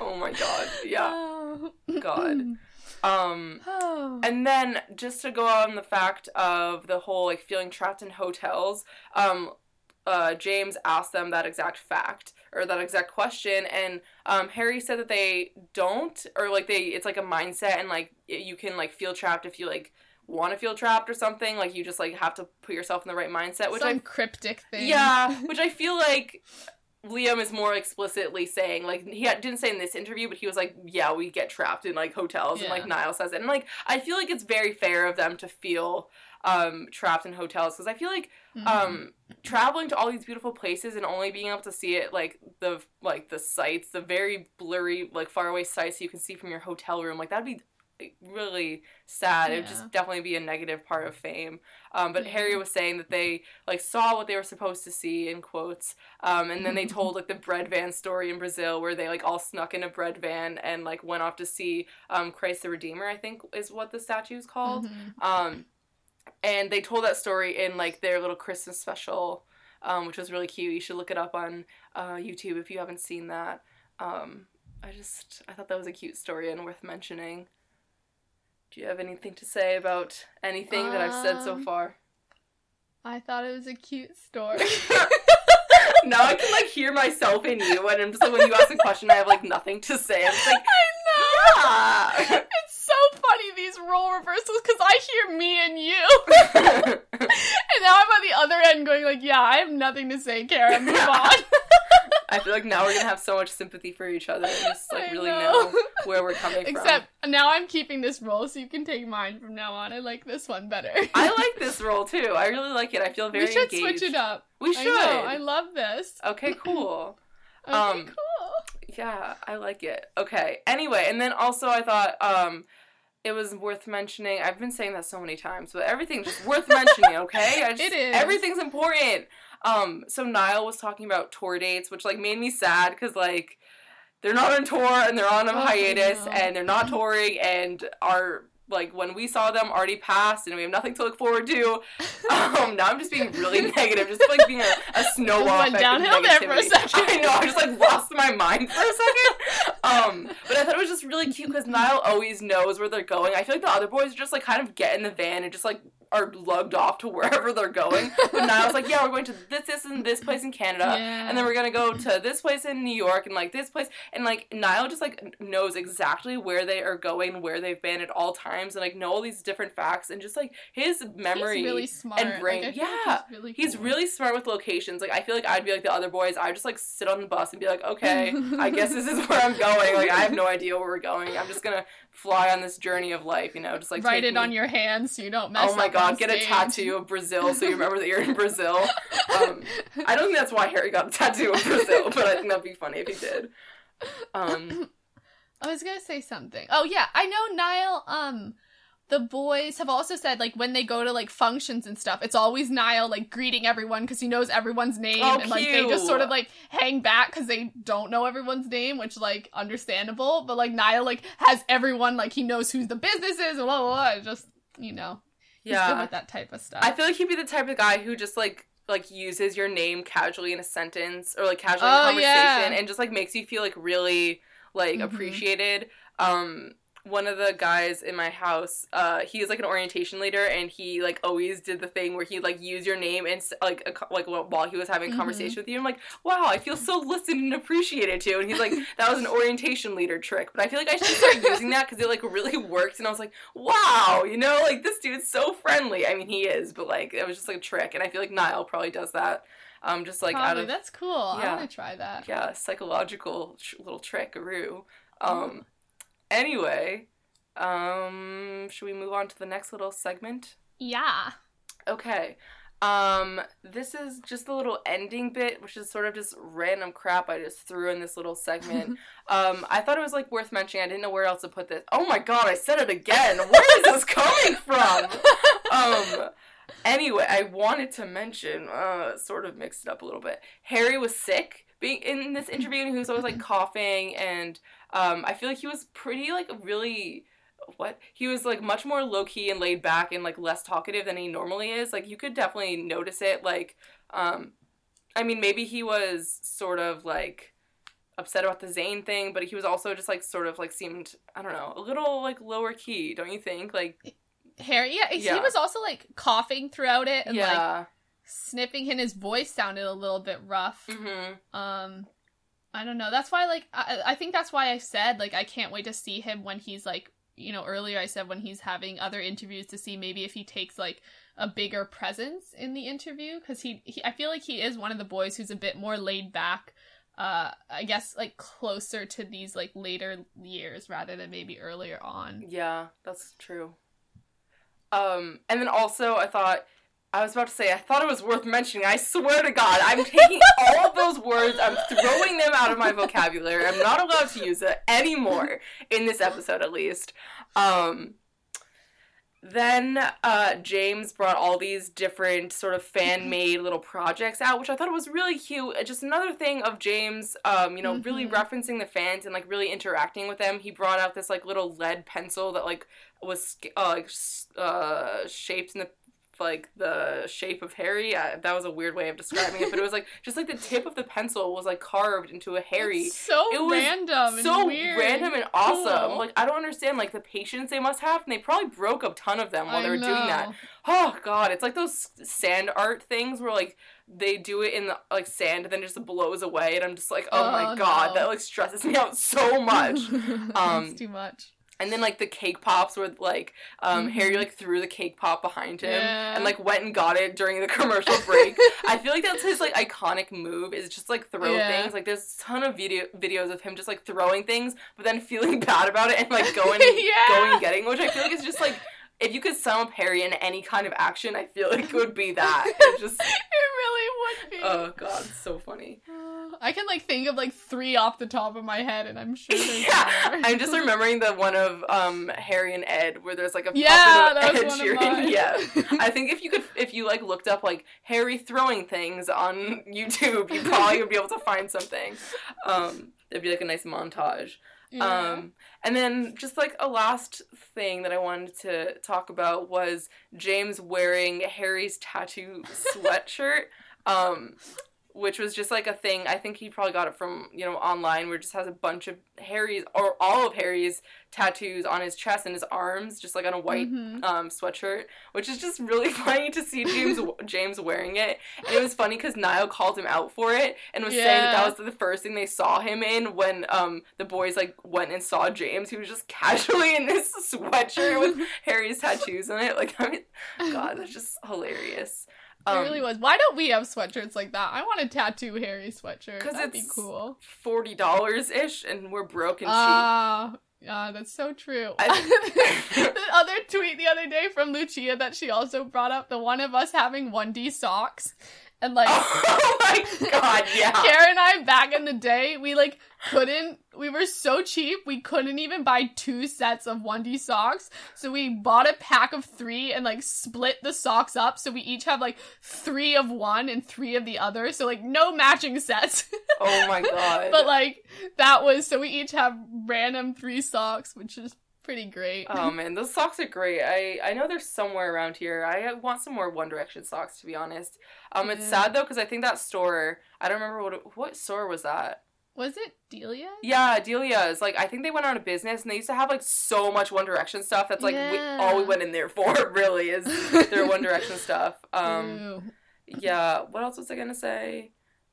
[SPEAKER 3] [LAUGHS] oh my god. Yeah. God. [SIGHS] Um.
[SPEAKER 2] Oh. [SIGHS]
[SPEAKER 3] And then just to go on the fact of the whole like feeling trapped in hotels, um, uh, James asked them that exact fact or that exact question, and um, Harry said that they don't, or like they, it's like a mindset, and like you can like feel trapped if you like want to feel trapped or something. Like you just like have to put yourself in the right mindset, which
[SPEAKER 2] Some
[SPEAKER 3] I
[SPEAKER 2] cryptic thing.
[SPEAKER 3] yeah, [LAUGHS] which I feel like Liam is more explicitly saying. Like he didn't say in this interview, but he was like, "Yeah, we get trapped in like hotels," and like
[SPEAKER 2] Yeah.
[SPEAKER 3] Niall says it, and like I feel like it's very fair of them to feel um trapped in hotels because I feel like
[SPEAKER 2] Mhm.
[SPEAKER 3] um traveling to all these beautiful places and only being able to see it like the like the sights the very blurry like far away sights you can see from your hotel room like that'd be really sad it would just definitely be a negative part of fame um, but
[SPEAKER 2] Yeah.
[SPEAKER 3] harry was saying that they like saw what they were supposed to see in quotes um, and then they [LAUGHS] told like the bread van story in brazil where they like all snuck in a bread van and like went off to see um, christ the redeemer i think is what the statue is called
[SPEAKER 2] Mhm.
[SPEAKER 3] um, and they told that story in like their little Christmas special, um, which was really cute. You should look it up on uh, YouTube if you haven't seen that. Um, I just I thought that was a cute story and worth mentioning. Do you have anything to say about anything that I've said so
[SPEAKER 2] Um,
[SPEAKER 3] far?
[SPEAKER 2] I thought it was a cute story. [LAUGHS]
[SPEAKER 3] now I can like hear myself in you, and I'm just like when you ask a question, I have like nothing to say. I'm just like,
[SPEAKER 2] I know.
[SPEAKER 3] yeah.
[SPEAKER 2] It's so funny these role reversals because I hear me and you, [LAUGHS] and now I'm on the other end going like, "Yeah, I have nothing to say, Kara. Move on."
[SPEAKER 3] I feel like now we're gonna have so much sympathy for each other and just like
[SPEAKER 2] I
[SPEAKER 3] really
[SPEAKER 2] know.
[SPEAKER 3] know where we're coming from.
[SPEAKER 2] Except now I'm keeping this role, so you can take mine from now on. I like this one better.
[SPEAKER 3] I [LAUGHS] like this role too. I really like it. I feel very
[SPEAKER 2] we should
[SPEAKER 3] engaged.
[SPEAKER 2] switch it up.
[SPEAKER 3] We
[SPEAKER 2] I
[SPEAKER 3] should.
[SPEAKER 2] know. I love this.
[SPEAKER 3] Okay, cool. [LAUGHS]
[SPEAKER 2] Okay,
[SPEAKER 3] Um,
[SPEAKER 2] cool.
[SPEAKER 3] yeah, I like it. Okay. Anyway, and then also I thought um it was worth mentioning. I've been saying that so many times, but everything's just worth mentioning, okay? I [LAUGHS] just,
[SPEAKER 2] It is.
[SPEAKER 3] Everything's important. Um so Niall was talking about tour dates, which like made me sad cuz like they're not on tour and they're on a
[SPEAKER 2] Oh,
[SPEAKER 3] hiatus and they're not touring and are like when we saw them already passed and we have nothing to look forward to. [LAUGHS] Um, now I'm just being really negative, just like being a, a [LAUGHS]
[SPEAKER 2] went downhill there for a [LAUGHS] second.
[SPEAKER 3] I know, I just like lost my mind for a second. Um, but I thought it was just really cute because Niall always knows where they're going. I feel like the other boys just like kind of get in the van and just like are lugged off to wherever they're going. But Niall's like, yeah, we're going to this, this, and this place in Canada,
[SPEAKER 2] Yeah.
[SPEAKER 3] and then we're gonna go to this place in New York, and like this place, and like Niall just like knows exactly where they are going, where they've been at all times, and like know all these different facts, and just like his memory.
[SPEAKER 2] He's really smart.
[SPEAKER 3] and brain-
[SPEAKER 2] Like, feel like
[SPEAKER 3] yeah.
[SPEAKER 2] he's really,
[SPEAKER 3] He's really smart with locations. Like I feel like I'd be like the other boys. I just like sit on the bus and be like, okay, I guess this is where I'm going. Like I have no [LAUGHS] idea where we're going. I'm just gonna fly on this journey of life. You know, just like
[SPEAKER 2] write it
[SPEAKER 3] me-
[SPEAKER 2] on your hands so you don't mess
[SPEAKER 3] Oh my god, get a tattoo of Brazil so you remember that you're in Brazil. [LAUGHS] Um, I don't think that's why Harry got a tattoo of Brazil, but I think that'd be funny if he did. Um, [COUGHS]
[SPEAKER 2] I was gonna say something. Oh yeah, I know Niall. Um, the boys have also said like when they go to like functions and stuff, it's always Niall like greeting everyone because he knows everyone's name,
[SPEAKER 3] Oh,
[SPEAKER 2] and like they just sort of like hang back because they don't know everyone's name, which like understandable. But like Niall like has everyone like he knows who the business is and blah blah blah. Just you know, he's good
[SPEAKER 3] yeah,
[SPEAKER 2] with that type of stuff.
[SPEAKER 3] I feel like he'd be the type of guy who just like like uses your name casually in a sentence or like casually in
[SPEAKER 2] Oh,
[SPEAKER 3] a conversation
[SPEAKER 2] yeah.
[SPEAKER 3] and just like makes you feel like really like
[SPEAKER 2] Mhm.
[SPEAKER 3] appreciated. Um one of the guys in my house, uh, he is like an orientation leader, and he like always did the thing where he like use your name and like a, like while he was having a
[SPEAKER 2] Mhm.
[SPEAKER 3] conversation with you. I'm like, wow, I feel so listened and appreciated too. And he's like, that was an orientation leader trick, but I feel like I should start using that because it like really worked. And I was like, wow, you know, like this dude's so friendly. I mean, he is, but like it was just like a trick, and I feel like Niall probably does that. Um, just like out
[SPEAKER 2] Probably
[SPEAKER 3] of
[SPEAKER 2] that's cool.
[SPEAKER 3] Yeah, I
[SPEAKER 2] want to try that.
[SPEAKER 3] yeah, psychological tr- little trickaroo. Um, anyway, Um, should we move on to the next little segment?
[SPEAKER 2] Yeah.
[SPEAKER 3] Okay. Um, this is just the little ending bit, which is sort of just random crap I just threw in this little segment. [LAUGHS] um, I thought it was like worth mentioning. I didn't know where else to put this. Oh my god, I said it again. Where is this coming from? [LAUGHS] Um, anyway, I wanted to mention, uh, sort of mixed it up a little bit. Harry was sick being in this interview, and he was always like coughing, and um, I feel like he was pretty like really what he was like much more low key and laid back and like less talkative than he normally is. Like you could definitely notice it. Like, um, I mean, maybe he was sort of like upset about the Zayn thing, but he was also just like sort of like seemed I don't know a little like lower key, don't you think? Like
[SPEAKER 2] Harry, yeah,
[SPEAKER 3] Yeah.
[SPEAKER 2] he was also like coughing throughout it and like
[SPEAKER 3] yeah,
[SPEAKER 2] sniffing, and his voice sounded a little bit rough.
[SPEAKER 3] mm-hmm.
[SPEAKER 2] Um, I don't know. That's why, like, I, I think that's why I said, like, I can't wait to see him when he's like, you know, earlier I said when he's having other interviews to see maybe if he takes like a bigger presence in the interview because he, he, I feel like he is one of the boys who's a bit more laid back. Uh, I guess like closer to these like later years rather than maybe earlier on.
[SPEAKER 3] yeah, that's true. Um, and then also I thought. I was about to say, I thought it was worth mentioning. I swear to God, I'm taking all of those words, I'm throwing them out of my vocabulary. I'm not allowed to use it anymore in this episode, at least. Um, then uh, James brought all these different sort of fan made little projects out, which I thought was really cute. Uh, Just another thing of James, um, you know, really
[SPEAKER 2] Mhm.
[SPEAKER 3] referencing the fans and like really interacting with them. He brought out this like little lead pencil that like was uh, uh, shaped in the like the shape of Harry. I, that was a weird way of describing it, but it was like [LAUGHS] just like the tip of the pencil was like carved into a Harry
[SPEAKER 2] It's so
[SPEAKER 3] It was
[SPEAKER 2] random and
[SPEAKER 3] so
[SPEAKER 2] weird.
[SPEAKER 3] random and awesome.
[SPEAKER 2] Cool.
[SPEAKER 3] Like I don't understand like the patience they must have, and they probably broke a ton of them while
[SPEAKER 2] I
[SPEAKER 3] they were doing that. Oh god, it's like those sand art things where like they do it in the like sand and then it just blows away, and I'm just like, oh, my
[SPEAKER 2] Oh,
[SPEAKER 3] god,
[SPEAKER 2] no.
[SPEAKER 3] that like stresses me out so much. [LAUGHS] Um,
[SPEAKER 2] it's too much.
[SPEAKER 3] And then like the cake pops where like um
[SPEAKER 2] Mhm.
[SPEAKER 3] Harry like threw the cake pop behind him
[SPEAKER 2] Yeah.
[SPEAKER 3] and like went and got it during the commercial [LAUGHS] break. I feel like that's his like iconic move is just like throw
[SPEAKER 2] Yeah.
[SPEAKER 3] things. Like there's a ton of video videos of him just like throwing things, but then feeling [LAUGHS] bad about it and like going [LAUGHS]
[SPEAKER 2] Yeah.
[SPEAKER 3] going and getting, which I feel like is just like if you could sum up Harry in any kind of action, I feel like it would be [LAUGHS] that. It just
[SPEAKER 2] It really would be.
[SPEAKER 3] oh god, so funny.
[SPEAKER 2] Uh, [SIGHS] I can like think of like three off the top of my head, and I'm sure there's [LAUGHS]
[SPEAKER 3] Yeah,
[SPEAKER 2] more.
[SPEAKER 3] I'm just [LAUGHS] remembering the one of um Harry and Ed where there's like a
[SPEAKER 2] Yeah, that was
[SPEAKER 3] Ed
[SPEAKER 2] one of mine.
[SPEAKER 3] Yeah, I think if you could, if you like looked up like Harry throwing things on YouTube, you probably would be able to find something. Um, it'd be like a nice montage.
[SPEAKER 2] Yeah.
[SPEAKER 3] Um, and then just like a last thing that I wanted to talk about was James wearing Harry's tattoo [LAUGHS] sweatshirt. um, which was just like a thing. I think he probably got it from, you know, online where it just has a bunch of Harry's or all of Harry's tattoos on his chest and his arms, just like on a white
[SPEAKER 2] Mhm.
[SPEAKER 3] um, sweatshirt, which is just really [LAUGHS] funny to see James James wearing it. And it was funny because Niall called him out for it and was saying that that was the first thing they saw him in when um the boys like went and saw James. He was just casually in this [LAUGHS] sweatshirt with [LAUGHS] Harry's tattoos on it. Like I mean, God, that's just hilarious.
[SPEAKER 2] It
[SPEAKER 3] Um,
[SPEAKER 2] really was. Why don't we have sweatshirts like that? I want a tattoo Harry sweatshirt.
[SPEAKER 3] 'Cause
[SPEAKER 2] That'd be cool.
[SPEAKER 3] forty dollars ish, and we're broke and cheap.
[SPEAKER 2] Ah, yeah, that's so true.
[SPEAKER 3] I- [LAUGHS]
[SPEAKER 2] the other tweet the other day from Lucia that she also brought up the one of us having 1D socks. And like [LAUGHS]
[SPEAKER 3] oh my god, yeah. [LAUGHS]
[SPEAKER 2] Kara and I back in the day, we like couldn't we were so cheap we couldn't even buy two sets of 1D socks. So we bought a pack of three and like split the socks up so we each have like three of one and three of the other. So like no matching sets.
[SPEAKER 3] Oh my [LAUGHS] god.
[SPEAKER 2] but like that was so we each have random three socks, which is pretty great.
[SPEAKER 3] Oh man, those socks are great. I I know they're somewhere around here. I want some more One Direction socks to be honest. Um, it's sad though because I think that store. I don't remember what it, what store was that.
[SPEAKER 2] Was it Delia?
[SPEAKER 3] Yeah, Delia's. Like I think they went out of business and they used to have like so much One Direction stuff. That's like we, all we went in there for. [LAUGHS] Really is their One [LAUGHS] Direction stuff. Um, yeah. What else was I gonna say?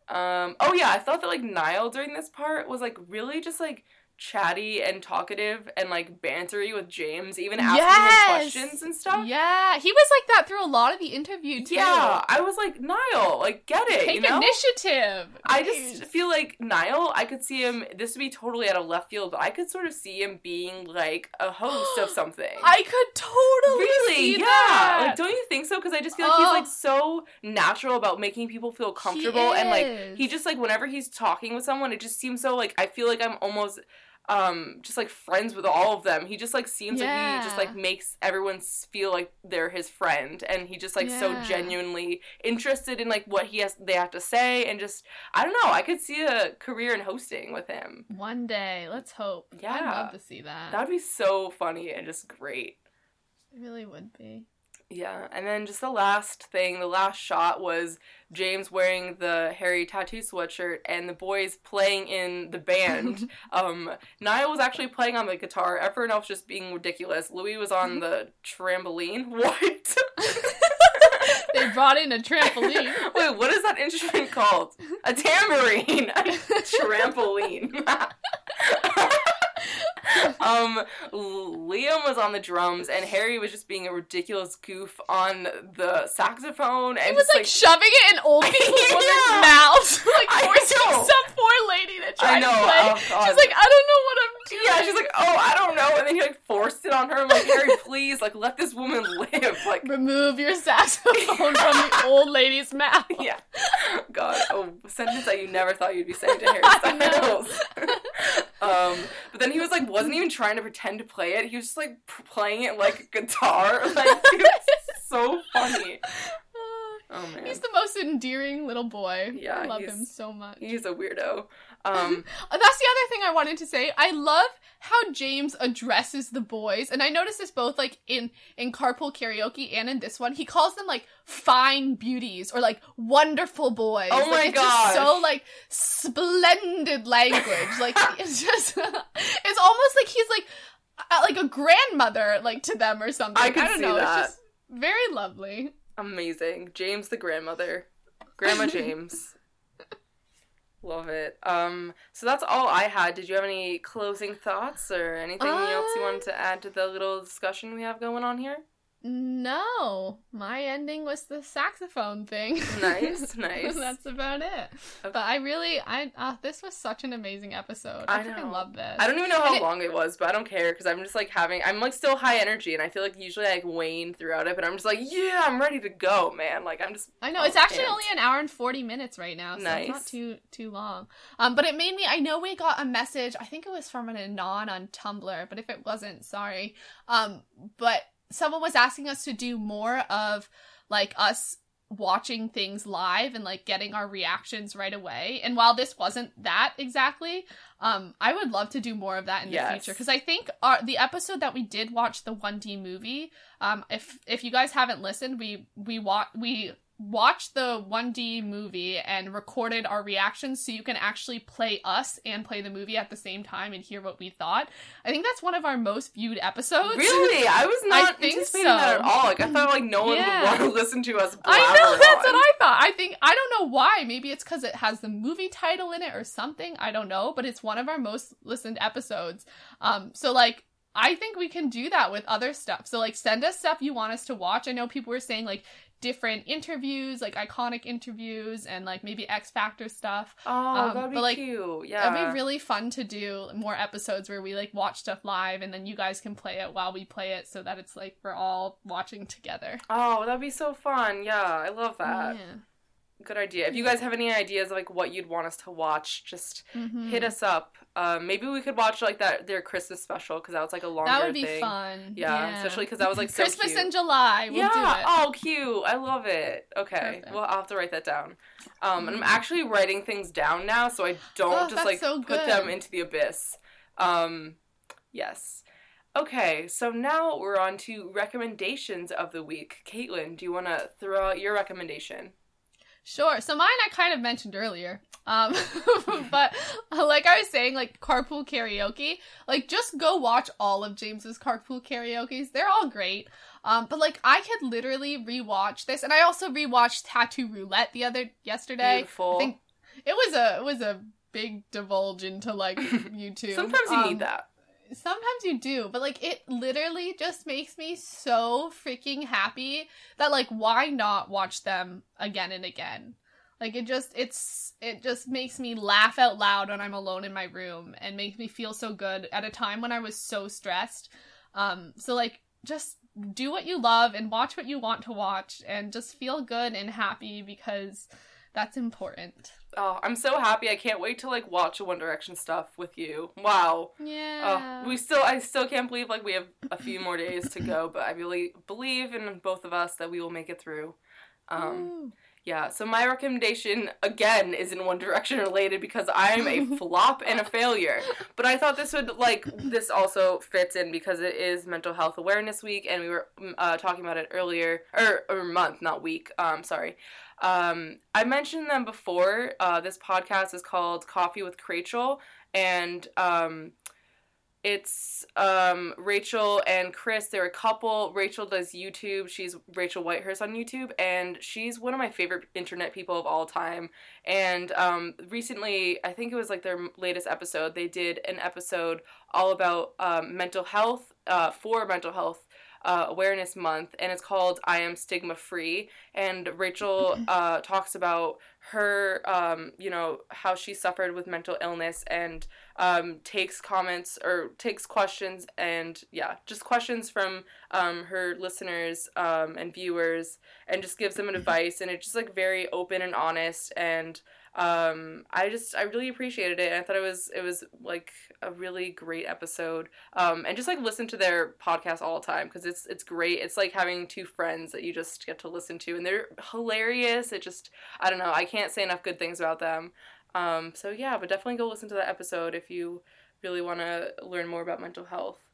[SPEAKER 3] Um, oh yeah, I thought that like Niall during this part was like really just like chatty and talkative and like bantery with James, even asking
[SPEAKER 2] Yes!
[SPEAKER 3] him questions and stuff.
[SPEAKER 2] Yeah, he was like that through a lot of the interview too.
[SPEAKER 3] Yeah, I was like, Niall, like get it,
[SPEAKER 2] Take
[SPEAKER 3] you know?
[SPEAKER 2] initiative.
[SPEAKER 3] I just feel like Niall, I could see him, this would be totally out of left field, but I could sort of see him being like a host of [GASPS] something.
[SPEAKER 2] I could totally
[SPEAKER 3] really, yeah.
[SPEAKER 2] that.
[SPEAKER 3] Like, don't you think so? Because I just feel like he's like so natural about making people feel comfortable, and like he just like whenever he's talking with someone, it just seems so like I feel like I'm almost um just like friends with all of them. He just like seems like he just like makes everyone feel like they're his friend, and he just like so genuinely interested in like what he has they have to say, and just I don't know. I could see a career in hosting with him.
[SPEAKER 2] One day, let's hope. yeah I'd
[SPEAKER 3] Yeah.
[SPEAKER 2] love to see that.
[SPEAKER 3] That'd be so funny and just great.
[SPEAKER 2] It really would be.
[SPEAKER 3] Yeah, and then just the last thing, the last shot was James wearing the Harry tattoo sweatshirt and the boys playing in the band. [LAUGHS] um, Niall was actually playing on the guitar. Everyone else just being ridiculous. Louis was on the trampoline. [LAUGHS] What? [LAUGHS]
[SPEAKER 2] They brought in a trampoline.
[SPEAKER 3] Wait, what is that instrument called? A tambourine. A trampoline. [LAUGHS] um, Liam was on the drums, and Harry was just being a ridiculous goof on the saxophone. And
[SPEAKER 2] He was
[SPEAKER 3] just,
[SPEAKER 2] like, shoving it in old [LAUGHS] people's
[SPEAKER 3] Yeah.
[SPEAKER 2] mouths, [LAUGHS] like forcing some poor lady to try
[SPEAKER 3] I know.
[SPEAKER 2] to play.
[SPEAKER 3] Oh, God.
[SPEAKER 2] She's like, I don't know what I'm doing.
[SPEAKER 3] yeah, she's like, oh, I don't know, and then he like forced it on her. I'm like, Harry, please, like, let this woman live. Like,
[SPEAKER 2] remove your saxophone from the old lady's mouth.
[SPEAKER 3] yeah. God, oh, a sentence that you never thought you'd be saying to Harry. Styles. Um, but then he was like, wasn't even trying to pretend to play it. He was just like playing it like a guitar. [LAUGHS] Like, it was so funny. [SIGHS] Oh man,
[SPEAKER 2] He's the most endearing little boy.
[SPEAKER 3] Yeah,
[SPEAKER 2] I love him so much.
[SPEAKER 3] he's a weirdo. Um, [LAUGHS]
[SPEAKER 2] That's the other thing I wanted to say. I love how James addresses the boys, and I noticed this both like in in Carpool Karaoke and in this one. He calls them like fine beauties or like wonderful boys.
[SPEAKER 3] Oh my
[SPEAKER 2] it's just so like splendid language. [LAUGHS] Like it's just [LAUGHS] it's almost like he's like like a grandmother like to them or something.
[SPEAKER 3] I could
[SPEAKER 2] don't
[SPEAKER 3] see
[SPEAKER 2] know.
[SPEAKER 3] that.
[SPEAKER 2] It's just very lovely.
[SPEAKER 3] amazing. James the grandmother. Grandma James. Love it. Um, so that's all I had. Did you have any closing thoughts or anything else you
[SPEAKER 2] Uh,
[SPEAKER 3] wanted to add to the little discussion we have going on here?
[SPEAKER 2] No, my ending was the saxophone thing.
[SPEAKER 3] Nice, [LAUGHS] nice.
[SPEAKER 2] That's about it. But I really, I uh, this was such an amazing episode. I,
[SPEAKER 3] I
[SPEAKER 2] freaking love this.
[SPEAKER 3] I don't even know how
[SPEAKER 2] And
[SPEAKER 3] long it was, but I don't care because I'm just like having, I'm like still high energy, and I feel like usually I like wane throughout it, but I'm just like, yeah, I'm ready to go, man. Like I'm just,
[SPEAKER 2] I know
[SPEAKER 3] Oh,
[SPEAKER 2] it's actually only an hour and forty minutes right now, so it's not too too long. Um, but it made me. I know we got a message. I think it was from an anon on Tumblr, but if it wasn't, sorry. Um, but someone was asking us to do more of like us watching things live and like getting our reactions right away. And while this wasn't that exactly, um, I would love to do more of that in the
[SPEAKER 3] Yes.
[SPEAKER 2] future because I think our the episode that we did watch the 1D movie, um, if if you guys haven't listened, we we wa- we watched the 1D movie and recorded our reactions so you can actually play us and play the movie at the same time and hear what we thought. I think that's one of our most viewed episodes.
[SPEAKER 3] really, I was [LAUGHS]
[SPEAKER 2] I
[SPEAKER 3] not
[SPEAKER 2] think
[SPEAKER 3] anticipating that
[SPEAKER 2] so.
[SPEAKER 3] at all. Like I thought like no one
[SPEAKER 2] Yeah.
[SPEAKER 3] would want to listen to us.
[SPEAKER 2] I know that's
[SPEAKER 3] on.
[SPEAKER 2] what I thought. I think I don't know why. Maybe it's because it has the movie title in it or something. I don't know, but it's one of our most listened episodes. Um, so like I think we can do that with other stuff. So like send us stuff you want us to watch. I know people were saying like different interviews, like iconic interviews, and like maybe X Factor stuff.
[SPEAKER 3] Oh,
[SPEAKER 2] Um,
[SPEAKER 3] that'd be
[SPEAKER 2] but, like,
[SPEAKER 3] cute. Yeah,
[SPEAKER 2] That'd be really fun to do more episodes where we like watch stuff live and then you guys can play it while we play it so that it's like we're all watching together.
[SPEAKER 3] Oh, that'd be so fun. Yeah, I love that.
[SPEAKER 2] Yeah.
[SPEAKER 3] Good idea. If you guys have any ideas like what you'd want us to watch, just
[SPEAKER 2] Mhm.
[SPEAKER 3] hit us up. Um, maybe we could watch like that their Christmas special because that was like a longer
[SPEAKER 2] That would be
[SPEAKER 3] thing.
[SPEAKER 2] fun.
[SPEAKER 3] Yeah, especially because that was like so
[SPEAKER 2] Christmas
[SPEAKER 3] cute.
[SPEAKER 2] in July. We'll
[SPEAKER 3] yeah.
[SPEAKER 2] do it.
[SPEAKER 3] Oh, cute. I love it. Okay.
[SPEAKER 2] Perfect.
[SPEAKER 3] Well, I'll have to write that down. Um, and I'm
[SPEAKER 2] Mhm.
[SPEAKER 3] actually writing things down now, so I [GASPS] don't
[SPEAKER 2] Oh,
[SPEAKER 3] just like
[SPEAKER 2] so
[SPEAKER 3] put them into the abyss. Um, yes. Okay, so now we're on to recommendations of the week. Caitlin, do you want to throw out your recommendation?
[SPEAKER 2] Sure. So mine I kind of mentioned earlier. Um, [LAUGHS] but uh, like I was saying, like carpool karaoke, like just go watch all of James's carpool karaoke's. They're all great. Um, but like I could literally rewatch this, and I also rewatched Tattoo Roulette the other yesterday.
[SPEAKER 3] Beautiful.
[SPEAKER 2] I think it was a it was a big divulge into like [LAUGHS] YouTube.
[SPEAKER 3] Sometimes you
[SPEAKER 2] Um,
[SPEAKER 3] need that.
[SPEAKER 2] Sometimes you do, but like it literally just makes me so freaking happy that like why not watch them again and again? Like it just it's it just makes me laugh out loud when I'm alone in my room and makes me feel so good at a time when I was so stressed. Um so like just do what you love and watch what you want to watch and just feel good and happy because that's important.
[SPEAKER 3] Oh, I'm so happy. I can't wait to like watch the One Direction stuff with you. Wow.
[SPEAKER 2] Yeah.
[SPEAKER 3] Oh, we still I still can't believe like we have a few more days to go, but I really believe in both of us that we will make it through. Um
[SPEAKER 2] Woo.
[SPEAKER 3] yeah, so my recommendation again is in One Direction related because I'm a [LAUGHS] flop and a failure. But I thought this would like this also fits in because it is Mental Health Awareness Week and we were mm, uh, talking about it earlier or or month, not week. Um sorry. Um, I mentioned them before. Uh, this podcast is called Coffee with Rachel, and um, it's um, Rachel and Chris. They're a couple. Rachel does YouTube. She's Rachel Whitehurst on YouTube, and she's one of my favorite internet people of all time. And um, recently, I think it was like their latest episode, they did an episode all about um, mental health uh, for mental health uh, awareness month and it's called i am stigma free. And rachel uh, talks about her um, you know how she suffered with mental illness and um, takes comments or takes questions and yeah just questions from um, her listeners um, and viewers and just gives them advice. And it's just like very open and honest. And um, I just I really appreciated it. I thought it was it was like a really great episode. Um, and just like listen to their podcast all the time because it's it's great. It's like having two friends that you just get to listen to, and they're hilarious. It just I don't know. I can't say enough good things about them. Um, so yeah, but definitely go listen to that episode if you really want to learn more about mental health.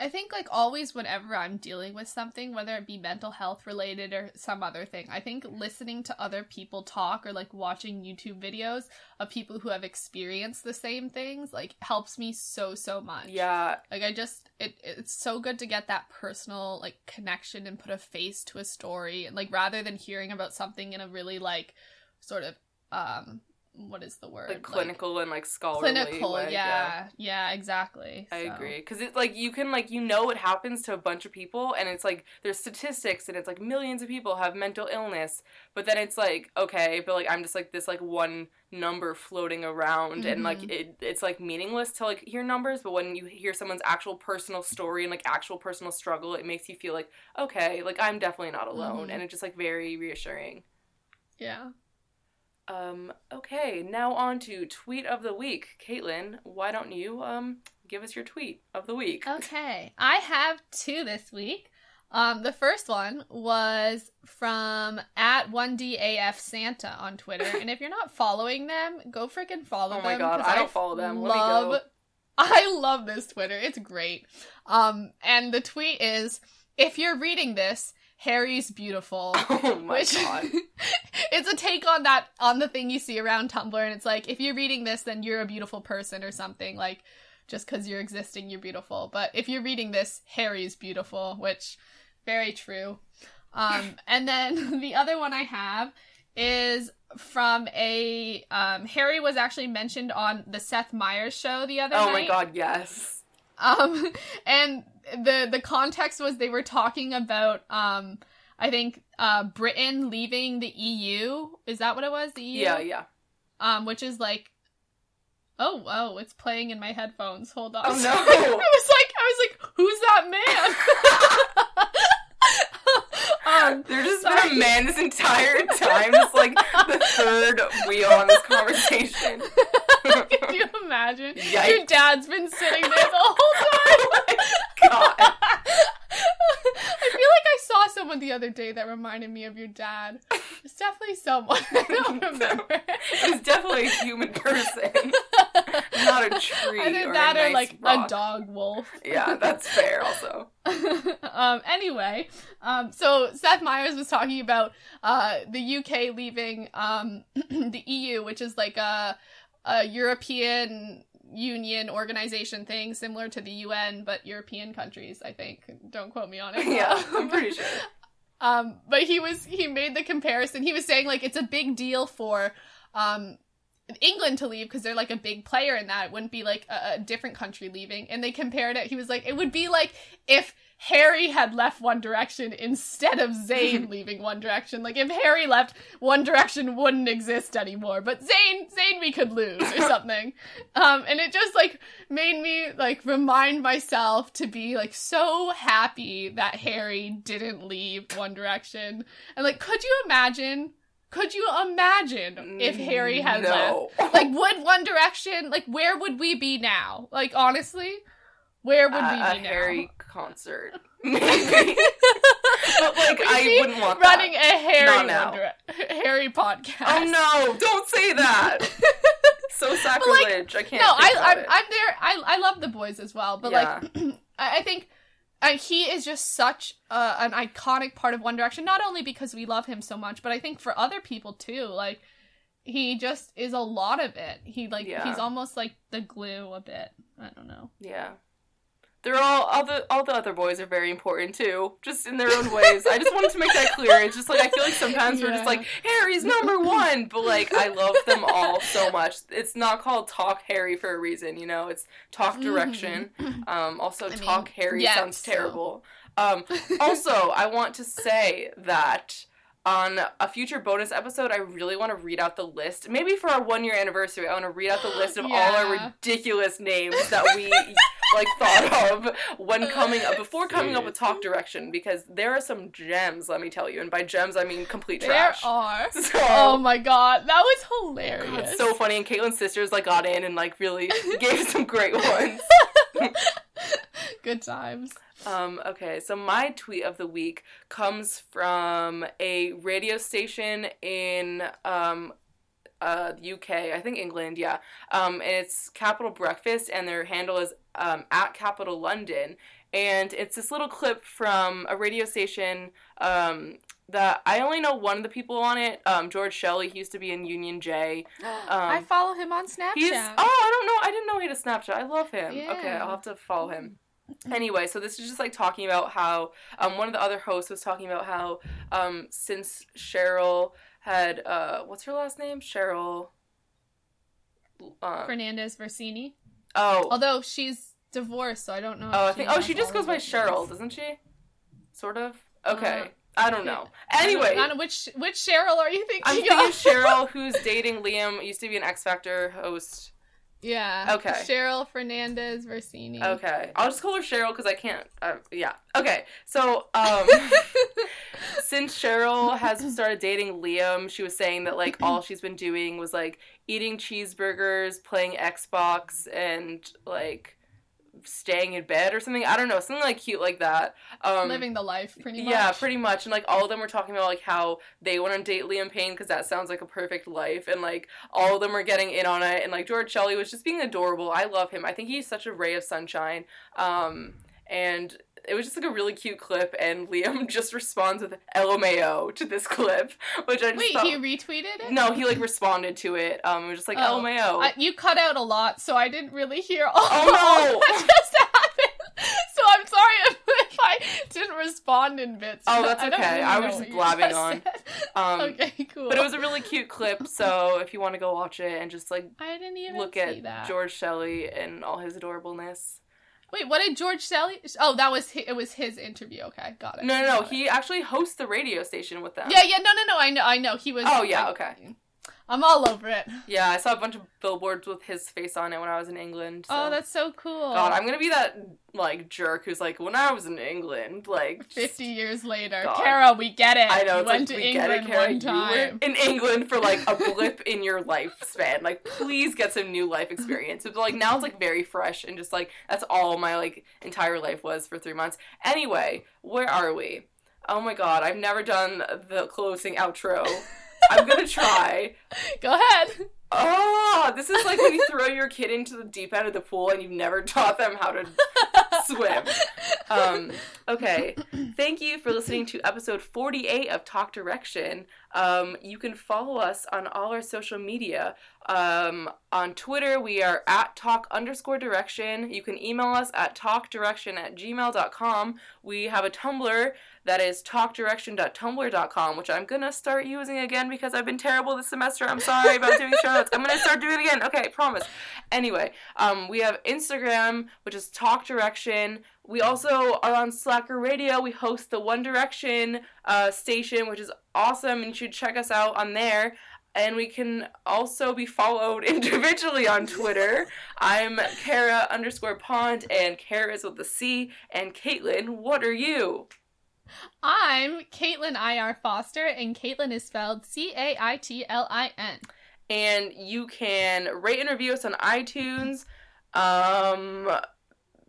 [SPEAKER 2] I think like always whenever I'm dealing with something, whether it be mental health related or some other thing, I think listening to other people talk or like watching YouTube videos of people who have experienced the same things like helps me so so much.
[SPEAKER 3] Yeah,
[SPEAKER 2] Like I just it it's so good to get that personal like connection and put a face to a story and like rather than hearing about something in a really like sort of um what is the word?
[SPEAKER 3] like clinical and like scholarly.
[SPEAKER 2] clinical,
[SPEAKER 3] way,
[SPEAKER 2] yeah, yeah. exactly.
[SPEAKER 3] I
[SPEAKER 2] So-
[SPEAKER 3] agree because it's like you can like you know what happens to a bunch of people and it's like there's statistics and it's like millions of people have mental illness but then it's like okay but like I'm just like this like one number floating around and like
[SPEAKER 2] Mhm.
[SPEAKER 3] it it's like meaningless to like hear numbers but when you hear someone's actual personal story and like actual personal struggle it makes you feel like okay like I'm definitely not alone
[SPEAKER 2] Mhm.
[SPEAKER 3] and it's just like very reassuring.
[SPEAKER 2] Yeah.
[SPEAKER 3] Um okay now on to tweet of the week Caitlin why don't you um give us your tweet of the week. [LAUGHS]
[SPEAKER 2] Okay, I have two this week. Um, the first one was from at one DAF Santa on Twitter, [LAUGHS] and if you're not following them, go freaking follow them.
[SPEAKER 3] Oh
[SPEAKER 2] them.
[SPEAKER 3] my god,
[SPEAKER 2] 'cause
[SPEAKER 3] I don't follow them. Let me
[SPEAKER 2] love. [LAUGHS] I love this Twitter. It's great. Um, and the tweet is, if you're reading this, Harry's beautiful. [LAUGHS]
[SPEAKER 3] Oh my
[SPEAKER 2] which
[SPEAKER 3] god. [LAUGHS]
[SPEAKER 2] it's a take on that on the thing you see around Tumblr, and it's like if you're reading this, then you're a beautiful person or something. Like just because you're existing, you're beautiful. But if you're reading this, Harry's beautiful, which very true. Um, [LAUGHS] and then the other one I have is from a um, Harry was actually mentioned on the Seth Meyers show the other day.
[SPEAKER 3] Oh
[SPEAKER 2] night.
[SPEAKER 3] my god, yes.
[SPEAKER 2] Um, and the the context was they were talking about um, I think uh, Britain leaving the EU. Is that what it was? The EU.
[SPEAKER 3] Yeah, yeah.
[SPEAKER 2] Um, which is like, oh, oh, it's playing in my headphones. Hold on.
[SPEAKER 3] Oh, no. [LAUGHS]
[SPEAKER 2] I was like, I was like, who's that man? [LAUGHS] um,
[SPEAKER 3] There's just
[SPEAKER 2] sorry.
[SPEAKER 3] been a man this entire time. It's like the third wheel on this conversation. [LAUGHS]
[SPEAKER 2] Can you imagine? Your dad's been sitting there the whole time.
[SPEAKER 3] God. [LAUGHS]
[SPEAKER 2] I feel like I saw someone the other day that reminded me of your dad. It's definitely someone. [LAUGHS] I don't [LAUGHS] remember.
[SPEAKER 3] It's definitely a human person. Not a tree
[SPEAKER 2] Either
[SPEAKER 3] or
[SPEAKER 2] that
[SPEAKER 3] a
[SPEAKER 2] or
[SPEAKER 3] nice
[SPEAKER 2] like
[SPEAKER 3] rock.
[SPEAKER 2] a dog wolf.
[SPEAKER 3] Yeah, that's fair also.
[SPEAKER 2] um, anyway, um, so Seth Meyers was talking about uh, the UK leaving um, [CLEARS THROAT] the EU, which is like a, a European Union organization thing, similar to the UN, but European countries. I think. Don't quote me on it. [LAUGHS]
[SPEAKER 3] Yeah, I'm pretty sure. [LAUGHS]
[SPEAKER 2] Um, but he was he made the comparison. He was saying like it's a big deal for um England to leave because they're like a big player in that. It wouldn't be like a, a different country leaving. And they compared it. He was like, it would be like if Harry had left One Direction instead of Zayn [LAUGHS] leaving One Direction. Like if Harry left, One Direction wouldn't exist anymore. But Zayn, Zayn, we could lose or [LAUGHS] something. um, and it just like made me like remind myself to be like so happy that Harry didn't leave One Direction. And like, could you imagine? Could you imagine if Harry had
[SPEAKER 3] no.
[SPEAKER 2] left? Like, would One Direction? Like, where would we be now? Like, honestly, where would we
[SPEAKER 3] a,
[SPEAKER 2] be
[SPEAKER 3] a
[SPEAKER 2] now?
[SPEAKER 3] Harry concert, maybe. [LAUGHS] [LAUGHS] but like,
[SPEAKER 2] We'd
[SPEAKER 3] I wouldn't want
[SPEAKER 2] running
[SPEAKER 3] that.
[SPEAKER 2] a Harry. Wonder- Harry podcast.
[SPEAKER 3] Oh no! Don't say that. [LAUGHS] so sacrilege. I can't.
[SPEAKER 2] no, I,
[SPEAKER 3] about
[SPEAKER 2] I'm. I'm there. I, I love the boys as well, but
[SPEAKER 3] Yeah. [CLEARS THROAT]
[SPEAKER 2] like, I, think uh, he is just such uh, an iconic part of One Direction. Not only because we love him so much, but I think for other people too. Like, he just is a lot of it. He like
[SPEAKER 3] Yeah.
[SPEAKER 2] he's almost like the glue a bit. I don't know.
[SPEAKER 3] Yeah. They're all all the all the other boys are very important too, just in their own ways. I just wanted to make that clear. It's just like I feel like sometimes we're just like Harry's number one, but like I love them all so much. It's not called Talk Harry for a reason, you know. It's Talk Direction. Um, also,
[SPEAKER 2] Mm-hmm. I mean,
[SPEAKER 3] Talk Harry
[SPEAKER 2] yeah,
[SPEAKER 3] sounds
[SPEAKER 2] so-
[SPEAKER 3] terrible. Um, also, I want to say that on a future bonus episode, I really want to read out the list. Maybe for our one year anniversary, I want to read out the list of all our [GASPS] ridiculous names that we [LAUGHS] like thought of when coming up before coming up with Talk Direction because there are some gems. Let me tell you, and by gems I mean complete
[SPEAKER 2] There
[SPEAKER 3] trash.
[SPEAKER 2] are. [LAUGHS]
[SPEAKER 3] So.
[SPEAKER 2] Oh my god, that was
[SPEAKER 3] God,
[SPEAKER 2] hilarious.
[SPEAKER 3] it's so funny, and Caitlin's sisters like got in and like really [LAUGHS] gave some great ones.
[SPEAKER 2] Good times.
[SPEAKER 3] Um, okay, so my tweet of the week comes from a radio station in um, uh, the UK, I think England, yeah. Um, and it's Capital Breakfast, and their handle is um, at Capital London. And it's this little clip from a radio station um, that I only know one of the people on it, um, George Shelley. He used to be in Union J. [GASPS]
[SPEAKER 2] I follow him on Snapchat.
[SPEAKER 3] He's oh, I don't know. I didn't know he had a Snapchat. I love him. Okay, I'll have to follow him. Anyway, so this is just like talking about how um, one of the other hosts was talking about how um, since Cheryl had uh, what's her last name? Cheryl. Um,
[SPEAKER 2] Fernandez Versini.
[SPEAKER 3] oh,
[SPEAKER 2] Although she's divorced, so I don't know.
[SPEAKER 3] oh, I think oh she just goes by Cheryl, doesn't she? Sort of. Okay,
[SPEAKER 2] Uh,
[SPEAKER 3] I don't know.
[SPEAKER 2] I don't-
[SPEAKER 3] Anyway,
[SPEAKER 2] I don't which which Cheryl are you thinking?
[SPEAKER 3] I'm
[SPEAKER 2] of?
[SPEAKER 3] thinking Cheryl, who's [LAUGHS] dating Liam, used to be an X Factor host.
[SPEAKER 2] Yeah.
[SPEAKER 3] Okay.
[SPEAKER 2] Cheryl Fernandez Versini.
[SPEAKER 3] Okay, I'll just call her Cheryl because I can't. Uh, yeah. Okay, so um, [LAUGHS] since Cheryl has started dating Liam, she was saying that like all she's been doing was like eating cheeseburgers, playing Xbox, and like staying in bed or something. I don't know, something like cute like that. Um,
[SPEAKER 2] Living the life, pretty much.
[SPEAKER 3] yeah, pretty much. And like all of them were talking about like how they want to date Liam Payne because that sounds like a perfect life, and like all of them were getting in on it. And like George Shelley was just being adorable. I love him. I think he's such a ray of sunshine. Um, and it was just like a really cute clip, and Liam [LAUGHS] just responds with LMAO to this clip, [LAUGHS] which I just
[SPEAKER 2] Wait,
[SPEAKER 3] thought.
[SPEAKER 2] he retweeted it?
[SPEAKER 3] no, he like responded to it. Um, it was just like
[SPEAKER 2] Oh.
[SPEAKER 3] LMAO.
[SPEAKER 2] I, you cut out a lot, so I didn't really hear all,
[SPEAKER 3] Oh, no!
[SPEAKER 2] all [LAUGHS] just happened. So I'm sorry if, if I didn't respond in bits.
[SPEAKER 3] Oh, that's
[SPEAKER 2] I
[SPEAKER 3] okay.
[SPEAKER 2] really
[SPEAKER 3] I was just blabbing on. Um,
[SPEAKER 2] okay, cool.
[SPEAKER 3] But it was a really cute clip, so if you want to go watch it and just like
[SPEAKER 2] I didn't even
[SPEAKER 3] look at
[SPEAKER 2] that.
[SPEAKER 3] George Shelley and all his adorableness.
[SPEAKER 2] Wait, what did George Shelley? Oh, that was hi- it. Was his interview? Okay, got it.
[SPEAKER 3] No, no, no.
[SPEAKER 2] got it.
[SPEAKER 3] He actually hosts the radio station with them.
[SPEAKER 2] Yeah, yeah, no, no, no. I know, I know. He was.
[SPEAKER 3] Oh, yeah,
[SPEAKER 2] like-
[SPEAKER 3] okay.
[SPEAKER 2] I'm all over it.
[SPEAKER 3] Yeah, I saw a bunch of billboards with his face on it when I was in England. Oh, so.
[SPEAKER 2] Oh, that's so cool.
[SPEAKER 3] God, I'm gonna be that like jerk who's like, when I was in England, like just-
[SPEAKER 2] Fifty years later,
[SPEAKER 3] God.
[SPEAKER 2] Kara, we get it.
[SPEAKER 3] I know
[SPEAKER 2] You went
[SPEAKER 3] like,
[SPEAKER 2] to England
[SPEAKER 3] it,
[SPEAKER 2] one
[SPEAKER 3] You
[SPEAKER 2] time.
[SPEAKER 3] in England for like a [LAUGHS] blip in your lifespan. Like, please get some new life experience. But like now it's like very fresh and just like that's all my like entire life was for three months. Anyway, where are we? Oh my god, I've never done the closing outro. [LAUGHS] I'm gonna try. [LAUGHS]
[SPEAKER 2] Go ahead.
[SPEAKER 3] Oh, this is like when you [LAUGHS] throw your kid into the deep end of the pool and you've never taught them how to swim. [LAUGHS] Um, okay. Thank you for listening to episode 48 of Talk Direction. Um, you can follow us on all our social media. Um, on Twitter, we are at talk underscore direction. You can email us at talkdirection at gmail.com. We have a Tumblr That is talkdirection.tumblr.com, which I'm gonna start using again because I've been terrible this semester. I'm sorry about doing show notes. I'm gonna start doing it again. Okay, I promise. Anyway, um, we have Instagram, which is Talk Direction. We also are on Slacker Radio. We host the One Direction uh, station, which is awesome, and you should check us out on there. And we can also be followed [LAUGHS] individually on Twitter. I'm Kara underscore Pond, and Kara is with the C. And Caitlin, what are you?
[SPEAKER 2] I'm Caitlin I.R. Foster, and Caitlin is spelled C A I T L I N.
[SPEAKER 3] And you can rate and review us on iTunes. Um,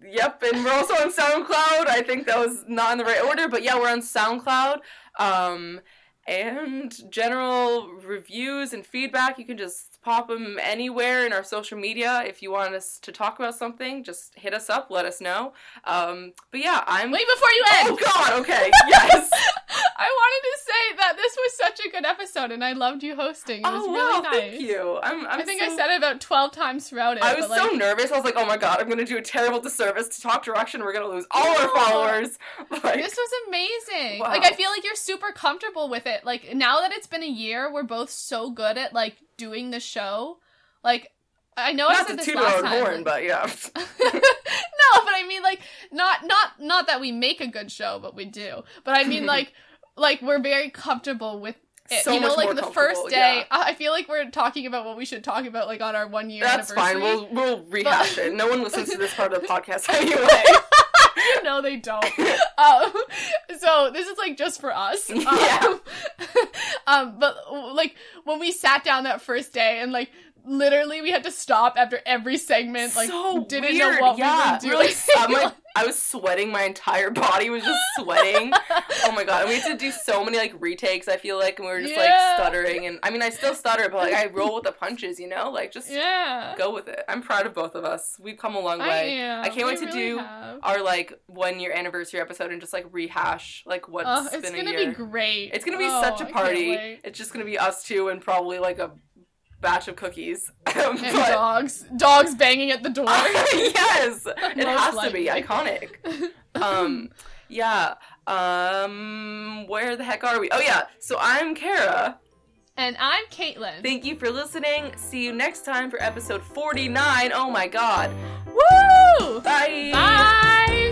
[SPEAKER 3] yep, and we're also on SoundCloud. I think that was not in the right order, but yeah, we're on SoundCloud. Um, and general reviews and feedback, you can just pop them anywhere in our social media. If you want us to talk about something, just hit us up, let us know. Um, but yeah, I'm.
[SPEAKER 2] Wait before you end!
[SPEAKER 3] Oh god, okay, [LAUGHS] yes! [LAUGHS]
[SPEAKER 2] I wanted to say that this was such a good episode and I loved you hosting. It was
[SPEAKER 3] oh,
[SPEAKER 2] really
[SPEAKER 3] wow,
[SPEAKER 2] nice.
[SPEAKER 3] thank you. I'm, I'm
[SPEAKER 2] I think
[SPEAKER 3] so...
[SPEAKER 2] I said it about 12 times throughout it.
[SPEAKER 3] I was
[SPEAKER 2] but,
[SPEAKER 3] so nervous. I was like, "Oh my god, I'm gonna do a terrible disservice to Talk Direction. We're gonna lose all our followers." [LAUGHS] Like,
[SPEAKER 2] This was amazing.
[SPEAKER 3] Wow.
[SPEAKER 2] Like I feel like you're super comfortable with it. Like now that it's been a year, we're both so good at like doing the show. Like I know I
[SPEAKER 3] not
[SPEAKER 2] said
[SPEAKER 3] to
[SPEAKER 2] this last time.
[SPEAKER 3] horn, but yeah. [LAUGHS]
[SPEAKER 2] no, but I mean like not not not that we make a good show, but we do. But I mean [LAUGHS] like like we're very comfortable with it.
[SPEAKER 3] So
[SPEAKER 2] you know,
[SPEAKER 3] much
[SPEAKER 2] like the first day,
[SPEAKER 3] yeah.
[SPEAKER 2] I I feel like we're talking about what we should talk about like on our one year
[SPEAKER 3] That's fine.
[SPEAKER 2] anniversary.
[SPEAKER 3] We'll we'll rehash it. No one listens to this part of the podcast [LAUGHS] anyway.
[SPEAKER 2] no, they don't. um, so this is like just for us. Um,
[SPEAKER 3] Yeah.
[SPEAKER 2] um, but like when we sat down that first day and like literally we had to stop after every segment. Like
[SPEAKER 3] so
[SPEAKER 2] didn't
[SPEAKER 3] weird.
[SPEAKER 2] know what
[SPEAKER 3] yeah.
[SPEAKER 2] we were doing.
[SPEAKER 3] like, I'm like, I was sweating. My entire body was just sweating. oh my god! And we had to do so many like retakes. I feel like, and we were just
[SPEAKER 2] Yeah.
[SPEAKER 3] like stuttering. And I mean, I still stutter, but like I roll with the punches. You know, like just
[SPEAKER 2] yeah.
[SPEAKER 3] go with it. I'm proud of both of us. We've come a long
[SPEAKER 2] I
[SPEAKER 3] way.
[SPEAKER 2] am.
[SPEAKER 3] I can't wait
[SPEAKER 2] We
[SPEAKER 3] to
[SPEAKER 2] really
[SPEAKER 3] do
[SPEAKER 2] have.
[SPEAKER 3] Our like one year anniversary episode and just like rehash like what's
[SPEAKER 2] Oh, it's
[SPEAKER 3] been a
[SPEAKER 2] gonna be great.
[SPEAKER 3] It's gonna be
[SPEAKER 2] Oh,
[SPEAKER 3] such a party. It's just gonna be us two and probably like a batch of cookies. [LAUGHS] [LAUGHS]
[SPEAKER 2] And
[SPEAKER 3] but
[SPEAKER 2] dogs, dogs banging at the door. [LAUGHS]
[SPEAKER 3] yes, it has to be iconic. Um, yeah. Um, where the heck are we? Oh yeah. So I'm Kara.
[SPEAKER 2] and I'm Caitlin.
[SPEAKER 3] Thank you for listening. See you next time for episode 49. Oh my god.
[SPEAKER 2] Woo!
[SPEAKER 3] Bye.
[SPEAKER 2] Bye.